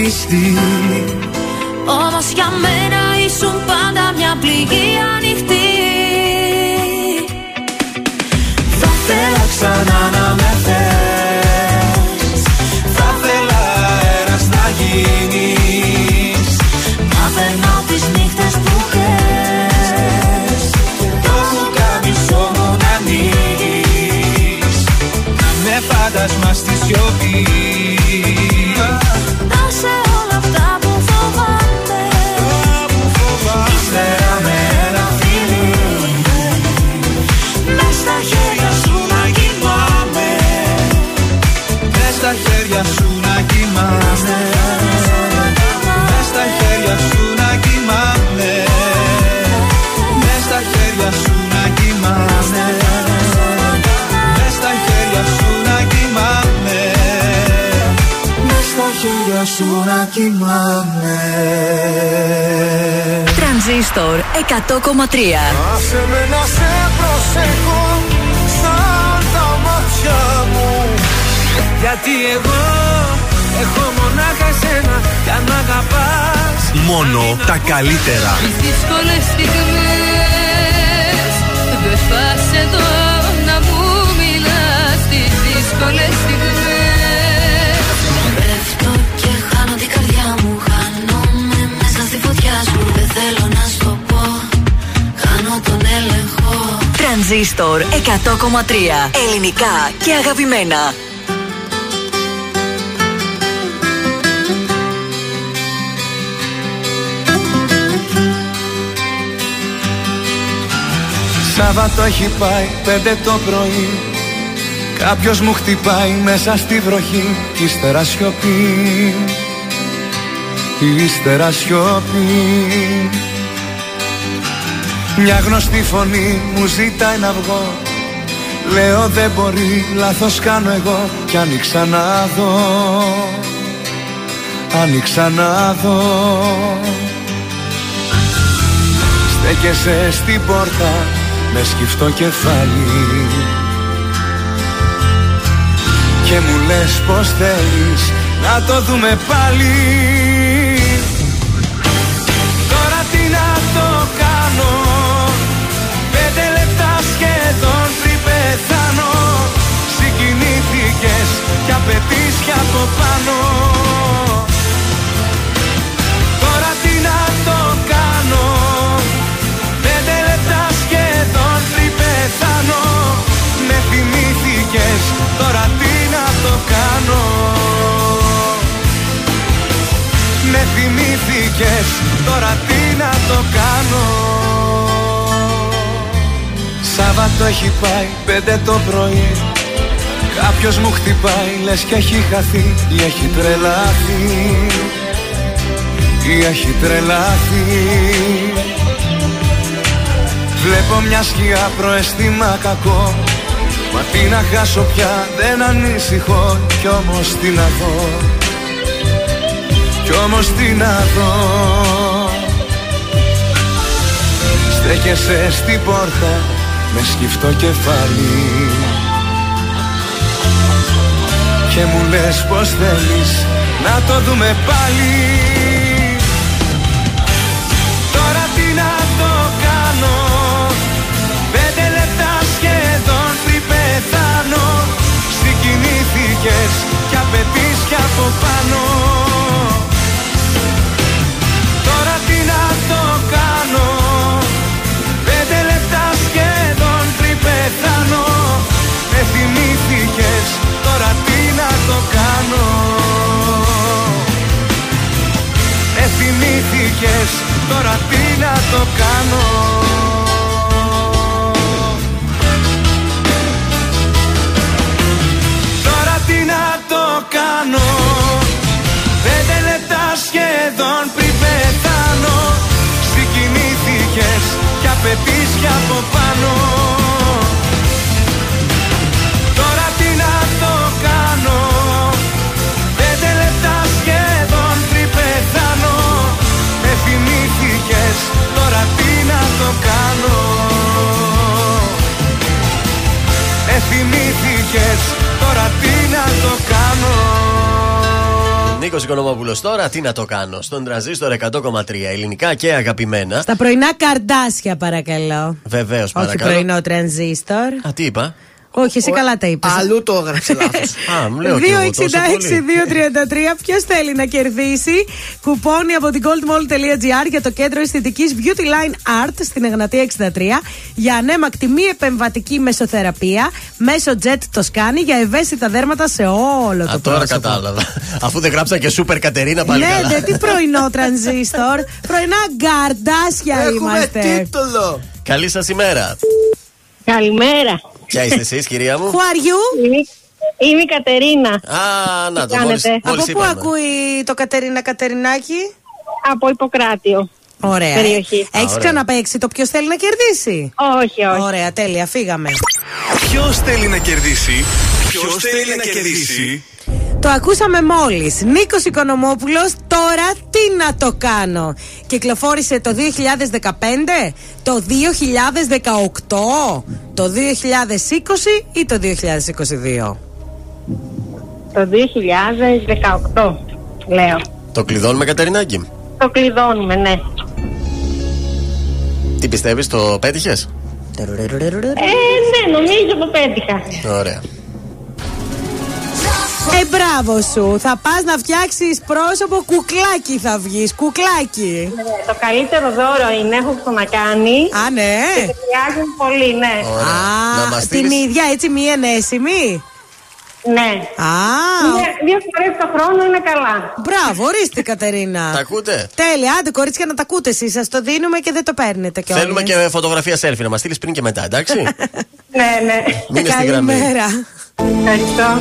κλειστή Όμως για μένα ήσουν πάντα μια πληγή ανοιχτή. Θα θέλω Ξανά να με θες. Θα θέλα αέρας να γίνεις. Να περνάω τις νύχτες που χες. Το πουκάμισο μου να ανοίγεις Με φάντασμα στη σιωπή Τρανζίστορ 100,3 Άσε με να σε προσέχω σαν τα μάτια μου. Γιατί εγώ έχω μονάχα εσένα για να αγαπάς. Μόνο τα καλύτερα. Τις δύσκολες στιγμές Δεν φας εδώ να μου μιλάς. Τις δύσκολες στιγμές. Πέφτω και χάνω την καρδιά μου Χάνομαι μέσα στη φωτιά σου. Δεν θέλω να σου Τρανζίστορ 100,3 Ελληνικά και αγαπημένα. Σάββατο έχει πάει πέντε το πρωί. Κάποιος μου χτυπάει μέσα στη βροχή. Κι ύστερα σιωπή. Ύστερα σιωπή Μια γνωστή φωνή μου ζητάει να βγω Λέω δεν μπορεί, λάθος κάνω εγώ Κι άνοιξα να δω Άνοιξα να δω. Στέκεσαι στην πόρτα με σκυφτό κεφάλι. Και μου λες πως θέλεις να το δούμε πάλι κι απαιτείς κι από πάνω. Τώρα τι να το κάνω. Πέντε λεπτά σχεδόν πριν πεθάνω. Με θυμήθηκες τώρα τι να το κάνω. Με θυμήθηκες τώρα τι να το κάνω. Σάββατο έχει πάει πέντε το πρωί Κάποιος μου χτυπάει λες και έχει χαθεί ή έχει τρελαθεί. Ή έχει τρελαθεί. Βλέπω μια σκιά προαισθήμα κακό. Μα τι να χάσω πια δεν ανησυχώ Κι όμως τι να δω. Κι όμως τι να δω. Στέκεσαι στην πόρτα με σκυφτό κεφάλι Και μου λες πως θέλεις να το δούμε πάλι. Τώρα τι να το κάνω. Πέντε λεπτά σχεδόν πριν πεθάνω. Συγκινήθηκες κι απαιτείς κι από πάνω θυμήθηκες τώρα τι να το κάνω. Θυμήθηκες Τώρα τι να το κάνω. Τώρα τι να το κάνω. Πέντε λεπτά σχεδόν πριν πεθάνω. Συγκινήθηκες και απαιτείς κι από πάνω το κάνω Με θυμήθηκες Τώρα τι να το κάνω Νίκος Οικονομόπουλος τώρα, τι να το κάνω. Στον τραζίστορ 100,3 ελληνικά και αγαπημένα. Στα πρωινά καρδάσια, παρακαλώ. Βεβαίως, Όχι παρακαλώ. πρωινό τρανζίστορ. Α, τι είπα; Όχι, εσύ καλά τα είπες. Αλλού το έγραψε λάθος. Α, μου λέω κι εγώ τόσο πολύ. 266-233. Ποιος θέλει να κερδίσει κουπόνι από την goldmall.gr για το κέντρο αισθητικής Beauty Line Art στην Εγνατία 63 για ανέμακτη μη επεμβατική μεσοθεραπεία μέσω jet το σκάνι για ευαίσθητα δέρματα σε όλο το Α, τώρα πρόσωπο. κατάλαβα. Αφού δεν γράψα και σούπερ Κατερίνα πάλι Ναι, καλά. ναι, τι πρωινό τρανζίστορ. πρωινά γκαρντάσια Έχουμε είμαστε. τίτλο. Καλή σας ημέρα. Καλημέρα. Ποια είστε εσείς, κυρία μου; Who are you? Είμαι, είμαι η Κατερίνα. Α, να το Τι μόλις, κάνετε; μόλις Από πού είπαμε. ακούει το Κατερίνα Κατερινάκη; Από Ιπποκράτιο. Ωραία. Περιοχή. Έχεις ωραία. ξαναπέξει το ποιος θέλει να κερδίσει; Όχι, όχι. Ωραία, τέλεια, φύγαμε. Ποιος θέλει να κερδίσει, Ποιος θέλει να κερδίσει; Το ακούσαμε μόλις. Νίκος Οικονομόπουλος, τώρα τι να το κάνω. Κυκλοφόρησε το 2015, το 2018, το 2020 ή το 2022. Το 2018, λέω. Το κλειδώνουμε, Κατερινάκη; Το κλειδώνουμε, ναι. Τι πιστεύεις, το πέτυχες; Ε, ναι, νομίζω το πέτυχα. Ωραία. Ε, μπράβο σου. Θα πας να φτιάξεις πρόσωπο κουκλάκι θα βγεις. Κουκλάκι. Ναι, το καλύτερο δώρο είναι, έχω ξανακάνει. Α, ναι. Και ταιριάζουν πολύ, ναι. Ωραία. Να μας Α, την στείλεις- ίδια έτσι μη ενέσιμη. Ναι. Α, Μία- Δύο φορές το χρόνο είναι καλά. μπράβο, ορίστε Κατερίνα. Τα ακούτε; Τέλεια, άντε κορίτσια να τα ακούτε εσείς. Σας το δίνουμε και δεν το παίρνετε κιόλας. Θέλουμε και φωτογραφία selfie να μας στείλεις πριν και μετά, εντάξει; Ναι, ναι. Μείνε στη γραμμή. Καλημέρα. Ευχαριστώ.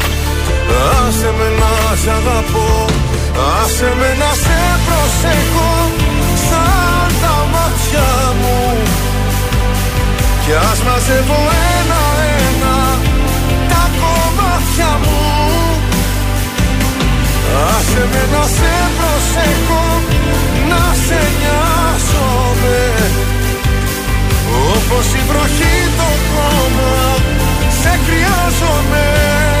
Άσε με να σ' αγαπώ Άσε με να σε προσέχω Σαν τα μάτια μου. Κι ας μαζεύω ένα-ένα Τα κομμάτια μου. Άσε με να σε προσέχω Να σε νοιάζομαι. Όπως η βροχή το χώμα Σε χρειάζομαι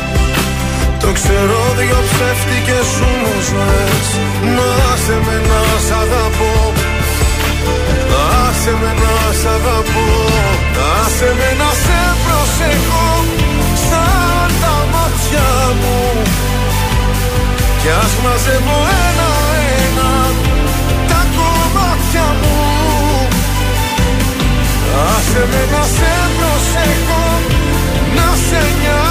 Το ξέρω δυο ψεύτικες σου μου ζωές Να σε με να σ' αγαπώ. Άσε με να σ' αγαπώ. Άσε με να σε προσεχώ Σαν τα μάτια μου. Κι ας μαζεύω ένα-ένα Τα κομμάτια μου. Άσε με να σε προσεχώ Να σε νοιάζομαι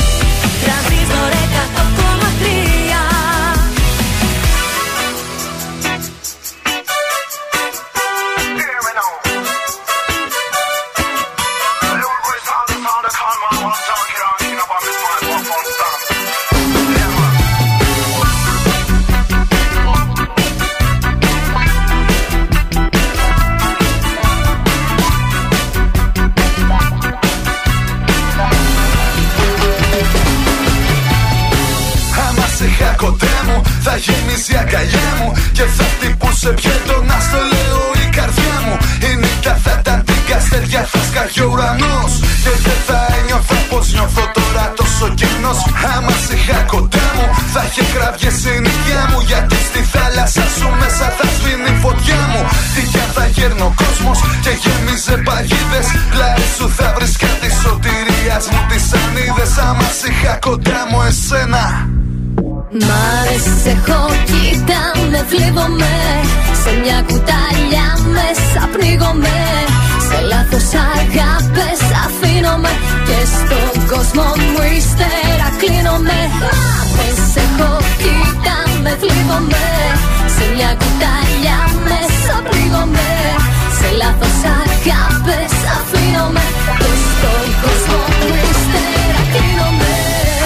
χτυπούσε πιο έντονα στο λέω η καρδιά μου Η νύχτα θα ήταν την καστέρια θα σκάγει ο ουρανός. Και δεν θα ένιωθα πως νιώθω τώρα τόσο κενός. Άμα σε είχα κοντά μου θα είχε κραυγές η νυχιά μου. Γιατί στη θάλασσα σου μέσα θα σβήνει η φωτιά μου. Τι κι αν θα γέρνει ο κόσμος και γέμιζε παγίδες. Πλάι σου θα βρεις κάτι σωτηρίας μου τις ανίδες. Άμα σε είχα κοντά μου εσένα Μ' άρεσες, έχω κοίτα, με θλίβομαι Σε μια κουταλιά μέσα πνίγομαι. Σε λάθος αγάπες αφήνομαι. Και στον κόσμο μου ύστερα κλείνομαι. Μ' έχω κοίτα, με θλίβομαι Σε μια κουταλιά μέσα πνίγομαι. Σε λάθος αγάπες αφήνομαι. Και στον κόσμο μου ύστερα κλείνομαι.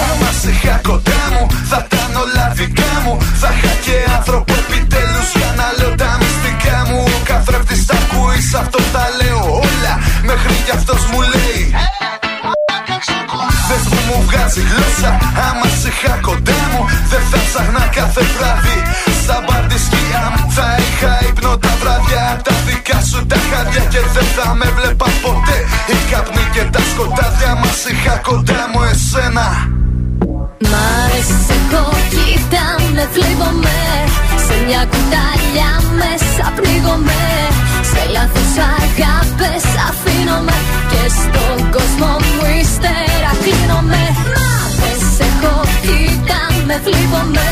Άμα σε είχα δικά μου. Θα είχα και άνθρωπο επιτέλους για να λέω τα μυστικά μου. Ο καθρέφτης τα ακούει σ' αυτό τα λέω όλα. Μέχρι κι αυτός μου λέει. Δες που μου βγάζει γλώσσα Άμα σε είχα κοντά μου Δεν θα ψάχνα κάθε βράδυ. Στα μπαρ της σκιά μου Θα είχα ύπνο τα βράδια. Τα δικά σου τα χάδια Και δεν θα με βλέπα ποτέ. Οι καπνοί και τα σκοτάδια Μας είχα κοντά μου εσένα Μ' άρεσε, έχω κοίτα, με θλίβομαι. Σε μια κουταλιά μέσα πνίγομαι. Σε λάθος αγάπες αφήνομαι. Και στον κόσμο μου ύστερα κλείνομαι. Μ' σε έχω κοίτα, με θλίβομαι.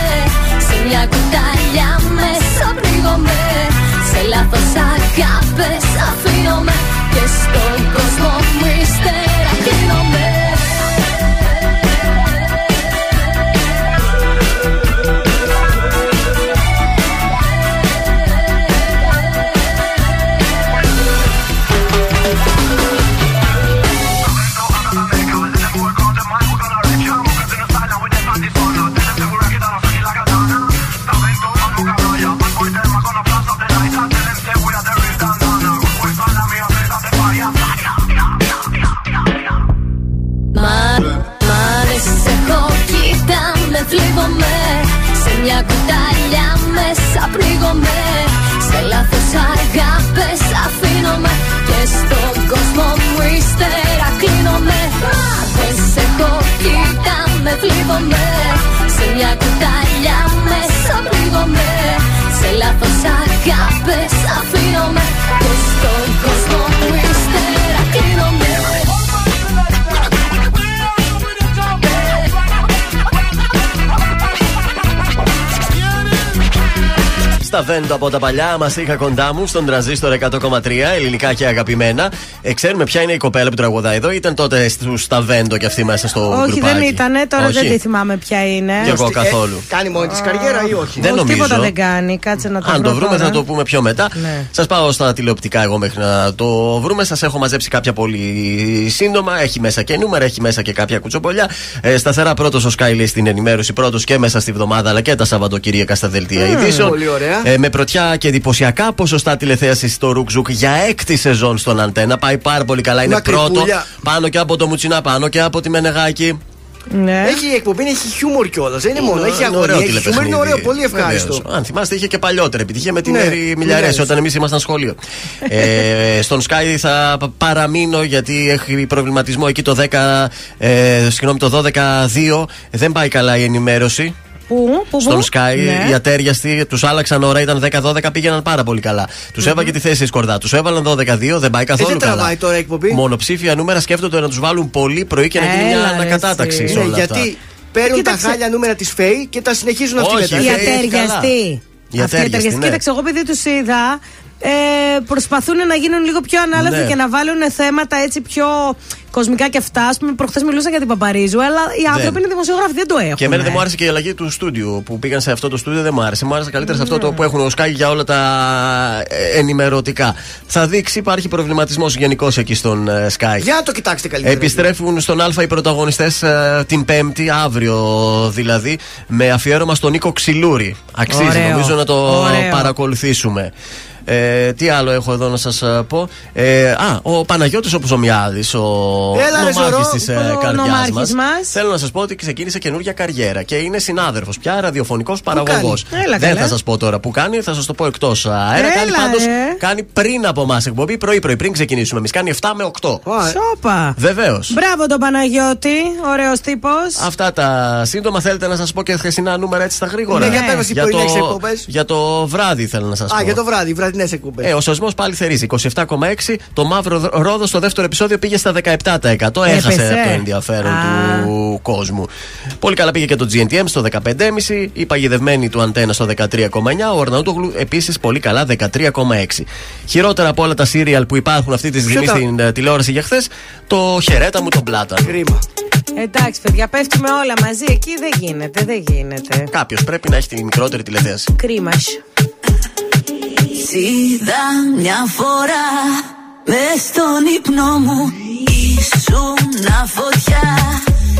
Σε μια κουταλιά μέσα πνίγομαι. Σε λάθος αγάπες αφήνομαι. Και στον κόσμο μου ύστερα κλείνομαι πνίγομαι Σε λάθος αγάπες αφήνομαι Και στον κόσμο μου ύστερα κλείνομαι. Μα δεν σε έχω κοίτα με Σε μια κουταλιά μέσα πνίγομαι Σε λάθος αγάπες αφήνομαι Και στον στα βέντο από τα παλιά μας είχα κοντά μου στον τραζίστορ 100,3 ελληνικά και αγαπημένα. Ε, ξέρουμε ποια είναι η κοπέλα που τραγουδάει εδώ. Ήταν τότε στους Σταβέντο και αυτή μέσα στο Όχι, γκρουπάκι. δεν ήταν. Τώρα Όχι. δεν τη θυμάμαι ποια είναι. Κι εγώ καθόλου. Κάνει μόνη της καριέρα ή όχι; Δεν Όχι, νομίζω. τίποτα δεν κάνει. Κάτσε να το Αν βρω το βρούμε, τώρα. θα το πούμε πιο μετά. Ναι. Σας πάω στα τηλεοπτικά εγώ μέχρι να το βρούμε. Σας έχω μαζέψει κάποια πολύ σύντομα. Έχει μέσα και νούμερα, έχει μέσα και κάποια κουτσοπολιά. Ε, σταθερά πρώτος ο Sky λέει στην ενημέρωση, πρώτος και μέσα στη βδομάδα αλλά και τα Σαββατοκύριακα στα δελτία ειδήσεων. πολύ ωραία. Ε, με πρωτιά και εντυπωσιακά ποσοστά τηλεθέασης στο Ρουκζουκ για έκτη σεζόν στον Αντένα. Πάει πάρα πολύ καλά. Είναι πρώτο Μακρυπούλια. πάνω και από το Μουτσινά, πάνω και από τη Μενεγάκη. Ναι. Έχει η εκπομπή, έχει χιούμορ κιόλας. Δεν είναι μόνο, έχει Είναι ωραίο αγωνία. Έχει χιούμορ, είναι τηλεπαιχνίδι. ωραίο, πολύ ευχάριστο. Βεβαίως. Αν θυμάστε, είχε και παλιότερα επιτυχία με την Ναι, Μέρη Μιλιαρέση Μιλιαρέση. όταν εμείς ήμασταν σχολείο. ε, στον Sky θα πα- παραμείνω γιατί έχει προβληματισμό εκεί το 10, ε, συγγνώμη, το 12-2. Δεν πάει καλά η ενημέρωση. Πού, πού, Στον πού; Sky Ναι. οι ατέριαστοι τους άλλαξαν ώρα, ήταν 10-12, πήγαιναν πάρα πολύ καλά. Τους έβαλε τη θέση σκορδά. Τους έβαλαν 12-2, δεν πάει καθόλου δεν καλά. τραβάει τώρα η εκπομπή. Μονοψήφια νούμερα σκέφτονται να τους βάλουν πολύ πρωί και να γίνει μια Έλα, ρε, ανακατάταξη εσύ. σε Ναι, όλα αυτά. γιατί παίρνουν τα Κοίταξε. χάλια νούμερα της ΦΕΗ και τα συνεχίζουν αυτοί Όχι, μετά. Οι Ε, έχει ατέριαστοι. Οι Αυτοί οι ατέριαστοι, ατέριαστοι. ναι. Κοίταξε, εγώ επειδή τους είδα, ε, προσπαθούν να γίνουν λίγο πιο ανάλαφροι Ναι. και να βάλουν θέματα έτσι πιο κοσμικά και αυτά. Α πούμε, προχθές μιλούσα για την Παπαρίζου, αλλά οι άνθρωποι είναι δημοσιογράφοι, δεν το έχουν. Και εμένα δεν μου άρεσε και η αλλαγή του στούντιου που πήγαν σε αυτό το στούντιο, δεν μου άρεσε. Μου άρεσε καλύτερα σε αυτό το που έχουν ο Sky για όλα τα ε, ενημερωτικά. Θα δείξει, υπάρχει προβληματισμός γενικώς εκεί στον ε, Sky. Για να το κοιτάξτε καλύτερα. Επιστρέφουν στον Α οι πρωταγωνιστές την Πέμπτη, αύριο δηλαδή, με αφιέρωμα στον Νίκο Ξυλούρη. Αξίζει Ωραίο. νομίζω να το Ωραίο. παρακολουθήσουμε. Ε, τι άλλο έχω εδώ να σας πω; Ε, α, ο Παναγιώτης ο Ψωμιάδης, ο Έλα, ρε, Ζωρό. νομάρχης της Ο καρδιάς νομάρχης μας. μας. Θέλω να σας πω ότι ξεκίνησε καινούργια καριέρα και είναι συνάδελφος πια, ραδιοφωνικός παραγωγό. κάνει; Έλα, Δεν καλέ. θα σας πω τώρα που κάνει, θα σας το πω εκτός αέρα. Έλα, κάνει πάντως ρε. κάνει πριν από εμά εκπομπή, πρωί-πρωί, πριν ξεκινήσουμε. Εμείς κάνει 7 με 8. Σόπα. Βεβαίως. Μπράβο τον Παναγιώτη, ωραίος τύπος. Αυτά τα σύντομα θέλετε να σας πω και χθεσινά νούμερα έτσι στα γρήγορα. Ναι, για πες μας οι για, πρωινές το, εκπομπές. για το βράδυ θέλω να σας πω. Α, για το βράδυ, βραδινέ εκπομπές. Ε, ο σωσμό πάλι θερίζει. 27,6. Το μαύρο ρόδο στο δεύτερο επεισόδιο πήγε στα 17%. Έχασε Έπεσε. το ενδιαφέρον Α. του κόσμου. Πολύ καλά πήγε και το GNTM στο 15,5. Η παγιδευμένη του αντένα στο 13,9. Ο Αρναούτογλου επίσης πολύ καλά 13,6. Χειρότερα από όλα τα σύριαλ που υπάρχουν αυτή τη στιγμή Ποιο τα- στην ε, τηλεόραση για χθες, το χαιρέτα μου τον Πλάτα. Κρίμα. Εντάξει, παιδιά, πέφτουμε όλα μαζί. Εκεί δεν γίνεται, δεν γίνεται. Κάποιος πρέπει να έχει τη μικρότερη τηλεθέαση. Κρίμα. Σ' είδα μια φορά με στον ύπνο μου Ήσουν φωτιά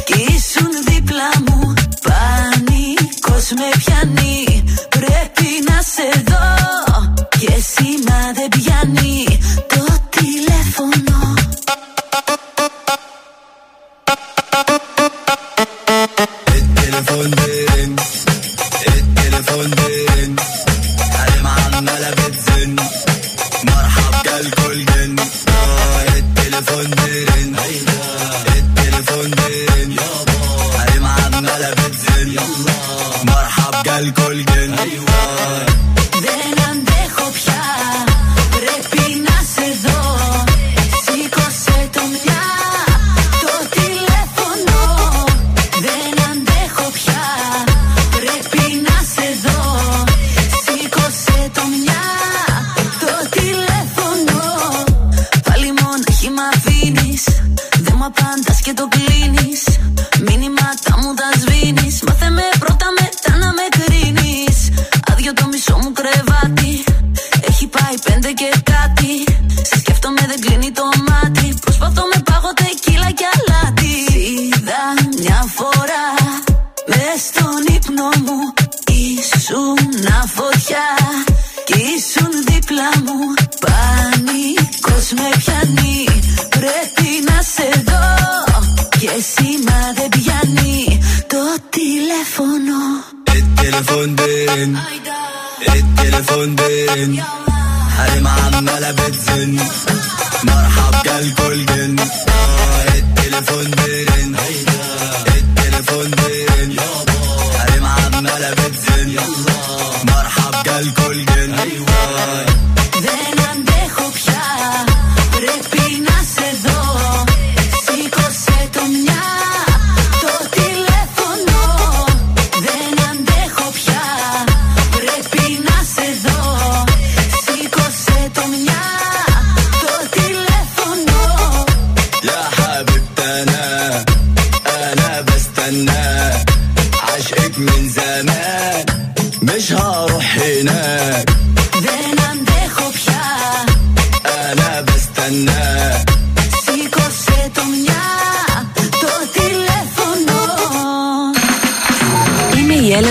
κι ήσουν δίπλα μου Πάνικος με πιάνει πρέπει να σε δω Και εσύ να δεν πιάνει το τηλέφωνο El teléfono, Δεν αντέχω πια. Πρέπει να σε δω. Σήκωσε το μια Το τηλέφωνο. Δεν αντέχω πια. Πρέπει να σε δω. Σήκωσε το μια Το τηλέφωνο. Πάλι μόνο χει μ' αφήνεις. Δεν μου απάντας και το κλείνεις. στον ύπνο μου Ήσουν φωτιά Κι ήσουν δίπλα μου Πανικός με πιάνει Πρέπει να σε δω Και σήμα δεν πιάνει Το τηλέφωνο التليفون بين التليفون بين حريم عمالة بتزن مرحب جالكوا الجن آه، التليفون بين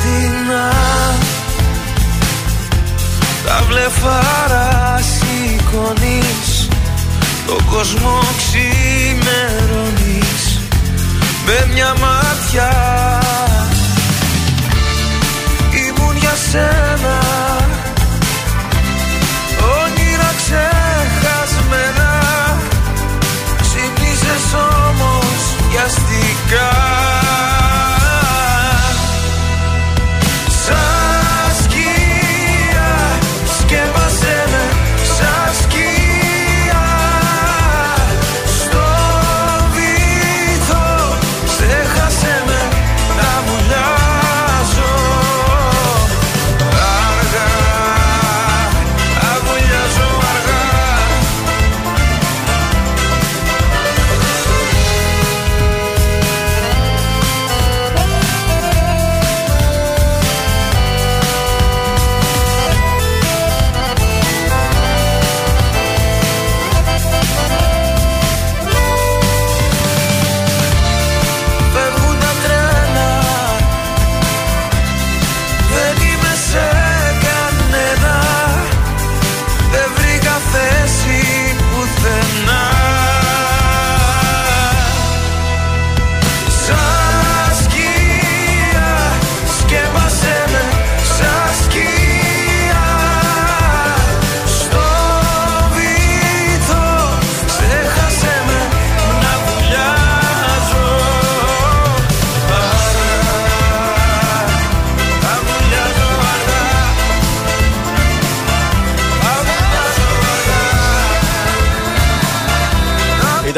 Σκοτεινά Τα βλεφάρα σηκώνεις Το κόσμο ξημερώνεις Με μια μάτια. Ήμουν για σένα Όνειρα ξεχασμένα. Ξύπνησες όμως βιαστικά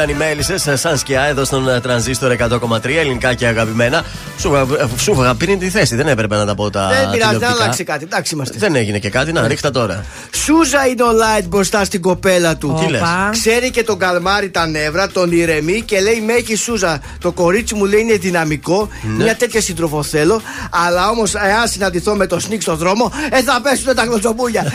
Ήταν οι Μέλισσες σαν σκιά εδώ στον ε, τρανζίστορ 100,3 ελληνικά και αγαπημένα. Σου, ε, σου είχα πριν τη θέση, δεν έπρεπε να τα πω τα. Δεν πειράζει, δεν τηλεοπτικά. άλλαξε κάτι. Εντάξει είμαστε. Δεν έγινε και κάτι, να ρίχτα τώρα. Σούζα είναι ο Light μπροστά στην κοπέλα του. Τι λες; Οπα. Ξέρει και τον καλμάρι τα νεύρα, τον ηρεμεί και λέει: Με έχει Σούζα. Το κορίτσι μου λέει είναι δυναμικό. Ναι. Μια τέτοια σύντροφο θέλω. Αλλά όμως, εάν συναντηθώ με το Snik στον δρόμο, ε, θα πέσουν τα γλωσσομπούλια.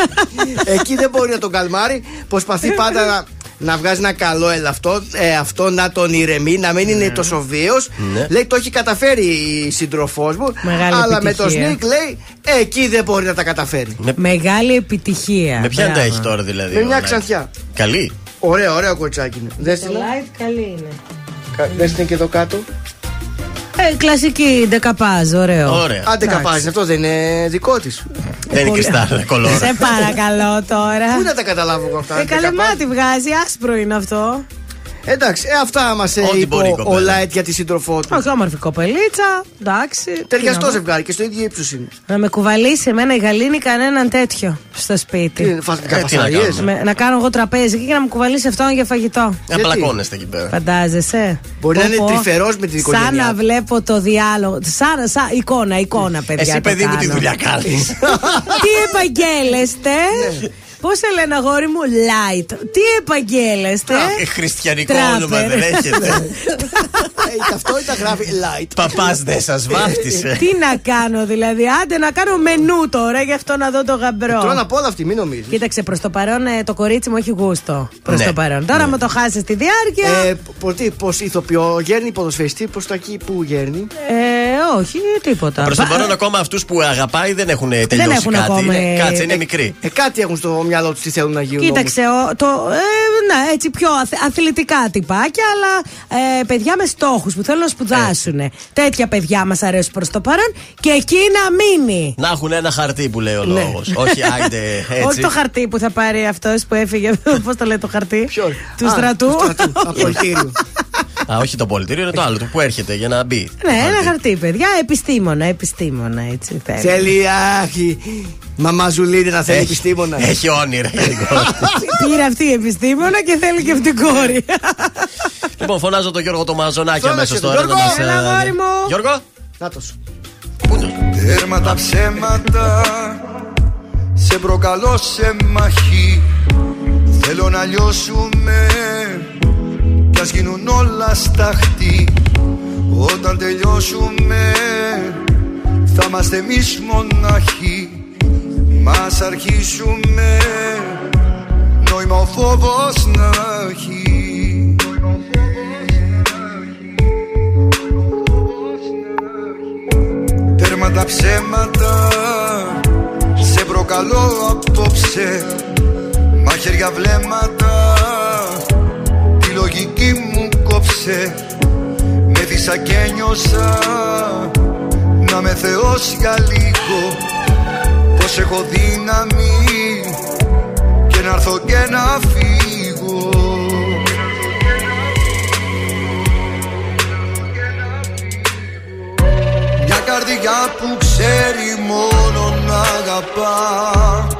Εκεί δεν μπορεί να τον καλμάρει. Προσπαθεί πάντα να. Να βγάζει ένα καλό ελαυτό, ε, αυτό να τον ηρεμεί, να μην είναι τόσο βίαιο. Ναι. Λέει το έχει καταφέρει η σύντροφός μου. Μεγάλη αλλά με το επιτυχία. Σνικ λέει εκεί δεν μπορεί να τα καταφέρει. Μεγάλη επιτυχία. Με ποιαν τα Μπράβο. έχει τώρα δηλαδή. Με ο μια Light? ξανθιά. Καλή. Ωραίο, ωραίο κοτσάκι είναι. Δες Το την. light καλή είναι. Κα- Δες την και εδώ κάτω. Ε, κλασική ντεκαπάζ, ωραίο. Ωραία. Άντε Εντάξει. καπάζει, αυτό δεν είναι δικό της. Δεν είναι κρυστάλλα, κολόρα. Σε παρακαλώ τώρα. Πού να τα καταλάβω εγώ αυτά. Ε, καλεμάτι βγάζει, άσπρο είναι αυτό. Εντάξει, ε, αυτά μας Ό,τι είπε μπορεί η ο- ο κοπέλα. Λάιτ για τη σύντροφό του. Όχι, όμορφη κοπελίτσα. Εντάξει. Ταιριαστός Τι να- ζευγάρι και στο ίδιο ύψος είναι. Να με κουβαλήσει εμένα η Γαλήνη κανέναν τέτοιο στο σπίτι. Τι είναι, φας- Ε, τι να φασαρίες; κάνουμε; Με- να κάνω εγώ τραπέζι εκεί και να μου κουβαλήσει αυτόν για φαγητό. Να πλακώνεστε εκεί πέρα. Φαντάζεσαι; Μπορεί να Πω, είναι πω. τρυφερός με την οικογένειά Σαν να του. βλέπω το διάλογο. Σαν, σαν εικόνα, εικόνα, παιδιά. Εσύ, το παιδί μου, τι κάνω. δουλειά κάνεις. Τι επαγγέλεστε. Πώς σε λένε, αγόρι μου, light. Τι επαγγέλεστε. Χριστιανικό Τράπερ. όνομα δεν έχετε. Ε, Η ταυτότητα γράφει light. Παπάς δεν σας βάφτισε. Τι να κάνω δηλαδή, άντε να κάνω μενού τώρα γι' αυτό να δω το γαμπρό. Τρώνε από όλα αυτή, μην νομίζεις. Κοίταξε, προς το παρόν ε, το κορίτσι μου έχει γούστο. Προς Ναι. το παρόν. Τώρα, μου το χάσεις τη διάρκεια. Ε, Πώς ηθοποιό, γέρνει ποδοσφαιριστή, προ τα εκεί που γέρνει; Ε, όχι, τίποτα. Προς το Πα- παρόν, ακόμα αυτούς που αγαπάει δεν έχουν τελειώσει έχουν κάτι. ακόμα, Είναι- ε, Κάτσε, είναι μικροί. Ε, κάτι έχουν στο μυαλό τους τι θέλουν να γίνουν. Κοίταξε, ο, το, ε, ναι, έτσι πιο αθ- αθλητικά τυπάκια, αλλά ε, παιδιά με στόχους που θέλουν να σπουδάσουν. Τέτοια παιδιά μας αρέσουν προς το παρόν και εκεί να μείνει. Να έχουν ένα χαρτί που λέει ο Ναι. λόγος. Όχι, άιντε Όχι έτσι. το χαρτί που θα πάρει αυτός που έφυγε. Πώς το λέει το χαρτί; Ποιο; Του Α, στρατού. του στρατού, Απολυτήριο. Α, όχι το πολιτήριο, είναι το άλλο, το που έρχεται για να μπει. Ναι, ένα χαρτί, παιδιά. Επιστήμονα, επιστήμονα, έτσι θέλει. Θέλει, αχ, η μαμαζουλίδη να θέλει Έχει- επιστήμονα. Έχει όνειρα. Πήρε αυτή η επιστήμονα και θέλει και αυτή την κόρη. λοιπόν, φωνάζω τον Γιώργο το Μαζονάκι Φώναξε αμέσως τον τώρα. Γιώργο. να μας, Έλα, ε, αγόρι μου. Γιώργο, Νάτος. Τέρμα τα ψέματα Σε προκαλώ σε μαχή Θέλω να λιώσουμε Κι ας γίνουν όλα σταχτή Όταν τελειώσουμε Θα είμαστε εμείς μοναχοί. Μας αρχίσουμε Νόημα ο φόβος να έχει. Τέρμα τα ψέματα Σε προκαλώ απόψε. Μαχαίρια βλέμματα Τη λογική μου κόψε. Με δίσα και νιώσα Να με θεός για λίγο. Πως έχω δύναμη Και να έρθω και να φύγω. Μια καρδιά που ξέρει μόνο να αγαπά. Και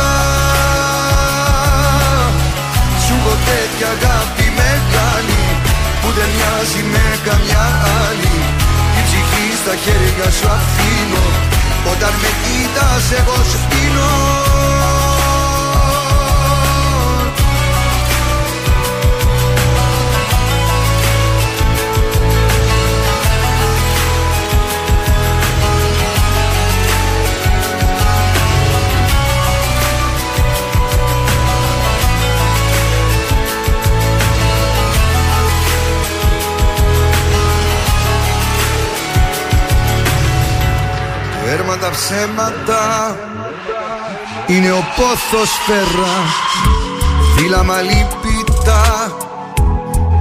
τέτοια αγάπη μεγάλη Που δεν μοιάζει με καμιά άλλη. Την ψυχή στα χέρια σου αφήνω Όταν με κοίτας εγώ σου πίνω Έρμα τα ψέματα. Είναι ο πόθος φέρα Φύλλα μαλλίπητα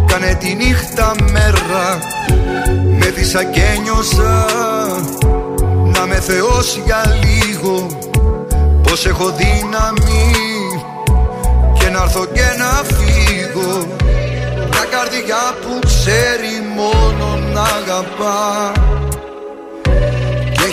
Κάνε τη νύχτα μέρα. Με δίσα και νιώσα Να με θεός για λίγο. Πως έχω δύναμη. Και να έρθω και να φύγω. Μια καρδιά που ξέρει μόνο να αγαπά. και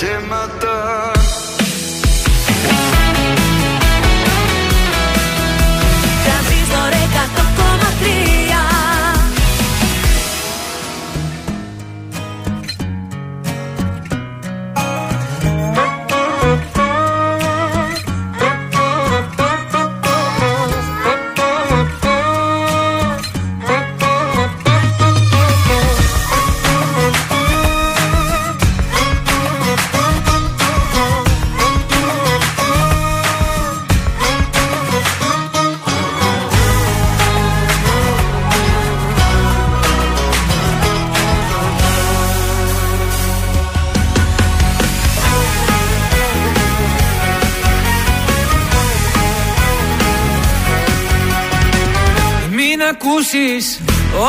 Τέρμα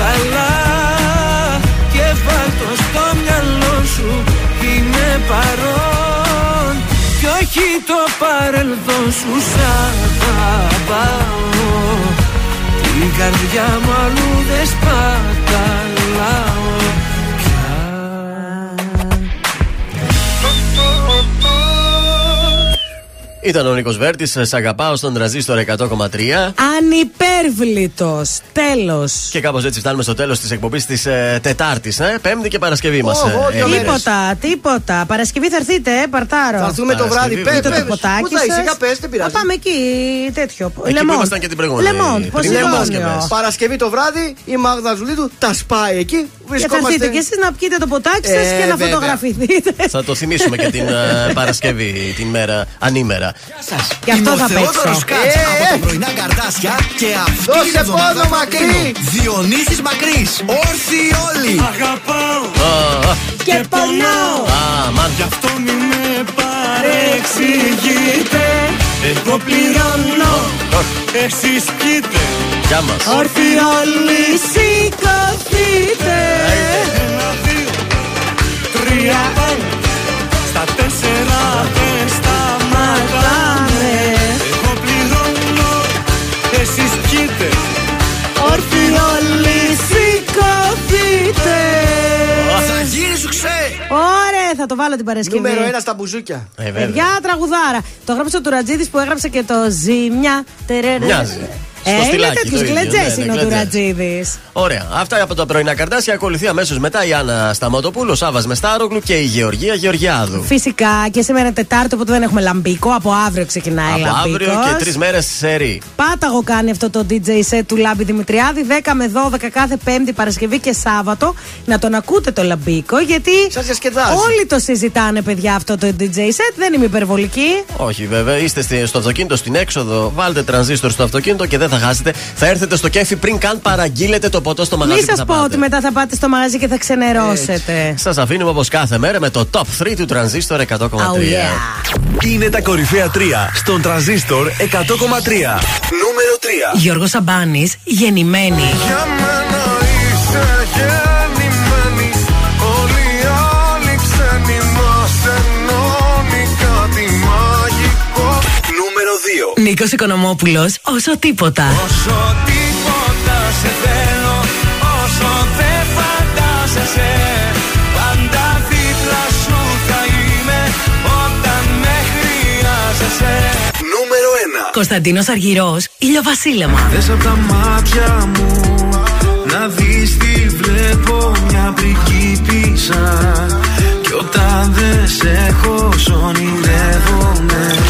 καλά και βάλ' το στο μυαλό σου Είμαι παρόν. Κι όχι το παρελθόν σου Σ' αγαπάω. Την καρδιά μου αλλού δεν σπαταλάω Ήταν ο Νίκος Βέρτης, σε αγαπάω στον τραζίστορ 100,3. Ανυπέρβλητος. Τέλος. Και κάπως έτσι φτάνουμε στο τέλος της εκπομπής της ε, Τετάρτης, ε, Πέμπτη και Παρασκευή μας. Τίποτα, τίποτα. Παρασκευή θα έρθετε, ε, παρτάρο. Θα έρθουμε το βράδυ. Παρασκευή, Πε, βέβαια. το ποτάκι Πού θα είσαι, σας. για πες, δεν πειράζει. Θα πάμε εκεί, τέτοιο. Εκεί που ήμασταν και την προηγούμενη. Λεμόντ, πριν πώ δύο είναι Παρασκευές. όνειο. Παρασκευή το βράδυ η Μάγδα Ζουλίδου τα σπάει εκεί. Και θα βρισκόμαστε. έρθετε κι εσείς να πιείτε το ποτάκι σας Ε, και να βέβαια. φωτογραφηθείτε. Θα το θυμίσουμε και την ε, Παρασκευή, την μέρα ανήμερα. Και αυτό θα Θεόδωρος παίξω. Κάτς Ε, από ε. τα πρωινά καρδάσια και αυτή Δώσε την εβδομάδα πόνο, θα μακρύ. κλείνω. Διονύσης Μακρύς, όρθιοι όλοι. Αγαπάω Α, α, Και πονάω. Α, μαν. Γι' αυτό μη με παρεξηγείτε Εγώ πληρώνω Εσείς πιείτε Γεια μας. Όρθιοι όλοι σηκωθείτε. Ένα, δύο, τρία πάμε Στα τέσσερα δεν σταματάμε Εγώ πληρώνω Εσείς πιείτε Όρθιοι όλοι σηκωθείτε. Θα γίνει σου ξέ. Ωραία, θα το βάλω την Παρασκευή. Νούμερο ένα στα μπουζούκια. Ε, βέβαια. Παιδιά, τραγουδάρα. Το έγραψε ο Τουρατζίδη που έγραψε και το Ζήμια. τερερε. Μοιάζει. Ε, Στο είναι στυλάκι, τέτοιος το ίδιο, γλετζέ ναι, ναι, είναι ο γλετζέ. Τουρατζίδη. Ωραία. Αυτά από τα πρωινά καρτάσια. Ακολουθεί αμέσως μετά η Άννα Σταματοπούλου, Σάβα Μεστάρογλου και η Γεωργία Γεωργιάδου. Φυσικά και σήμερα είναι Τετάρτη, οπότε δεν έχουμε λαμπίκο. Από αύριο ξεκινάει Από αύριο λαμπίκος. και τρεις μέρες σε ρί. Πάταγο κάνει αυτό το DJ set του Λάμπη Δημητριάδη 10 με 12 κάθε Πέμπτη, Παρασκευή και Σάββατο. Να τον ακούτε το λαμπίκο γιατί Σας διασκεδάζει. όλοι το συζητάνε, παιδιά, αυτό το DJ set. Δεν είμαι υπερβολική. Όχι, βέβαια. Είστε στη- στο αυτοκίνητο στην έξοδο. Βάλτε τρανζίστορ στο αυτοκίνητο και δεν θα χάσετε. Θα έρθετε στο κέφι πριν καν παραγγείλετε το ποτό στο μαγαζί. Μην που σας θα πω πάτε. ότι μετά θα πάτε στο μαγαζί και θα ξενερώσετε. Σας αφήνουμε όπως κάθε μέρα με το top 3 του τρανζίστορ 100,3. Oh, yeah. Είναι τα κορυφαία 3 στον τραζίστορ 100,3. Νούμερο 3. Γιώργος Σαμπάνης, γεννημένη. Για μένα είσαι γεννημένη 2. Νίκος Οικονομόπουλος, όσο τίποτα. Όσο τίποτα σε θέλω Όσο δεν φαντάζεσαι Πάντα δίπλα σου θα είμαι Όταν με χρειάζεσαι Νούμερο 1. Κωνσταντίνος Αργυρός, ηλιοβασίλεμα. Δες απ' τα μάτια μου Να δεις τι βλέπω μια πριγκίπισσα Κι όταν δεν σε έχω σ' ονειρεύομαι